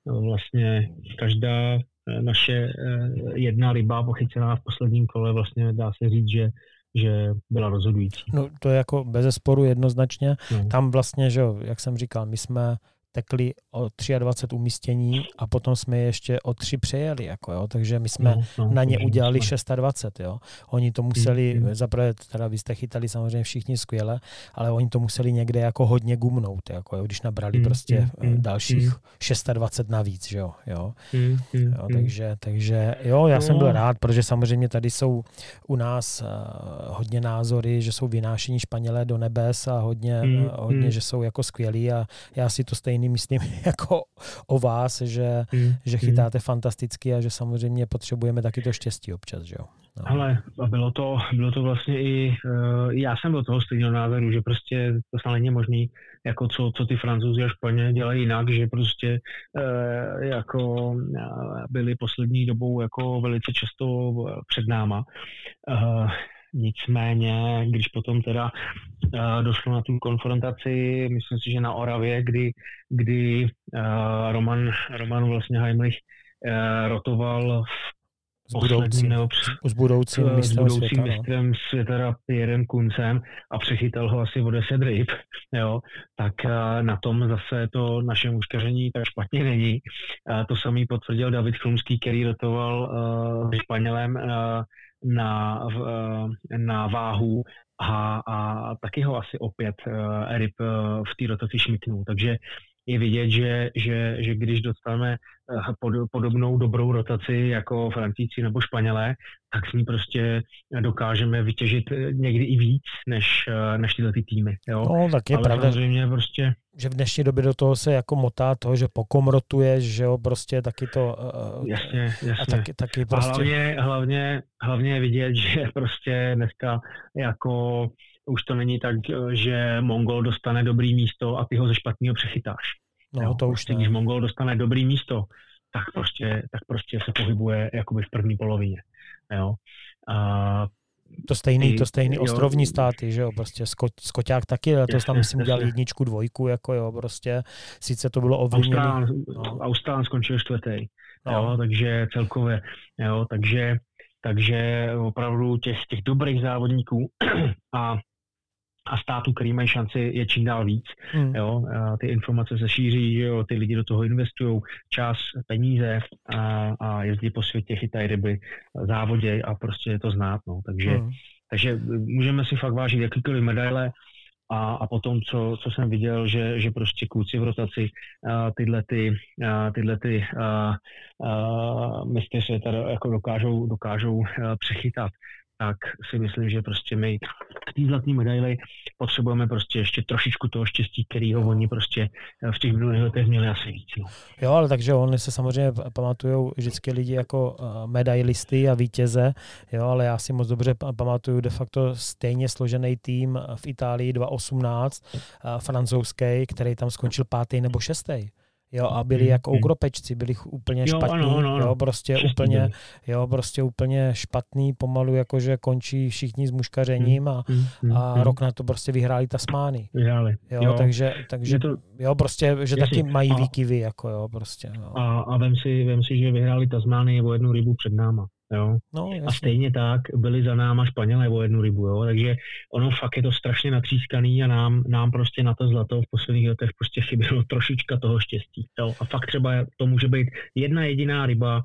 S4: no, vlastně každá eh, naše eh, jedna ryba pochycená v posledním kole vlastně dá se říct, že že byla rozhodující.
S1: No to je jako bez sporu jednoznačně. No. Tam vlastně, že jak jsem říkal, my jsme tekli o 23 umístění a potom jsme je ještě o 3 přejeli. Jako, jo. Takže my jsme no, no, na ně udělali 620. Jo. Oni to museli, mm, zaprvé teda vy jste chytali samozřejmě všichni skvěle, ale oni to museli někde jako hodně gumnout, jako, jo, když nabrali mm, prostě mm, dalších mm. 620 navíc. Že jo, jo. Mm, jo, takže, takže jo, já no. jsem byl rád, protože samozřejmě tady jsou u nás uh, hodně názory, že jsou vynášení Španělé do nebes a hodně, mm, hodně že jsou jako skvělí a já si to stejně stejný myslím jako o vás, že, mm. že hmm. chytáte mm. fantasticky a že samozřejmě potřebujeme taky to štěstí občas, že jo.
S4: No. Ale bylo to, bylo to vlastně i, uh, já jsem byl toho stejného názoru, že prostě to snad není možný, jako co, co ty francouzi a Španě dělají jinak, že prostě uh, jako uh, byli poslední dobou jako velice často před náma. Uh, Nicméně, když potom teda uh, došlo na tu konfrontaci, myslím si, že na Oravě, kdy, kdy uh, Roman, Roman vlastně Heimlich uh, rotoval v
S1: s budoucím, nebo s budoucím
S4: mistrem, budoucím světa, no. mistrem no. světa Pierrem Kuncem a přechytal ho asi o 10 ryb, jo, tak na tom zase to naše muškaření tak špatně není. To samý potvrdil David Chlumský, který rotoval uh, Španělem uh, na, eh, na váhu a, a taky ho asi opět uh, ryb uh, v té rotaci šmiknul. Takže je vidět, že, že, že když dostaneme pod, podobnou dobrou rotaci jako Francíci nebo Španělé, tak s ní prostě dokážeme vytěžit někdy i víc než, než tyhle ty týmy. Jo?
S1: No, tak je
S4: Ale
S1: pravda.
S4: samozřejmě prostě
S1: že v dnešní době do toho se jako motá to, že pokomrotuješ, že jo, prostě taky to...
S4: Uh, jasně, jasně.
S1: A taky, taky prostě...
S4: A hlavně, hlavně, hlavně je vidět, že prostě dneska jako už to není tak, že Mongol dostane dobrý místo a ty ho ze špatného přechytáš.
S1: No, jo, to už
S4: prostě, Když Mongol dostane dobrý místo, tak prostě, tak prostě se pohybuje jakoby v první polovině. Jo. A
S1: to stejný, to stejný jo, ostrovní státy, že jo, prostě Skot, Skoťák taky, ale to tam myslím udělal jedničku, dvojku, jako jo, prostě, sice to bylo ovlivněné.
S4: Austrán, no. Austrán skončil čtvrtý, no. jo, takže celkově, jo, takže, takže opravdu těch, těch dobrých závodníků a a států, který mají šanci, je čím dál víc. Hmm. Jo? A ty informace se šíří, že jo? ty lidi do toho investují čas, peníze a, a jezdí po světě, chytají ryby, závodě a prostě je to znát. No. Takže, hmm. takže můžeme si fakt vážit jakýkoliv medaile a, a potom, co, co jsem viděl, že, že prostě kluci v rotaci a, tyhle ty, a, tyhle ty a, a, mistry světa jako dokážou, dokážou přechytat tak si myslím, že prostě my k té zlaté medaily potřebujeme prostě ještě trošičku toho štěstí, kterýho oni prostě v těch minulých letech měli asi víc. No.
S1: Jo, ale takže oni se samozřejmě pamatují vždycky lidi jako eh, medailisty a vítěze, jo, ale já si moc dobře pamatuju de facto stejně složený tým v Itálii 2018, eh, francouzský, který tam skončil pátý nebo šestý. Jo, a byli mm, jako ukropečci, byli úplně jo, špatní, ano, ano, jo, prostě úplně, jo, prostě úplně špatný, pomalu jakože končí všichni s muškařením a, mm, a mm, rok na to prostě vyhráli Tasmány.
S4: Vyhráli.
S1: Jo, jo, takže, takže to, jo, prostě, že jasný. taky mají a, výkyvy, jako jo, prostě. Jo.
S4: A, a vem si, vem si, že vyhráli Tasmány o jednu rybu před náma. Jo?
S1: No,
S4: a stejně tak byli za náma Španělé o jednu rybu, jo? takže ono fakt je to strašně natřískaný a nám, nám prostě na to zlato v posledních letech prostě chybělo trošička toho štěstí. Jo? A fakt třeba to může být jedna jediná ryba,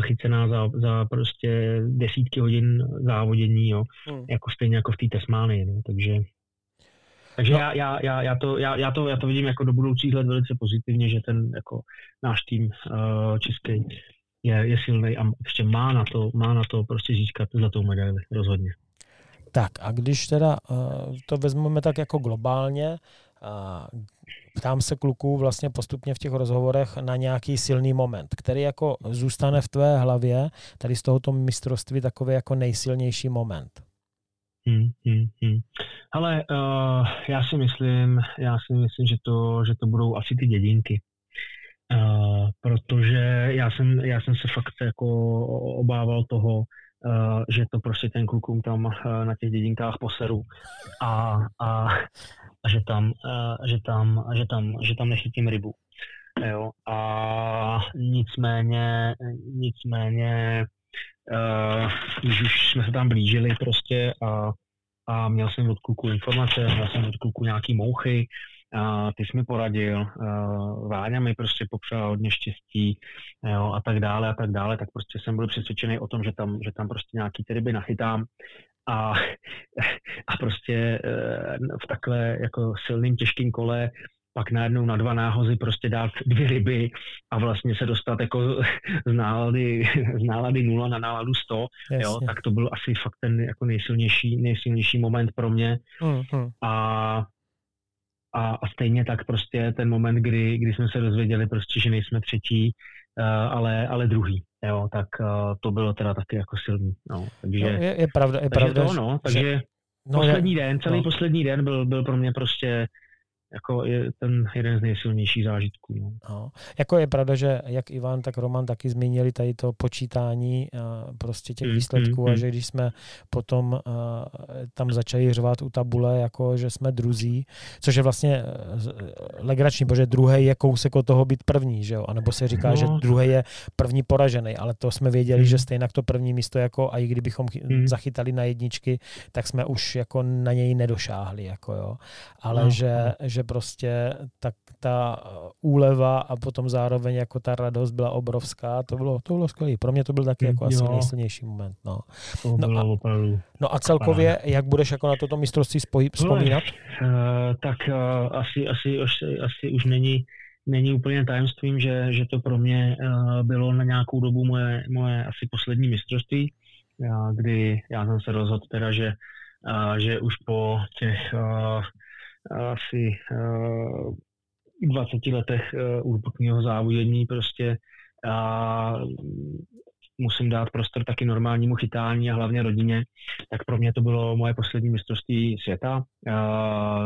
S4: chycená za, za prostě desítky hodin závodění, jo, hmm. jako stejně jako v té Tasmánii, no, takže takže no. já, já, já, já, to, já, já, to, já to vidím jako do budoucích let velice pozitivně, že ten jako náš tým uh, český je, je silný a ještě má na to, má na to prostě získat zlatou medaili, rozhodně.
S1: Tak a když teda uh, to vezmeme tak jako globálně, uh, ptám se kluků vlastně postupně v těch rozhovorech na nějaký silný moment, který jako zůstane v tvé hlavě, tady z tohoto mistrovství takový jako nejsilnější moment.
S4: Hmm, hmm, hmm. Ale uh, já si myslím, já si myslím, že to, že to budou asi ty dědinky. Uh, protože já jsem, já jsem se fakt jako obával toho, uh, že to prostě ten klukům tam uh, na těch dědinkách poseru a, a, a že, tam, uh, že, tam, že, tam, že tam nechytím rybu. Jo. A nicméně, nicméně uh, když už jsme se tam blížili prostě a, a měl jsem od kluku informace, měl jsem od kluku nějaký mouchy, a ty jsi mi poradil, Váňa mi prostě popřál hodně štěstí jo, a tak dále a tak dále, tak prostě jsem byl přesvědčený o tom, že tam, že tam prostě nějaký ty ryby nachytám a, a prostě uh, v takhle jako silným těžkým kole pak najednou na dva náhozy prostě dát dvě ryby a vlastně se dostat jako z nálady, z nálady 0 na náladu 100, jo, tak to byl asi fakt ten jako nejsilnější, nejsilnější moment pro mě. Mm-hmm. A, a, a stejně tak prostě ten moment, kdy, kdy jsme se dozvěděli prostě, že nejsme třetí, uh, ale, ale druhý. Jo, tak uh, to bylo teda taky jako silný. No, takže,
S1: no, je, je pravda, je
S4: takže
S1: pravda,
S4: to, no, takže že... No, poslední den, celý no. poslední den byl, byl pro mě prostě jako je ten jeden z nejsilnějších zážitků. No.
S1: No. Jako je pravda, že jak Ivan, tak Roman taky zmínili tady to počítání uh, prostě těch mm, výsledků mm, a mm. že když jsme potom uh, tam začali řvat u tabule, jako že jsme druzí, což je vlastně uh, legrační, protože druhý je kousek od toho být první, že jo? A nebo se říká, no. že druhý je první poražený, ale to jsme věděli, mm. že stejně to první místo jako a i kdybychom mm. zachytali na jedničky, tak jsme už jako na něj nedošáhli, jako jo. Ale no. že, že že prostě tak ta úleva a potom zároveň jako ta radost byla obrovská. To bylo, to bylo skvělé. Pro mě to byl taky jako jo. asi nejsilnější moment. No.
S4: To no, a,
S1: opravdu no a celkově, jak budeš jako na toto mistrovství spoj, vzpomínat?
S4: Uh, tak uh, asi, asi, asi, asi už není není úplně tajemstvím, že, že to pro mě uh, bylo na nějakou dobu moje, moje asi poslední mistrovství, uh, kdy já jsem se rozhodl teda, že, uh, že už po těch uh, asi 20 letech úrputního závodění prostě. A musím dát prostor taky normálnímu chytání a hlavně rodině, tak pro mě to bylo moje poslední mistrovství světa,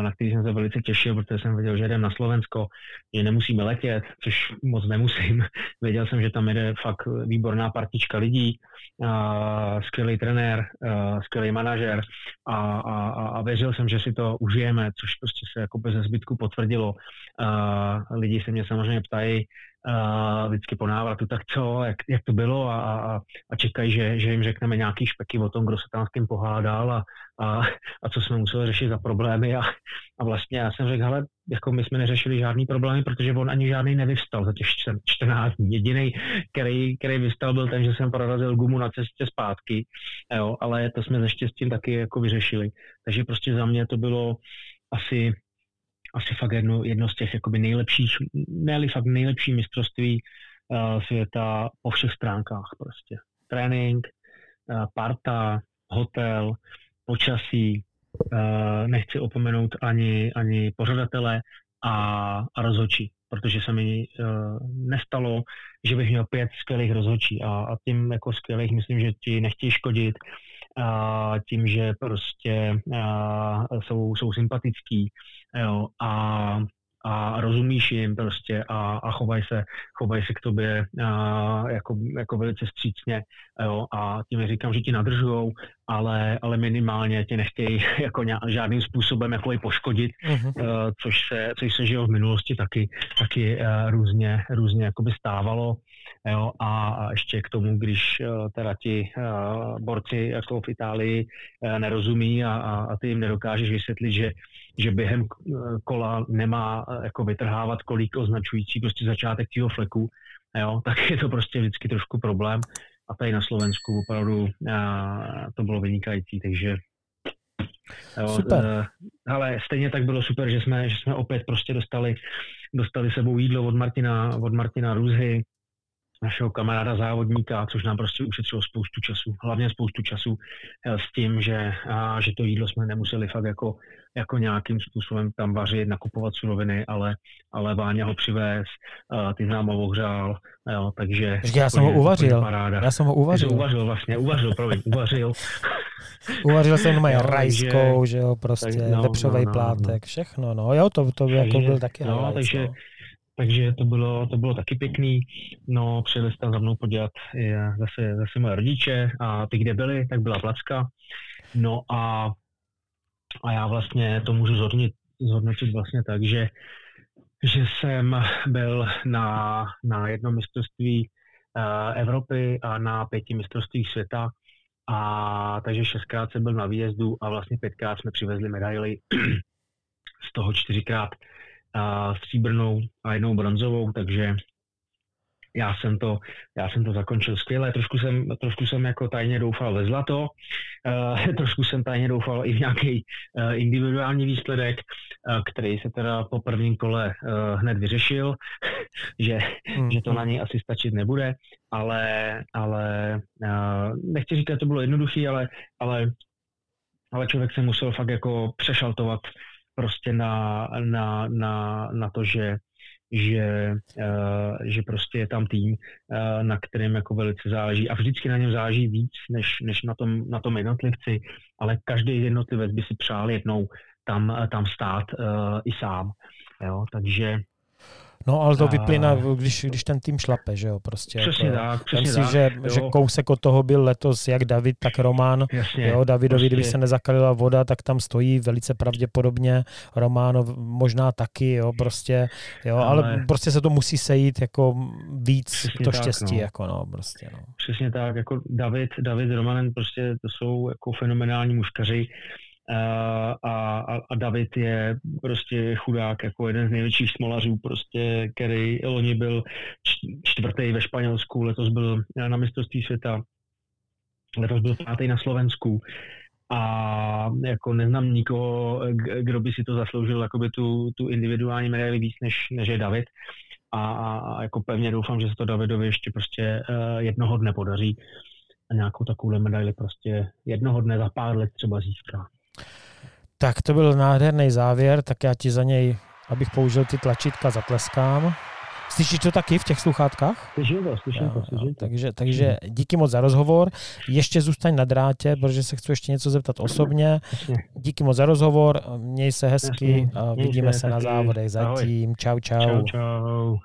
S4: na který jsem se velice těšil, protože jsem věděl, že jdem na Slovensko, že nemusíme letět, což moc nemusím. Věděl jsem, že tam jede fakt výborná partička lidí, skvělý trenér, skvělý manažer a, a, a věřil jsem, že si to užijeme, což prostě se jako bez zbytku potvrdilo. Lidi se mě samozřejmě ptají, uh, vždycky po návratu, tak co, jak, jak to bylo a, a, a čekají, že, že jim řekneme nějaký špeky o tom, kdo se tam s tím pohádal a, a, a co jsme museli řešit za problémy a, a vlastně já jsem řekl, hele, jako my jsme neřešili žádný problémy, protože on ani žádný nevystal za těch 14 dní. Jediný, který, který vystal, byl ten, že jsem prorazil gumu na cestě zpátky, jo, ale to jsme ze štěstím taky jako vyřešili. Takže prostě za mě to bylo asi asi fakt jedno, jedno z těch jakoby nejlepších, ne fakt nejlepší mistrovství uh, světa po všech stránkách prostě. Trénink, uh, parta, hotel, počasí, uh, nechci opomenout ani, ani pořadatele a, a rozhočí, protože se mi uh, nestalo, že bych měl pět skvělých rozhočí a, a tím jako skvělých myslím, že ti nechtějí škodit, a tím, že prostě a, jsou, jsou sympatický jo, a, a rozumíš jim prostě a, a chovají se, chovaj se k tobě a, jako, jako velice střícně jo, a tím říkám, že ti nadržujou ale, ale minimálně tě nechtějí jako nějak, žádným způsobem jako i poškodit, uh-huh. uh, což se, což se žilo v minulosti taky, taky uh, různě, různě jakoby stávalo. Jo, a ještě k tomu, když uh, teda ti uh, borci jako v Itálii uh, nerozumí a, a, a ty jim nedokážeš vysvětlit, že, že během kola nemá jako vytrhávat kolík označující prostě začátek toho fleku, jo, tak je to prostě vždycky trošku problém a tady na Slovensku opravdu a, to bylo vynikající, takže
S1: jo, super. Uh,
S4: ale stejně tak bylo super, že jsme, že jsme opět prostě dostali, dostali sebou jídlo od Martina, od Martina Růzhy, našeho kamaráda závodníka, což nám prostě ušetřilo spoustu času, hlavně spoustu času eh, s tím, že, a, že to jídlo jsme nemuseli fakt jako, jako nějakým způsobem tam vařit, nakupovat suroviny, ale, ale Váňa ho přivez, a, ty nám ho ohřál, jo, takže...
S1: Takže já jsem ho uvařil, já jsem ho uvařil.
S4: uvařil vlastně, uvařil, promiň, uvařil.
S1: uvařil jsem jenom rajskou, že jo, prostě no, vepřovej no, no, plátek, no. všechno, no jo, to, to by jako byl taky
S4: no, takže, no. Takže to bylo, to bylo taky pěkný. No, přijeli se tam za mnou podívat zase, zase moje rodiče a ty, kde byli, tak byla placka. No a, a já vlastně to můžu zhodnotit, zhodnotit vlastně tak, že, že jsem byl na, na jednom mistrovství uh, Evropy a na pěti mistrovstvích světa a takže šestkrát jsem byl na výjezdu a vlastně pětkrát jsme přivezli medaily, z toho čtyřikrát a stříbrnou a jednou bronzovou, takže já jsem to, já jsem to zakončil skvěle. Trošku jsem, trošku jsem jako tajně doufal ve zlato, uh, trošku jsem tajně doufal i v nějaký uh, individuální výsledek, uh, který se teda po prvním kole uh, hned vyřešil, že, mm. že to na něj asi stačit nebude, ale, ale uh, nechci říkat, že to bylo jednoduché, ale, ale, ale člověk se musel fakt jako přešaltovat prostě na, na, na, na to, že že, uh, že prostě je tam tým, uh, na kterém jako velice záleží a vždycky na něm záleží víc, než, než na, tom, na tom jednotlivci, ale každý jednotlivec by si přál jednou tam, tam stát uh, i sám. Jo? Takže
S1: No ale to vyplyne, když, když ten tým šlape, že jo, prostě.
S4: Přesně
S1: jako,
S4: tak, přesně
S1: si, tak, že, že kousek od toho byl letos jak David, tak Román.
S4: Jasně,
S1: jo, Davidovi, prostě. kdyby se nezakalila voda, tak tam stojí velice pravděpodobně. Románo možná taky, jo, prostě, jo, ale, ale prostě se to musí sejít jako víc přesně to tak, štěstí, no. jako no, prostě, no.
S4: Přesně tak, jako David, David Romanen prostě to jsou jako fenomenální muškaři a, a, a David je prostě chudák, jako jeden z největších smolařů, prostě, který loni byl čtvrtý ve Španělsku, letos byl na mistrovství světa, letos byl pátý na Slovensku a jako neznám nikoho, kdo by si to zasloužil, jakoby tu, tu individuální medaili víc, než, než je David. A, a jako pevně doufám, že se to Davidovi ještě prostě uh, jednoho dne podaří a nějakou takovou medaili prostě jednoho dne za pár let třeba získá.
S1: Tak to byl nádherný závěr, tak já ti za něj, abych použil ty tlačítka, zatleskám. Slyšíš to taky v těch sluchátkách?
S4: Slyším to, slyším to, slyším
S1: to. Takže, takže díky moc za rozhovor. Ještě zůstaň na drátě, protože se chci ještě něco zeptat osobně. Díky moc za rozhovor, měj se hezky a vidíme se na závodech. Zatím, čau, čau.
S4: Čau, čau.